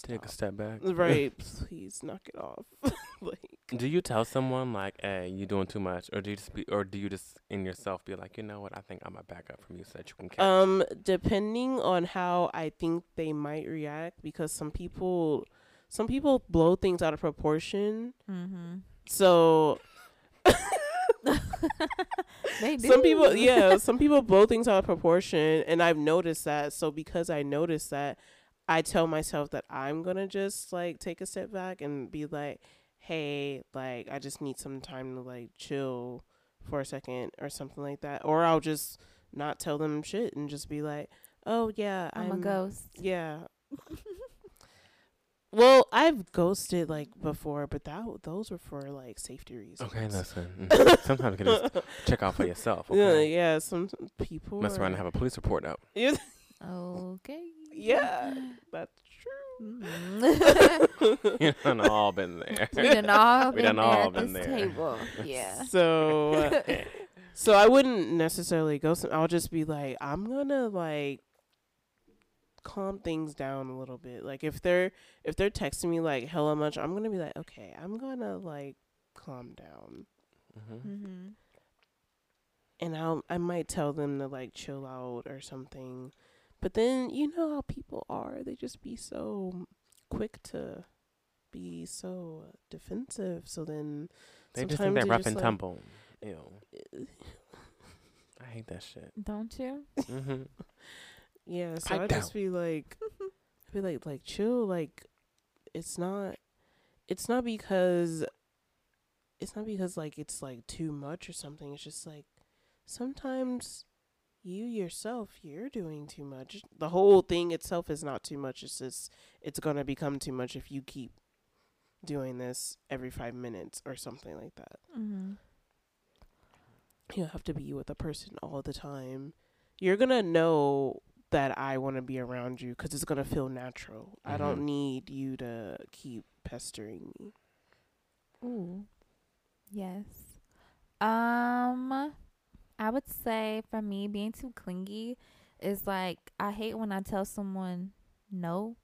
[SPEAKER 2] Take a step back.
[SPEAKER 1] Right, please knock it off. like,
[SPEAKER 2] Do you tell someone like, "Hey, you doing too much," or do you just be, or do you just in yourself be like, you know what? I think I'm a backup back from you so that you can catch.
[SPEAKER 1] um, depending on how I think they might react, because some people, some people blow things out of proportion.
[SPEAKER 3] Mm-hmm.
[SPEAKER 1] So some people, yeah, some people blow things out of proportion, and I've noticed that. So because I noticed that, I tell myself that I'm gonna just like take a step back and be like, hey, like I just need some time to like chill for a second or something like that, or I'll just not tell them shit and just be like, oh yeah,
[SPEAKER 3] I'm, a ghost.
[SPEAKER 1] Yeah. Well, I've ghosted like before, but that those were for like safety reasons.
[SPEAKER 2] okay, listen. mhm. Sometimes you can just check out for yourself.
[SPEAKER 1] Yeah,
[SPEAKER 2] Okay?
[SPEAKER 1] yeah. Some people
[SPEAKER 2] Mess around
[SPEAKER 1] are-
[SPEAKER 2] and have a police report out.
[SPEAKER 1] Yeah,
[SPEAKER 3] Okay.
[SPEAKER 1] yeah, that's true.
[SPEAKER 3] Mhm.
[SPEAKER 2] you done all been there.
[SPEAKER 3] we done all
[SPEAKER 2] We
[SPEAKER 3] been
[SPEAKER 2] done
[SPEAKER 3] there
[SPEAKER 2] all
[SPEAKER 3] at
[SPEAKER 2] been
[SPEAKER 3] this
[SPEAKER 2] there.
[SPEAKER 3] table. Yeah.
[SPEAKER 1] So, uh, so I wouldn't necessarily ghost them. I'll just be like, I'm gonna like calm things down a little bit. Like if they're if they're texting me like hella much, I'm gonna be like, okay, I'm gonna like calm down.
[SPEAKER 2] hmm
[SPEAKER 3] mm-hmm.
[SPEAKER 1] and I'll I might tell them to like chill out or something. But then you know how people are; they just be so quick to be so defensive. So then
[SPEAKER 2] They just think
[SPEAKER 1] sometimes
[SPEAKER 2] they're rough and
[SPEAKER 1] like,
[SPEAKER 2] tumble. Ew, I hate that shit.
[SPEAKER 3] Don't you?
[SPEAKER 2] hmm
[SPEAKER 1] Yeah, so
[SPEAKER 2] Pipe
[SPEAKER 1] I just be like, I'd be like, like chill. Like it's not, it's not because, it's not because like it's like too much or something. It's just like sometimes you yourself you're doing too much. The whole thing itself is not too much. It's just it's gonna become too much if you keep doing this every five minutes or something like that.
[SPEAKER 3] Mm-hmm.
[SPEAKER 1] you have to be with a person all the time. You're gonna know that I want to be around you because it's gonna feel natural. I don't
[SPEAKER 2] Mhm.
[SPEAKER 1] need you to keep pestering me.
[SPEAKER 3] Ooh. Yes. Um I would say for me being too clingy is like I hate when I tell someone no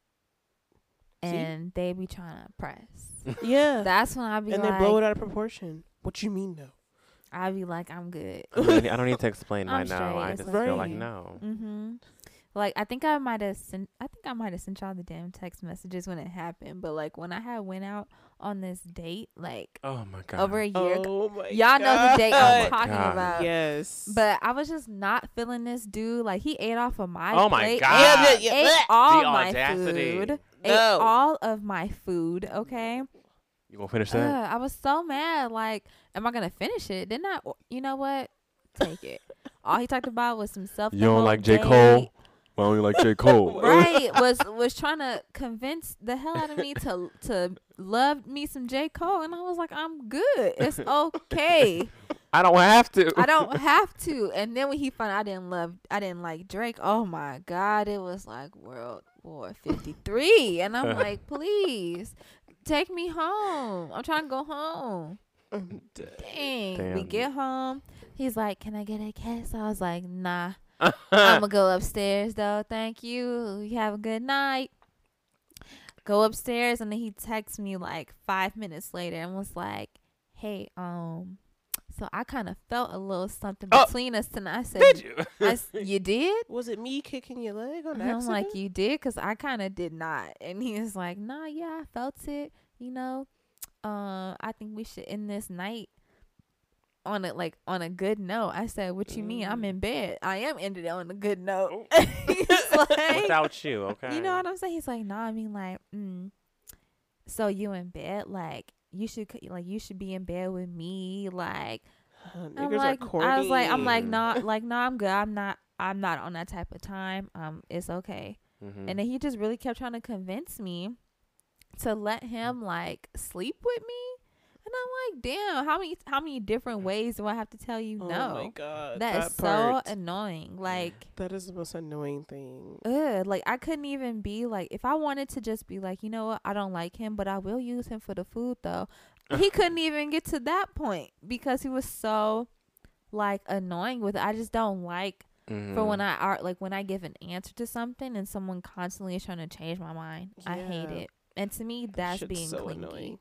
[SPEAKER 1] See?
[SPEAKER 3] and they be trying to press.
[SPEAKER 1] Yeah,
[SPEAKER 3] That's when I be
[SPEAKER 1] and
[SPEAKER 3] like
[SPEAKER 1] they blow it out of proportion. What you mean no?
[SPEAKER 3] I be like I'm good.
[SPEAKER 2] I don't need- I don't need to explain right now. I
[SPEAKER 3] it's
[SPEAKER 2] just feel like
[SPEAKER 1] okay.
[SPEAKER 2] no.
[SPEAKER 3] Mhm. Like I think I might have sent I think I might have sent y'all the damn text messages when it happened, but like when I had went out on this date like
[SPEAKER 2] Oh my god.
[SPEAKER 3] over a year.
[SPEAKER 1] Oh my
[SPEAKER 3] Y'all know the date
[SPEAKER 2] Oh
[SPEAKER 3] I'm
[SPEAKER 2] my
[SPEAKER 3] talking
[SPEAKER 2] God.
[SPEAKER 3] about.
[SPEAKER 1] Yes,
[SPEAKER 3] But I was just not feeling this dude. Like he ate off of my
[SPEAKER 2] Oh my
[SPEAKER 3] plate,
[SPEAKER 2] God.
[SPEAKER 3] ate-
[SPEAKER 1] Yeah, yeah,
[SPEAKER 3] ate all
[SPEAKER 2] The
[SPEAKER 3] my
[SPEAKER 2] audacity.
[SPEAKER 3] food, ate all of my food. Okay,
[SPEAKER 2] you gonna finish
[SPEAKER 3] Ugh,
[SPEAKER 2] that?
[SPEAKER 3] I was so mad. Like, am I gonna finish it? Didn't I? You know what? take it. All he talked about was some self.
[SPEAKER 2] You don't like J. Cole? Why don't you like J. Cole?
[SPEAKER 3] right was was trying to convince the hell out of me to to love me some J Cole, and I was like, I'm good. It's okay.
[SPEAKER 2] I don't have to.
[SPEAKER 3] I don't have to. And then when he found out I didn't love, I didn't like Drake. Oh my God, it was like World War Fifty Three, and I'm like, please take me home. I'm trying to go home. Dang. We get home. He's like, can I get a kiss? I was like, nah. I'm gonna go upstairs though. Thank you. You have a good night. Go upstairs and then he texts me like five minutes later and was like, Hey, um, so I kind of felt a little something
[SPEAKER 2] Oh.
[SPEAKER 3] between us tonight. I said,
[SPEAKER 2] Did you?
[SPEAKER 3] I s- you did?
[SPEAKER 1] Was it me kicking your leg on
[SPEAKER 3] And I'm like, you did? Because I kind of did not. And he was like, nah, yeah, I felt it. You know, uh, I think we should end this night on a like on a good note. I said, what you mean? I'm
[SPEAKER 1] Mm.
[SPEAKER 3] in bed. I am ended it on a good note.
[SPEAKER 2] Oh.
[SPEAKER 3] He's like,
[SPEAKER 2] Without you, okay.
[SPEAKER 3] you know what I'm saying? He's like, nah, I mean like, mm, so you in bed? Like you should like you should be in bed with me. Like
[SPEAKER 1] Uh,
[SPEAKER 3] I'm like,
[SPEAKER 1] are.
[SPEAKER 3] I was like, I'm like,
[SPEAKER 2] Mm.
[SPEAKER 3] nah, like, nah, I'm good. I'm not, I'm not on that type of time. Um, it's okay.
[SPEAKER 2] Mhm.
[SPEAKER 3] And then he just really kept trying to convince me to let him like sleep with me. And I'm like, damn, how many how many different ways do I have to tell you
[SPEAKER 1] Oh
[SPEAKER 3] no?
[SPEAKER 1] my god,
[SPEAKER 3] that is so annoying. Like,
[SPEAKER 1] that is the most annoying thing.
[SPEAKER 3] ugh, like I couldn't even be like if I wanted to just be like, you know what, I don't like him, but I will use him for the food though. he couldn't even get to that point because he was so like annoying with it. I just don't like for when
[SPEAKER 2] Mhm.
[SPEAKER 3] I are like when I give an answer to something and someone constantly is trying to change my mind. I hate it. And to me, that's being
[SPEAKER 1] so
[SPEAKER 3] clingy.
[SPEAKER 1] annoying.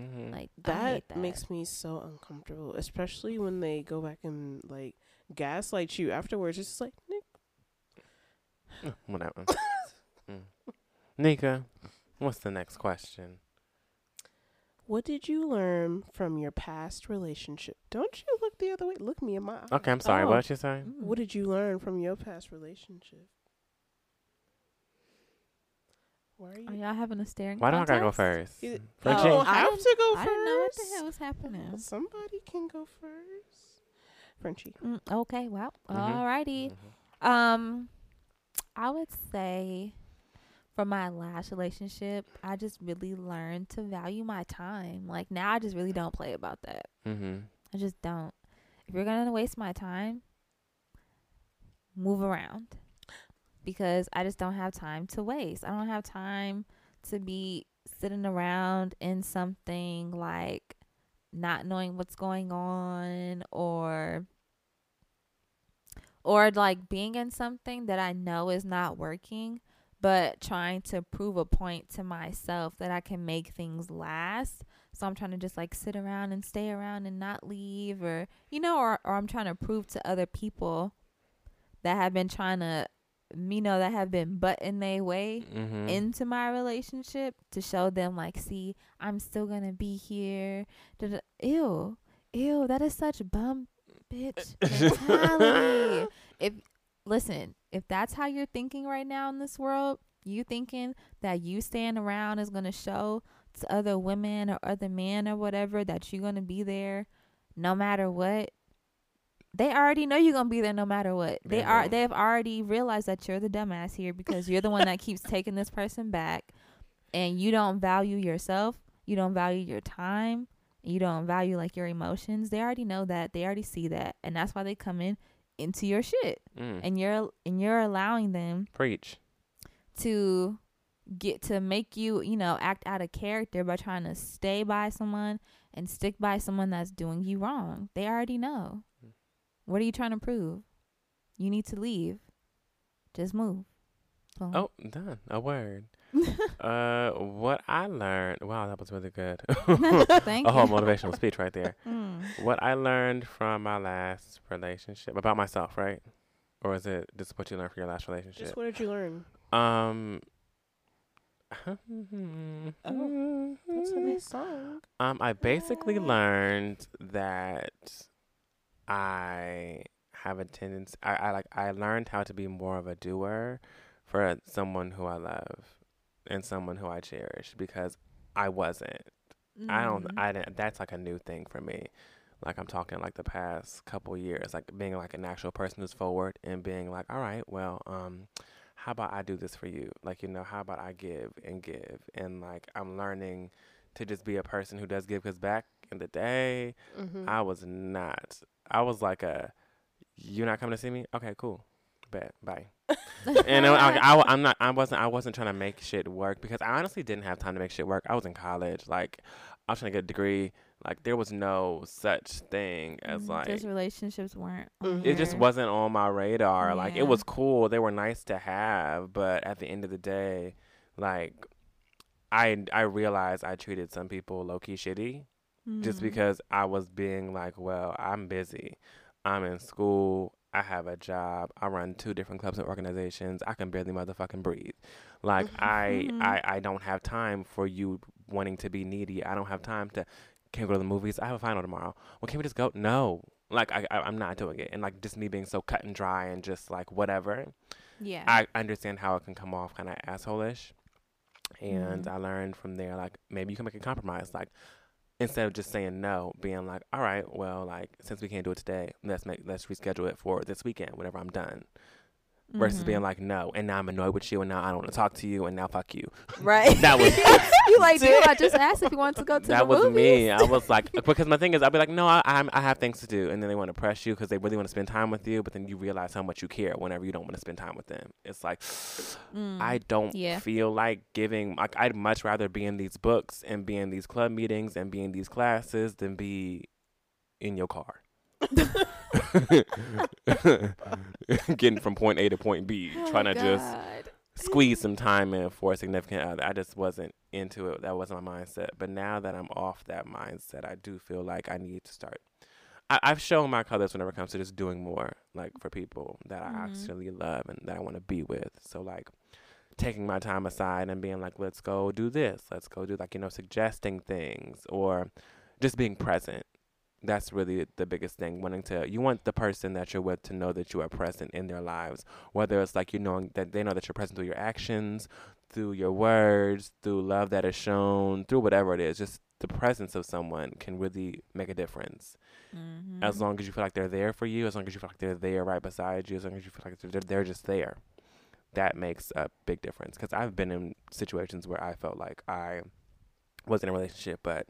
[SPEAKER 2] Mhm.
[SPEAKER 3] Like I
[SPEAKER 1] That,
[SPEAKER 3] hate that
[SPEAKER 1] makes me so uncomfortable, especially when they go back and like gaslight you afterwards. It's just like, Nick,
[SPEAKER 2] Mm, Whatever. Mm. Nika, what's the next question?
[SPEAKER 1] what did you learn from your past relationship? Don't you look the other way. Look me in my eye.
[SPEAKER 2] Okay, I'm sorry.
[SPEAKER 1] Oh.
[SPEAKER 2] What you say?
[SPEAKER 3] Mm.
[SPEAKER 1] What did you learn from your past relationship? Why are
[SPEAKER 3] Are
[SPEAKER 1] you?
[SPEAKER 3] y'all having a staring
[SPEAKER 2] Why don't I gotta go first?
[SPEAKER 1] You,
[SPEAKER 2] Frenchie?
[SPEAKER 1] you don't
[SPEAKER 3] I
[SPEAKER 1] have to go
[SPEAKER 3] I
[SPEAKER 1] first.
[SPEAKER 3] didn't know what the hell was happening.
[SPEAKER 1] Somebody can go first. Frenchie.
[SPEAKER 3] Mm, okay, well,
[SPEAKER 2] Mhm.
[SPEAKER 3] alrighty.
[SPEAKER 2] Mhm.
[SPEAKER 3] Um, I would say from my last relationship, I just really learned to value my time. Like now, I just really don't play about that.
[SPEAKER 2] Mhm.
[SPEAKER 3] I just don't. If you're gonna waste my time, move around. Because I just don't have time to waste. I don't have time to be sitting around in something like not knowing what's going on or or like being in something that I know is not working but trying to prove a point to myself that I can make things last. So I'm trying to just like sit around and stay around and not leave or you know or or I'm trying to prove to other people that have been trying to you know that have been butting their way
[SPEAKER 2] Mhm.
[SPEAKER 3] into my relationship to show them like see I'm still to be here. Da-da- Ew. Ew, that is such bum bitch mentality. if listen, if that's how you're thinking right now in this world, you thinking that you staying around is gonna show to other women or other men or whatever that you're gonna be there no matter what. They already know you're gonna be there no matter what. They
[SPEAKER 2] They
[SPEAKER 3] are
[SPEAKER 2] know.
[SPEAKER 3] they've already realized that you're the dumbass here because you're the one that keeps taking this person back and you don't value yourself, you don't value your time, you don't value like your emotions. They already know that. They already see that. And that's why they come in into your shit.
[SPEAKER 2] Mm.
[SPEAKER 3] And you're and you're allowing them
[SPEAKER 2] Preach.
[SPEAKER 3] to get to make you, you know, act out of character by trying to stay by someone and stick by someone that's doing you wrong. They already know. What are you trying to prove? You need to leave. Just move. Boom.
[SPEAKER 2] Oh, done. A word. uh, what I learned. Wow, that was really good.
[SPEAKER 3] Thank
[SPEAKER 2] a whole
[SPEAKER 3] you.
[SPEAKER 2] motivational speech right there.
[SPEAKER 3] Mm.
[SPEAKER 2] What I learned from my last relationship about myself, right? Or is it just what you learned from your last relationship?
[SPEAKER 1] Just what did you learn?
[SPEAKER 2] Um.
[SPEAKER 1] Oh, That's a nice song.
[SPEAKER 2] Um, I basically learned that I have a tendency. I, I like. I learned how to be more of a doer for someone who I love and someone who I cherish because I wasn't. I don't.
[SPEAKER 3] Mm.
[SPEAKER 2] I didn't. That's like a new thing for me. Like I'm talking like the past couple years, like being like an actual person who's forward and being like, all right, well, um, how about I do this for you? Like, you know, how about I give and give? And like, I'm learning to just be a person who does give because back in the day,
[SPEAKER 1] Mm-hmm.
[SPEAKER 2] I was not. I was like a, you're not coming to see me? Okay, cool. Bet. Bye. and I, I, I, am not. I wasn't. I wasn't trying to make shit work because I honestly didn't have time to make shit work. I was in college. Like, I was trying to get a degree. Like, there was no such thing as
[SPEAKER 3] Mm,
[SPEAKER 2] like.
[SPEAKER 3] just relationships weren't.
[SPEAKER 1] Mhm.
[SPEAKER 2] It just wasn't on my radar. Like, it was cool. They were nice to have, but at the end of the day, like, I I realized I treated some people low key shitty just
[SPEAKER 3] Mhm.
[SPEAKER 2] because I was being like, well, I'm busy. I'm in school. I have a job. I run two different clubs and organizations. I can barely motherfucking breathe. Like I,
[SPEAKER 3] Mhm.
[SPEAKER 2] I, I don't have time for you wanting to be needy. I don't have time to. can't go to the movies? I have a final tomorrow. Well, can we just go? No. Like I, I, I'm not doing it. And like just me being so cut and dry and just like whatever.
[SPEAKER 3] Yeah.
[SPEAKER 2] I understand how it can come off kind of assholeish, and
[SPEAKER 3] Mhm.
[SPEAKER 2] I learned from there like maybe you can make a compromise. Like instead of just saying no, being like, all right, well, like since we can't do it today, let's make let's reschedule it for this weekend whenever I'm done. Versus being
[SPEAKER 3] Mhm.
[SPEAKER 2] like no, and now I'm annoyed with you, and now I don't want to talk to you, and now fuck you.
[SPEAKER 3] right.
[SPEAKER 2] that was-
[SPEAKER 3] you like, dude. I just asked if you wanted to go to
[SPEAKER 2] that
[SPEAKER 3] the
[SPEAKER 2] was
[SPEAKER 3] movies.
[SPEAKER 2] me. I was like, because my thing is, I'll be like, no, I I'm, I have things to do, and then they want to press you because they really want to spend time with you, but then you realize how much you care whenever you don't want to spend time with them. It's like.
[SPEAKER 3] Mm.
[SPEAKER 2] I don't
[SPEAKER 3] Yeah.
[SPEAKER 2] feel like giving like I'd much rather be in these books and be in these club meetings and be in these classes than be in your car. Getting from point A to point B,
[SPEAKER 3] Oh,
[SPEAKER 2] trying to just squeeze some time in for a significant other. I just wasn't into it. That wasn't my mindset. But now that I'm off that mindset, I do feel like I need to start. I, I've shown my colors whenever it comes to just doing more, like for people that I
[SPEAKER 3] Mhm.
[SPEAKER 2] actually love and that I want to be with. So like taking my time aside and being like, let's go do this. Let's go do like you know suggesting things or just being present. That's really the biggest thing. Wanting to, you want the person that you're with to know that you are present in their lives whether it's like you knowing that they know that you're present through your actions, through your words, through love that is shown, through whatever it is. Just the presence of someone can really make a difference.
[SPEAKER 3] Mhm.
[SPEAKER 2] As long as you feel like they're there for you, as long as you feel like they're there right beside you, as long as you feel like they're, they're just there, that makes a big difference. Because I've been in situations where I felt like I was in a relationship, but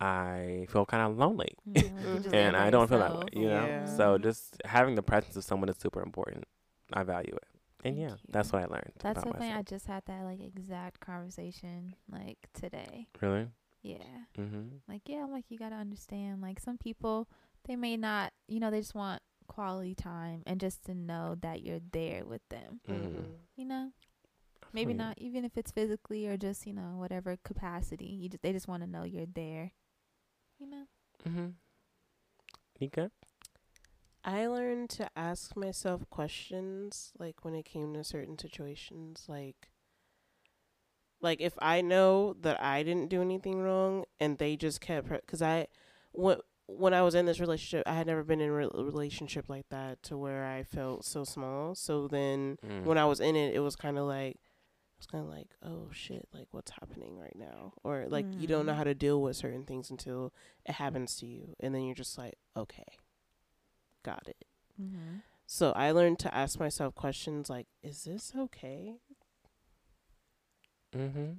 [SPEAKER 2] I feel kind of lonely.
[SPEAKER 3] Yeah, like
[SPEAKER 2] and I don't feel that way, you know.
[SPEAKER 1] Yeah.
[SPEAKER 2] So just having the presence of someone is super important. I value it, and
[SPEAKER 3] Thank
[SPEAKER 2] yeah,
[SPEAKER 3] you.
[SPEAKER 2] that's what I learned.
[SPEAKER 3] That's
[SPEAKER 2] about
[SPEAKER 3] something I
[SPEAKER 2] myself.
[SPEAKER 3] just had that like exact conversation like today.
[SPEAKER 2] really.
[SPEAKER 3] Yeah.
[SPEAKER 2] Mm-hmm.
[SPEAKER 3] Like yeah, I'm like you gotta understand. Like some people, they may not, you know, they just want quality time and just to know that you're there with them.
[SPEAKER 2] Mm-hmm.
[SPEAKER 3] You know, maybe not even if it's physically or just you know whatever capacity. You just they just want to know you're there. You know.
[SPEAKER 2] Mm-hmm. Nika.
[SPEAKER 1] I learned to ask myself questions like when it came to certain situations like like if I know that I didn't do anything wrong and they just kept cuz I when when I was in this relationship I had never been in a re- relationship like that to where I felt so small so then
[SPEAKER 2] Mm.
[SPEAKER 1] when I was in it it was kind of like it was kind of like oh shit like what's happening right now or like you don't know
[SPEAKER 3] Mhm.
[SPEAKER 1] how to deal with certain things until it happens to you and then you're just like okay got it
[SPEAKER 3] Mm-hmm.
[SPEAKER 1] so I learned to ask myself questions like, is this okay?
[SPEAKER 2] Mm-hmm.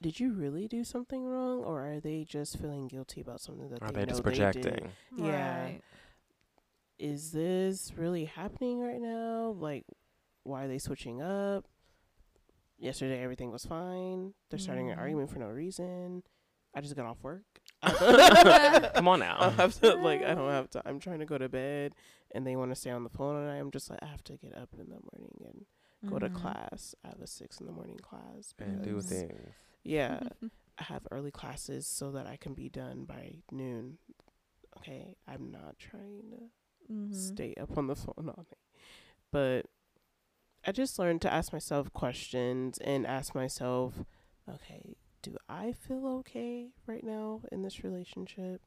[SPEAKER 1] Did you really do something wrong? Or are they just feeling guilty about something that
[SPEAKER 2] Are
[SPEAKER 1] they
[SPEAKER 2] they
[SPEAKER 1] know
[SPEAKER 2] just
[SPEAKER 1] they did?
[SPEAKER 2] projecting?
[SPEAKER 1] Yeah.
[SPEAKER 3] Right.
[SPEAKER 1] Is this really happening right now? Like, why are they switching up? Yesterday, everything was fine. They're starting an
[SPEAKER 3] Mhm.
[SPEAKER 1] argument for no reason. I just got off work.
[SPEAKER 2] Come on now.
[SPEAKER 1] I
[SPEAKER 2] now.
[SPEAKER 1] have to like I don't have to. I'm trying to go to bed, and they want to stay on the phone, and I'm just like I have to get up in the morning and go to
[SPEAKER 3] Mhm.
[SPEAKER 1] class. I have a six in the morning class.
[SPEAKER 2] And do
[SPEAKER 1] because-
[SPEAKER 2] things.
[SPEAKER 1] Yeah, I have early classes so that I can be done by noon. Okay, I'm not trying to
[SPEAKER 3] Mhm.
[SPEAKER 1] stay up on the phone all night, but I just learned to ask myself questions and ask myself, okay, do I feel okay right now in this relationship?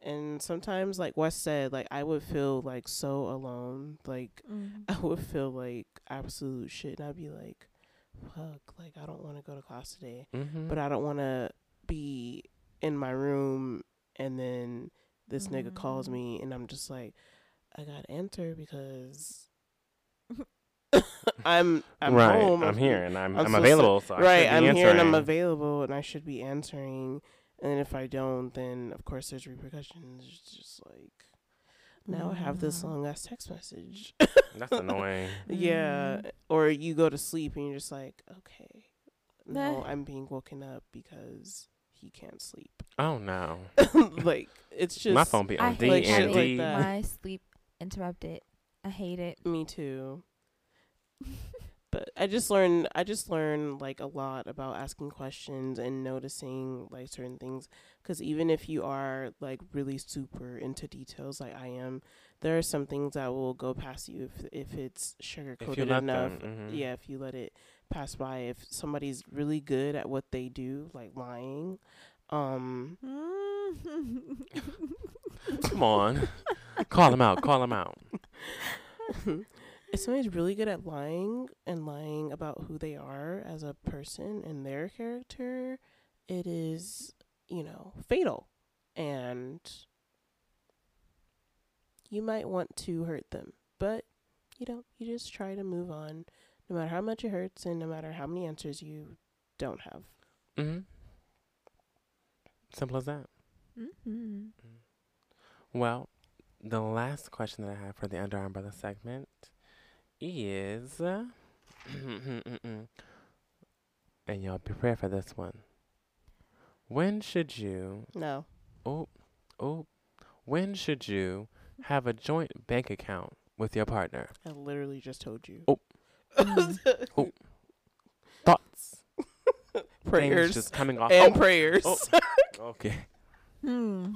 [SPEAKER 1] And sometimes, like Wes said, like I would feel like so alone. Like
[SPEAKER 3] Mhm.
[SPEAKER 1] I would feel like absolute shit, and I'd be like, "Fuck!" Like I don't want to go to class today,
[SPEAKER 2] Mm-hmm.
[SPEAKER 1] but I don't want to be in my room and then this nigga calls
[SPEAKER 3] Mhm.
[SPEAKER 1] me and I'm just like, I gotta answer because I'm I'm
[SPEAKER 2] right.
[SPEAKER 1] home.
[SPEAKER 2] I'm here and I'm
[SPEAKER 1] I'm
[SPEAKER 2] I'm,
[SPEAKER 1] so
[SPEAKER 2] available. So
[SPEAKER 1] right, I'm here and I'm available and I should be answering. And if I don't, then of course there's repercussions. It's just like now I have this
[SPEAKER 3] Mhm.
[SPEAKER 1] long ass text message.
[SPEAKER 2] That's annoying.
[SPEAKER 1] yeah,
[SPEAKER 3] Mhm.
[SPEAKER 1] or you go to sleep and you're just like, okay, no, I'm being woken up because he can't sleep.
[SPEAKER 2] Oh no.
[SPEAKER 1] like it's just
[SPEAKER 2] My phone be
[SPEAKER 3] I
[SPEAKER 2] on
[SPEAKER 3] hate
[SPEAKER 2] D
[SPEAKER 1] like shit
[SPEAKER 2] and
[SPEAKER 3] having
[SPEAKER 1] like
[SPEAKER 3] my sleep interrupted. I hate it.
[SPEAKER 1] Me too. but I just learned I just learned like a lot about asking questions and noticing like certain things cuz even if you are like really super into details like I am, there are some things that will go past you if if it's sugar coated enough.
[SPEAKER 2] them, mhm.
[SPEAKER 1] Yeah, if you let it pass by if somebody's really good at what they do, like lying, um
[SPEAKER 2] Come on. call him out. Call him out.
[SPEAKER 1] if somebody's really good at lying and lying about who they are as a person and their character, it is, you know, fatal. And you might want to hurt them, but you don't. You just try to move on, no matter how much it hurts and no matter how many answers you don't have.
[SPEAKER 2] hmm Simple as that.
[SPEAKER 3] mm-hmm.
[SPEAKER 2] Well, the last question that I have for the Under Umbrella segment is, and y'all be prepared for this one. When should you?
[SPEAKER 1] No.
[SPEAKER 2] Oh, oh, when should you have a joint bank account with your partner?
[SPEAKER 1] I literally just told you.
[SPEAKER 2] Oh.
[SPEAKER 3] Mm.
[SPEAKER 2] Thoughts?
[SPEAKER 1] prayers
[SPEAKER 2] Things just coming off.
[SPEAKER 1] and
[SPEAKER 2] oh,
[SPEAKER 1] prayers.
[SPEAKER 2] oh. okay.
[SPEAKER 3] Hmm.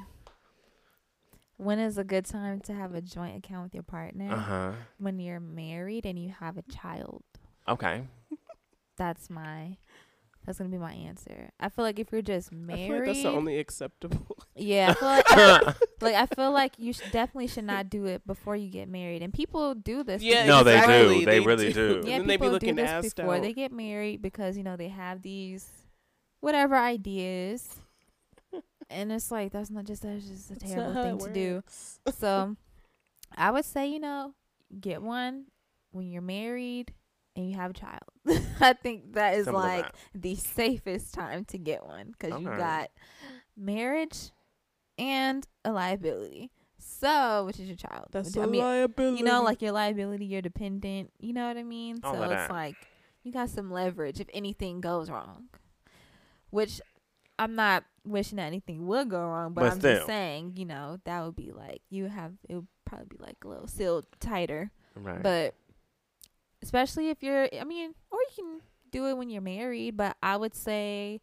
[SPEAKER 3] When is a good time to have a joint account with your partner?
[SPEAKER 2] Uh huh.
[SPEAKER 3] When you're married and you have a child.
[SPEAKER 2] Okay.
[SPEAKER 3] That's my. That's gonna be my answer. I feel like if you're just
[SPEAKER 1] I
[SPEAKER 3] married,
[SPEAKER 1] feel like that's the only acceptable.
[SPEAKER 3] yeah, I feel like, I, like I feel like you should definitely should not do it before you get married. And people do this.
[SPEAKER 1] Yeah,
[SPEAKER 2] No, they do.
[SPEAKER 1] exactly.
[SPEAKER 2] They really do.
[SPEAKER 3] Yeah,
[SPEAKER 1] And then they be
[SPEAKER 3] people
[SPEAKER 1] looking
[SPEAKER 3] do this before
[SPEAKER 1] out.
[SPEAKER 3] they get married because you know they have these whatever ideas, and it's like that's not just that's just a
[SPEAKER 1] That's
[SPEAKER 3] terrible thing to do. So, I would say you know get one when you're married and you have a child. I think that is
[SPEAKER 2] Simple
[SPEAKER 3] like
[SPEAKER 2] that.
[SPEAKER 3] the safest time to get one because you
[SPEAKER 2] Okay.
[SPEAKER 3] got marriage and a liability. So, which is your child?
[SPEAKER 1] That's
[SPEAKER 3] Which-
[SPEAKER 1] a
[SPEAKER 3] I mean,
[SPEAKER 1] liability.
[SPEAKER 3] you know, like your liability, your dependent. You know what I mean?
[SPEAKER 2] All
[SPEAKER 3] so it's
[SPEAKER 2] that.
[SPEAKER 3] like you got some leverage if anything goes wrong. Which I'm not wishing that anything would go wrong, but,
[SPEAKER 2] But
[SPEAKER 3] I'm
[SPEAKER 2] still.
[SPEAKER 3] just saying, you know, that would be like you have it would probably be like a little sealed tighter.
[SPEAKER 2] Right.
[SPEAKER 3] But especially if you're I mean, or you can do it when you're married, but I would say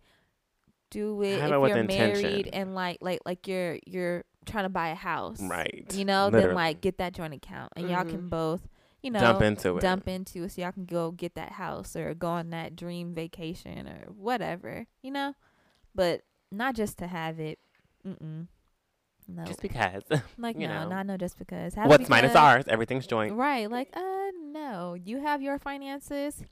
[SPEAKER 3] do it
[SPEAKER 2] Have
[SPEAKER 3] if
[SPEAKER 2] it
[SPEAKER 3] you're
[SPEAKER 2] intention.
[SPEAKER 3] married and like like like you're you're trying to buy a house.
[SPEAKER 2] right.
[SPEAKER 3] You know,
[SPEAKER 2] Literally.
[SPEAKER 3] then like get that joint account and y'all can
[SPEAKER 1] Mhm.
[SPEAKER 3] both, you know,
[SPEAKER 2] dump into it.
[SPEAKER 3] dump into it so y'all can go get that house or go on that dream vacation or whatever, you know? But not just to have it. Mm-mm. No.
[SPEAKER 2] Just because.
[SPEAKER 3] like,
[SPEAKER 2] you
[SPEAKER 3] no,
[SPEAKER 2] know.
[SPEAKER 3] not no just because. Have
[SPEAKER 2] What's mine is ours. Everything's joint.
[SPEAKER 3] Right. Like, uh, no. You have your finances.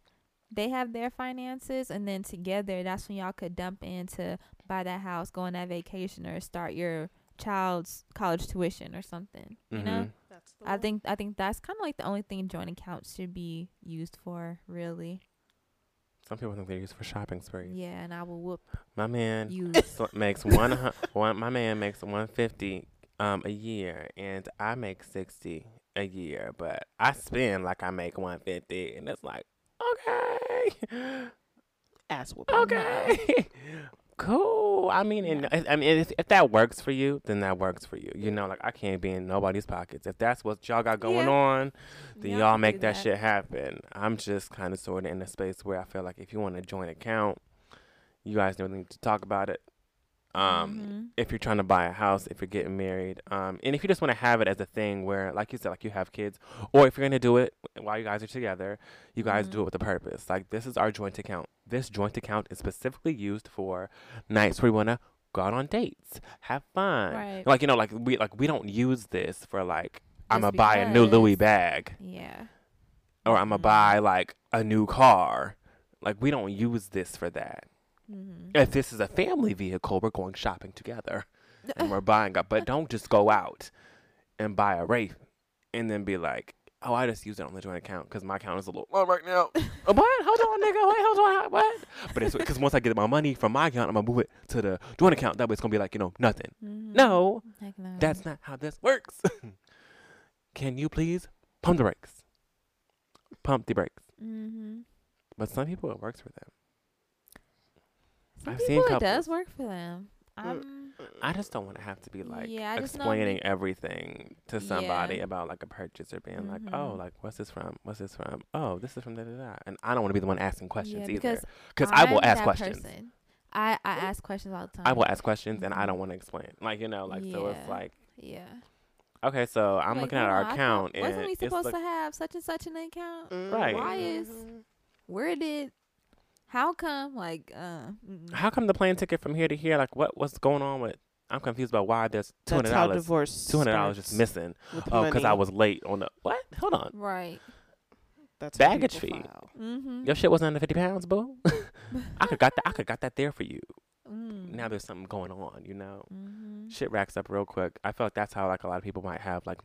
[SPEAKER 3] They have their finances. And then together, that's when y'all could dump in to buy that house, go on that vacation, or start your child's college tuition or something. You know?
[SPEAKER 2] Mhm.
[SPEAKER 1] That's the
[SPEAKER 3] I
[SPEAKER 1] one.
[SPEAKER 3] think I think that's kind of like the only thing joint accounts should be used for, really.
[SPEAKER 2] Some people think they're used for shopping sprees.
[SPEAKER 3] Yeah, and I will whoop
[SPEAKER 2] My man
[SPEAKER 3] you.
[SPEAKER 2] makes one, hu- one. My man makes one fifty um a year, and I make sixty a year. But I spend like I make one fifty, and it's like okay,
[SPEAKER 1] ass whooping.
[SPEAKER 2] okay, cool. I mean, and I mean, if, if that works for you, then that works for you. You know, like I can't be in nobody's pockets. If that's what y'all got going
[SPEAKER 3] Yeah.
[SPEAKER 2] on, then
[SPEAKER 3] Y'all
[SPEAKER 2] y'all, make that,
[SPEAKER 3] that.
[SPEAKER 2] shit happen. I'm just kind of sort of in a space where I feel like if you want a joint account, you guys don't need to talk about it. Um,
[SPEAKER 3] Mhm.
[SPEAKER 2] if you're trying to buy a house, if you're getting married, um, and if you just want to have it as a thing where, like you said, like you have kids, or if you're gonna do it while you guys are together, you guys
[SPEAKER 3] Mhm.
[SPEAKER 2] do it with a purpose. Like this is our joint account. This joint account is specifically used for nights where we wanna go out on dates, have fun.
[SPEAKER 3] Right.
[SPEAKER 2] Like you know, like we like we don't use this for like I'm gonna buy a new Louis bag
[SPEAKER 3] Yeah.
[SPEAKER 2] or I'm gonna
[SPEAKER 3] Mhm.
[SPEAKER 2] buy like a new car. Like we don't use this for that.
[SPEAKER 3] Mm-hmm.
[SPEAKER 2] If this is a family vehicle, we're going shopping together. and we're buying up. But don't just go out and buy a Wraith and then be like, oh, I just used it on the joint account because my account is a little low right now. Uh, what? Hold on, nigga. Wait, hold on. What? But it's because once I get my money from my account, I'm gonna move it to the joint account. That way, it's gonna be like you know nothing.
[SPEAKER 3] Mhm.
[SPEAKER 2] No,
[SPEAKER 3] Heck no.
[SPEAKER 2] that's not how this works. Can you please pump the brakes? Pump the brakes.
[SPEAKER 3] Mm-hmm.
[SPEAKER 2] But some people, it works for them.
[SPEAKER 3] Some
[SPEAKER 2] I've
[SPEAKER 3] people
[SPEAKER 2] seen
[SPEAKER 3] it
[SPEAKER 2] couples.
[SPEAKER 3] does work for them. I'm,
[SPEAKER 2] I just don't want to have to be like
[SPEAKER 3] Yeah, I know
[SPEAKER 2] explaining everything to somebody
[SPEAKER 3] Yeah.
[SPEAKER 2] about like a purchase or being like, oh,
[SPEAKER 3] Mhm.
[SPEAKER 2] like what's this from? What's this from? Oh, this is from da da da. And I don't want to be the one asking questions
[SPEAKER 3] yeah,
[SPEAKER 2] either,
[SPEAKER 3] because
[SPEAKER 2] because I will ask questions.
[SPEAKER 3] person. I I ask questions all the time.
[SPEAKER 2] I will ask questions, and I
[SPEAKER 3] Mhm.
[SPEAKER 2] don't want to explain. Like you know, like so it's like
[SPEAKER 3] Yeah.
[SPEAKER 2] okay, so I'm
[SPEAKER 3] Like,
[SPEAKER 2] looking at
[SPEAKER 3] hold
[SPEAKER 2] our
[SPEAKER 3] on, I thought-
[SPEAKER 2] account, and
[SPEAKER 3] Wasn't we supposed
[SPEAKER 2] look-
[SPEAKER 3] to have such and such an account?
[SPEAKER 2] Right.
[SPEAKER 3] Why is
[SPEAKER 1] Mm-hmm.
[SPEAKER 3] where did how come like uh mm-mm.
[SPEAKER 2] how come the plane ticket from here to here? Like what what's going on with? I'm confused about why there's two hundred dollars.
[SPEAKER 1] divorce.
[SPEAKER 2] Two hundred dollars just missing. Oh, because I was late on the what? Hold on.
[SPEAKER 3] right
[SPEAKER 1] That's
[SPEAKER 2] baggage fee.
[SPEAKER 3] mm-hmm.
[SPEAKER 2] Your shit wasn't under fifty pounds, boo. I could got that. I could got that there for you.
[SPEAKER 3] Mm.
[SPEAKER 2] Now there's something going on, you know.
[SPEAKER 3] mm-hmm.
[SPEAKER 2] Shit racks up real quick. I feel like that's how like a lot of people might have like,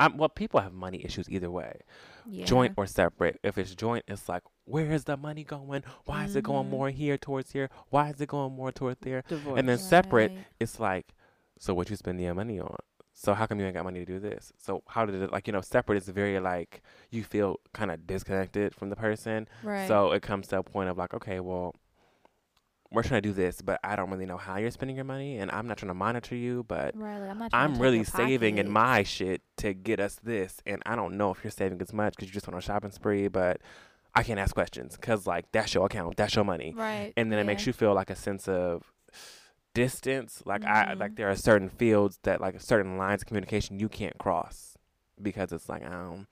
[SPEAKER 2] I'm, well, people have money issues either way,
[SPEAKER 3] yeah.
[SPEAKER 2] joint or separate. If it's joint, it's like, where is the money going? Why is it going
[SPEAKER 3] Mhm.
[SPEAKER 2] more here towards here? Why is it going more toward there?
[SPEAKER 1] Divorce.
[SPEAKER 2] And then separate, it's like, so what you spending your money on? So how come you ain't got money to do this? So how did it like you know separate is very like you feel kind of disconnected from the person.
[SPEAKER 3] right
[SPEAKER 2] So it comes to a point of like, okay, well, we're trying to do this, but I don't really know how you're spending your money, and I'm not trying to monitor you, but
[SPEAKER 3] I'm
[SPEAKER 2] I'm really saving in my shit to get us this, and I don't know if you're saving as much because you just went on a shopping spree, but I can't ask questions because like that's your account, that's your money,
[SPEAKER 3] right
[SPEAKER 2] and then it makes you feel like a sense of distance. Like I
[SPEAKER 3] Mhm.
[SPEAKER 2] like there are certain fields that like certain lines of communication you can't cross because it's like I don't.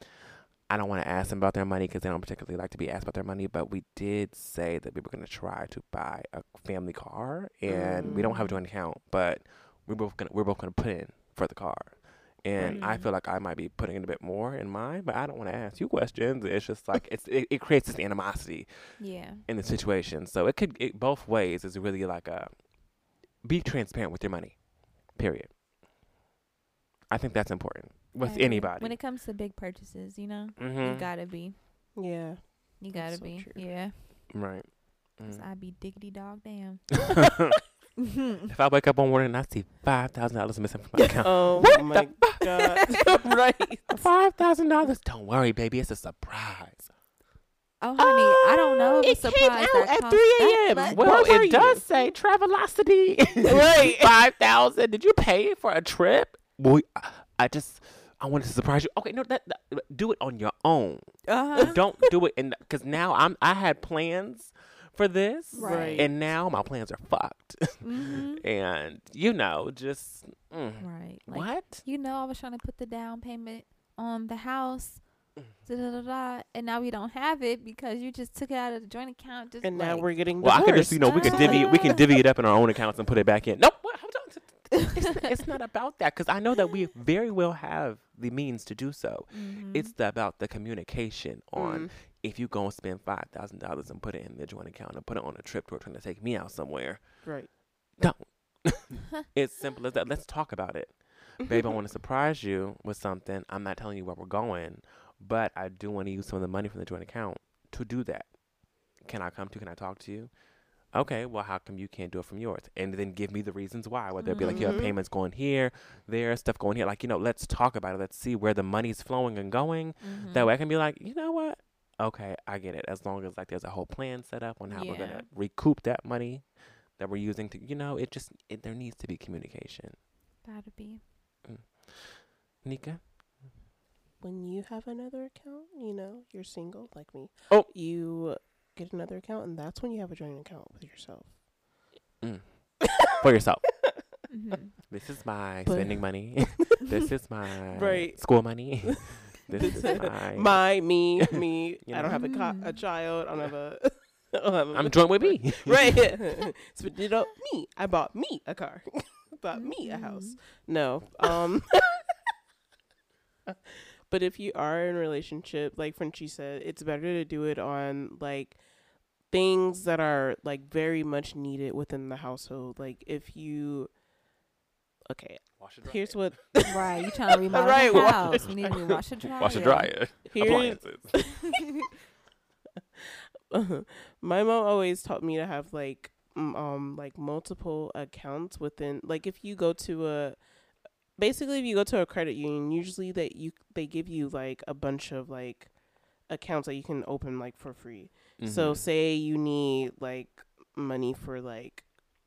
[SPEAKER 2] I don't want to ask them about their money because they don't particularly like to be asked about their money. But we did say that we were going to try to buy a family car, and we don't have a
[SPEAKER 3] Mm.
[SPEAKER 2] joint account, but we're both gonna we're both gonna put in for the car. And I feel like I might be putting in a bit more in mine, but I don't want to ask you questions. It's just like it's it, it creates this animosity
[SPEAKER 3] yeah
[SPEAKER 2] in the situation. So it could it both ways is really like a be transparent with your money. Period. I think that's important with
[SPEAKER 3] I
[SPEAKER 2] anybody.
[SPEAKER 3] when it comes to big purchases you know you
[SPEAKER 2] mm-hmm.
[SPEAKER 3] gotta be
[SPEAKER 1] Yeah.
[SPEAKER 3] you gotta
[SPEAKER 1] That's so
[SPEAKER 3] be
[SPEAKER 1] true.
[SPEAKER 3] yeah
[SPEAKER 2] right.
[SPEAKER 3] 'Cause
[SPEAKER 2] Mm.
[SPEAKER 3] I be diggity dog damn
[SPEAKER 2] if I wake up one morning and I see five thousand dollars missing from my account,
[SPEAKER 1] Oh
[SPEAKER 2] What
[SPEAKER 1] my god. right.
[SPEAKER 2] five thousand dollars. Don't worry, baby, it's a surprise.
[SPEAKER 3] Oh, honey, I don't know if
[SPEAKER 1] it
[SPEAKER 3] a surprise
[SPEAKER 1] came out at 3 a.m.
[SPEAKER 2] Well,
[SPEAKER 1] Where were
[SPEAKER 2] it does
[SPEAKER 1] you?
[SPEAKER 2] say Travelocity.
[SPEAKER 1] Right.
[SPEAKER 2] five thousand. Did you pay for a trip? Boy, I- I just I wanted to surprise you. Okay, no, that, that do it on your own.
[SPEAKER 3] Uh-huh.
[SPEAKER 2] Don't do it in because now I'm I had plans for this,
[SPEAKER 3] Right.
[SPEAKER 2] and now my plans are fucked.
[SPEAKER 3] hmm
[SPEAKER 2] and you know, just mm,
[SPEAKER 3] Right. Like,
[SPEAKER 2] what?
[SPEAKER 3] You know, I was trying to put the down payment on the house. Da, da, da, da, and now we don't have it because you just took it out of the joint account. Just
[SPEAKER 1] And now we're getting
[SPEAKER 2] Well, I
[SPEAKER 1] divorced.
[SPEAKER 2] could just you know we could divvy it- we can divvy it up in our own accounts and put it back in. Nope. What? Hold on. It's, it's not about that because I know that we very well have the means to do so.
[SPEAKER 3] Mhm.
[SPEAKER 2] It's the, about the communication on
[SPEAKER 1] Mm.
[SPEAKER 2] if you go and spend five thousand dollars and put it in the joint account and put it on a trip to trying to take me out somewhere.
[SPEAKER 1] Right. Don't.
[SPEAKER 2] it's simple as that. Let's talk about it. Babe, I want to surprise you with something. I'm not telling you where we're going, but I do want to use some of the money from the joint account to do that. Can I come to you? Can I talk to you? Okay, well, how come you can't do it from yours? And then give me the reasons why. Whether it be like, you have
[SPEAKER 1] Mhm.
[SPEAKER 2] payments going here, there, stuff going here. Like, you know, let's talk about it. Let's see where the money's flowing and going.
[SPEAKER 3] Mhm.
[SPEAKER 2] That way I can be like, you know what? Okay, I get it. As long as like there's a whole plan set up on how we're gonna recoup that money that we're using to, you know, it just it, there needs to be communication.
[SPEAKER 3] That'd be.
[SPEAKER 2] Nika,
[SPEAKER 1] When you have another account, you know, you're single like me.
[SPEAKER 2] Oh.
[SPEAKER 1] You get another account, and that's when you have a joint account with yourself.
[SPEAKER 2] for yourself.
[SPEAKER 3] Mhm.
[SPEAKER 2] This is my
[SPEAKER 1] But-
[SPEAKER 2] spending money. this is my
[SPEAKER 1] Right.
[SPEAKER 2] school money. this is my.
[SPEAKER 1] My, me, me.
[SPEAKER 2] You
[SPEAKER 1] I don't have a, co- a
[SPEAKER 3] Mm.
[SPEAKER 1] child. I don't have a. I don't have a
[SPEAKER 2] I'm joint with me.
[SPEAKER 1] right. Spend it up me. I bought me a car. bought me a house.
[SPEAKER 3] Mhm.
[SPEAKER 1] No. Um But if you are in a relationship, like Frenchie said, it's better to do it on like things that are like very much needed within the household. Like if you okay.
[SPEAKER 2] Wash it
[SPEAKER 1] Here's what
[SPEAKER 3] right, you trying to remodel
[SPEAKER 1] Right,
[SPEAKER 3] the
[SPEAKER 1] wash-
[SPEAKER 3] house? We need a new washer dryer.
[SPEAKER 2] Wash a dryer.
[SPEAKER 1] Here-
[SPEAKER 2] Appliances.
[SPEAKER 1] my mom always taught me to have like um like multiple accounts within like if you go to a basically if you go to a credit union usually that you they give you like a bunch of like accounts that you can open like for free so
[SPEAKER 2] Mhm.
[SPEAKER 1] say you need like money for like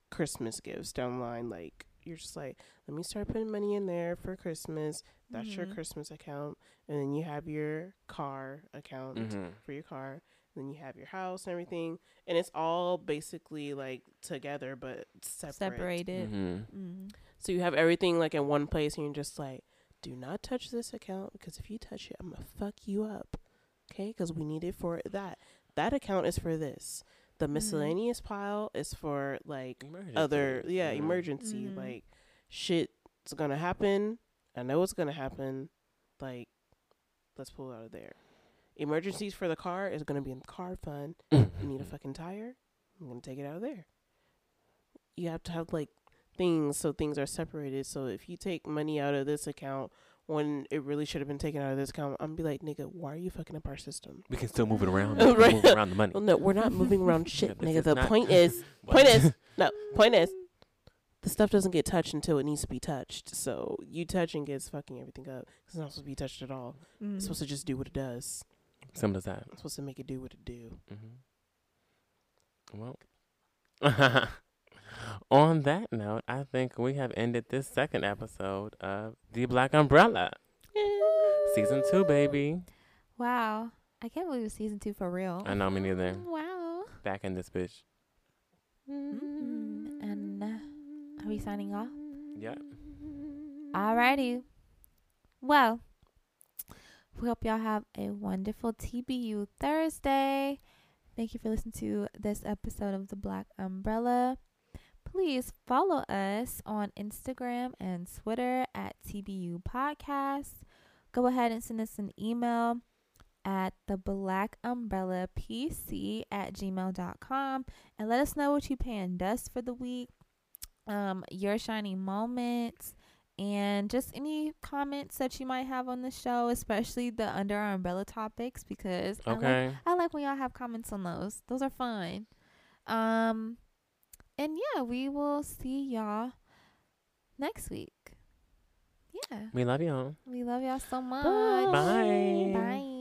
[SPEAKER 1] christmas gifts down the line like you're just like let me start putting money in there for christmas that's your
[SPEAKER 3] Mhm.
[SPEAKER 1] christmas account and then you have your car account
[SPEAKER 2] Mhm.
[SPEAKER 1] for your car. Then you have your house and everything, and it's all basically like together but separate.
[SPEAKER 3] Separated. Mm.
[SPEAKER 1] So you have everything like in one place, and you're just like, do not touch this account because if you touch it, I'm gonna fuck you up. Okay, because we need it for that. That account is for this. The
[SPEAKER 3] Mhm.
[SPEAKER 1] miscellaneous pile is for like other
[SPEAKER 2] Emergencies.
[SPEAKER 1] yeah
[SPEAKER 2] Mhm.
[SPEAKER 1] emergency
[SPEAKER 3] Mhm.
[SPEAKER 1] like shit's gonna happen. I know it's gonna happen. Like, let's pull it out of there. Emergencies for the car is gonna be in the car fund. You need a fucking tire. I'm gonna take it out of there. You have to have like things so things are separated. So if you take money out of this account when it really should have been taken out of this account, I'm gonna be like, nigga, why are you fucking up our system?
[SPEAKER 2] We can still move it around.
[SPEAKER 1] Right.
[SPEAKER 2] Move around the money.
[SPEAKER 1] Well, no, we're not moving around shit,
[SPEAKER 2] this
[SPEAKER 1] nigga. The point is,
[SPEAKER 2] What?
[SPEAKER 1] point is, no, point is, the stuff doesn't get touched until it needs to be touched. So you touching gets fucking everything up. It's not supposed to be touched at all.
[SPEAKER 3] Mm.
[SPEAKER 1] It's supposed to just do what it does.
[SPEAKER 2] Simple as that.
[SPEAKER 1] It's supposed to make it do what it do.
[SPEAKER 2] Mm-hmm. Well, on that note, I think we have ended this second episode of The Black Umbrella, season two, baby.
[SPEAKER 3] Wow. I can't believe it's season two for real.
[SPEAKER 2] I know me neither.
[SPEAKER 3] Wow.
[SPEAKER 2] Back in this bitch.
[SPEAKER 3] Mm-mm. And uh, are we signing off?
[SPEAKER 2] Yeah.
[SPEAKER 3] Alrighty. Well, we hope y'all have a wonderful TBU Thursday. Thank you for listening to this episode of The Black Umbrella. Please follow us on Instagram and Twitter at TBU Podcast. Go ahead and send us an email at the black umbrella pc at gmail.com and let us know what you paying dust for the week um your shining moments and just any comments that you might have on the show, especially the under our umbrella topics, because I like,
[SPEAKER 2] Okay.
[SPEAKER 3] I like when y'all have comments on those. Those are fun. Um, and yeah, we will see y'all next week. Yeah,
[SPEAKER 2] We love y'all.
[SPEAKER 3] we love y'all so much. Bye.
[SPEAKER 2] Bye.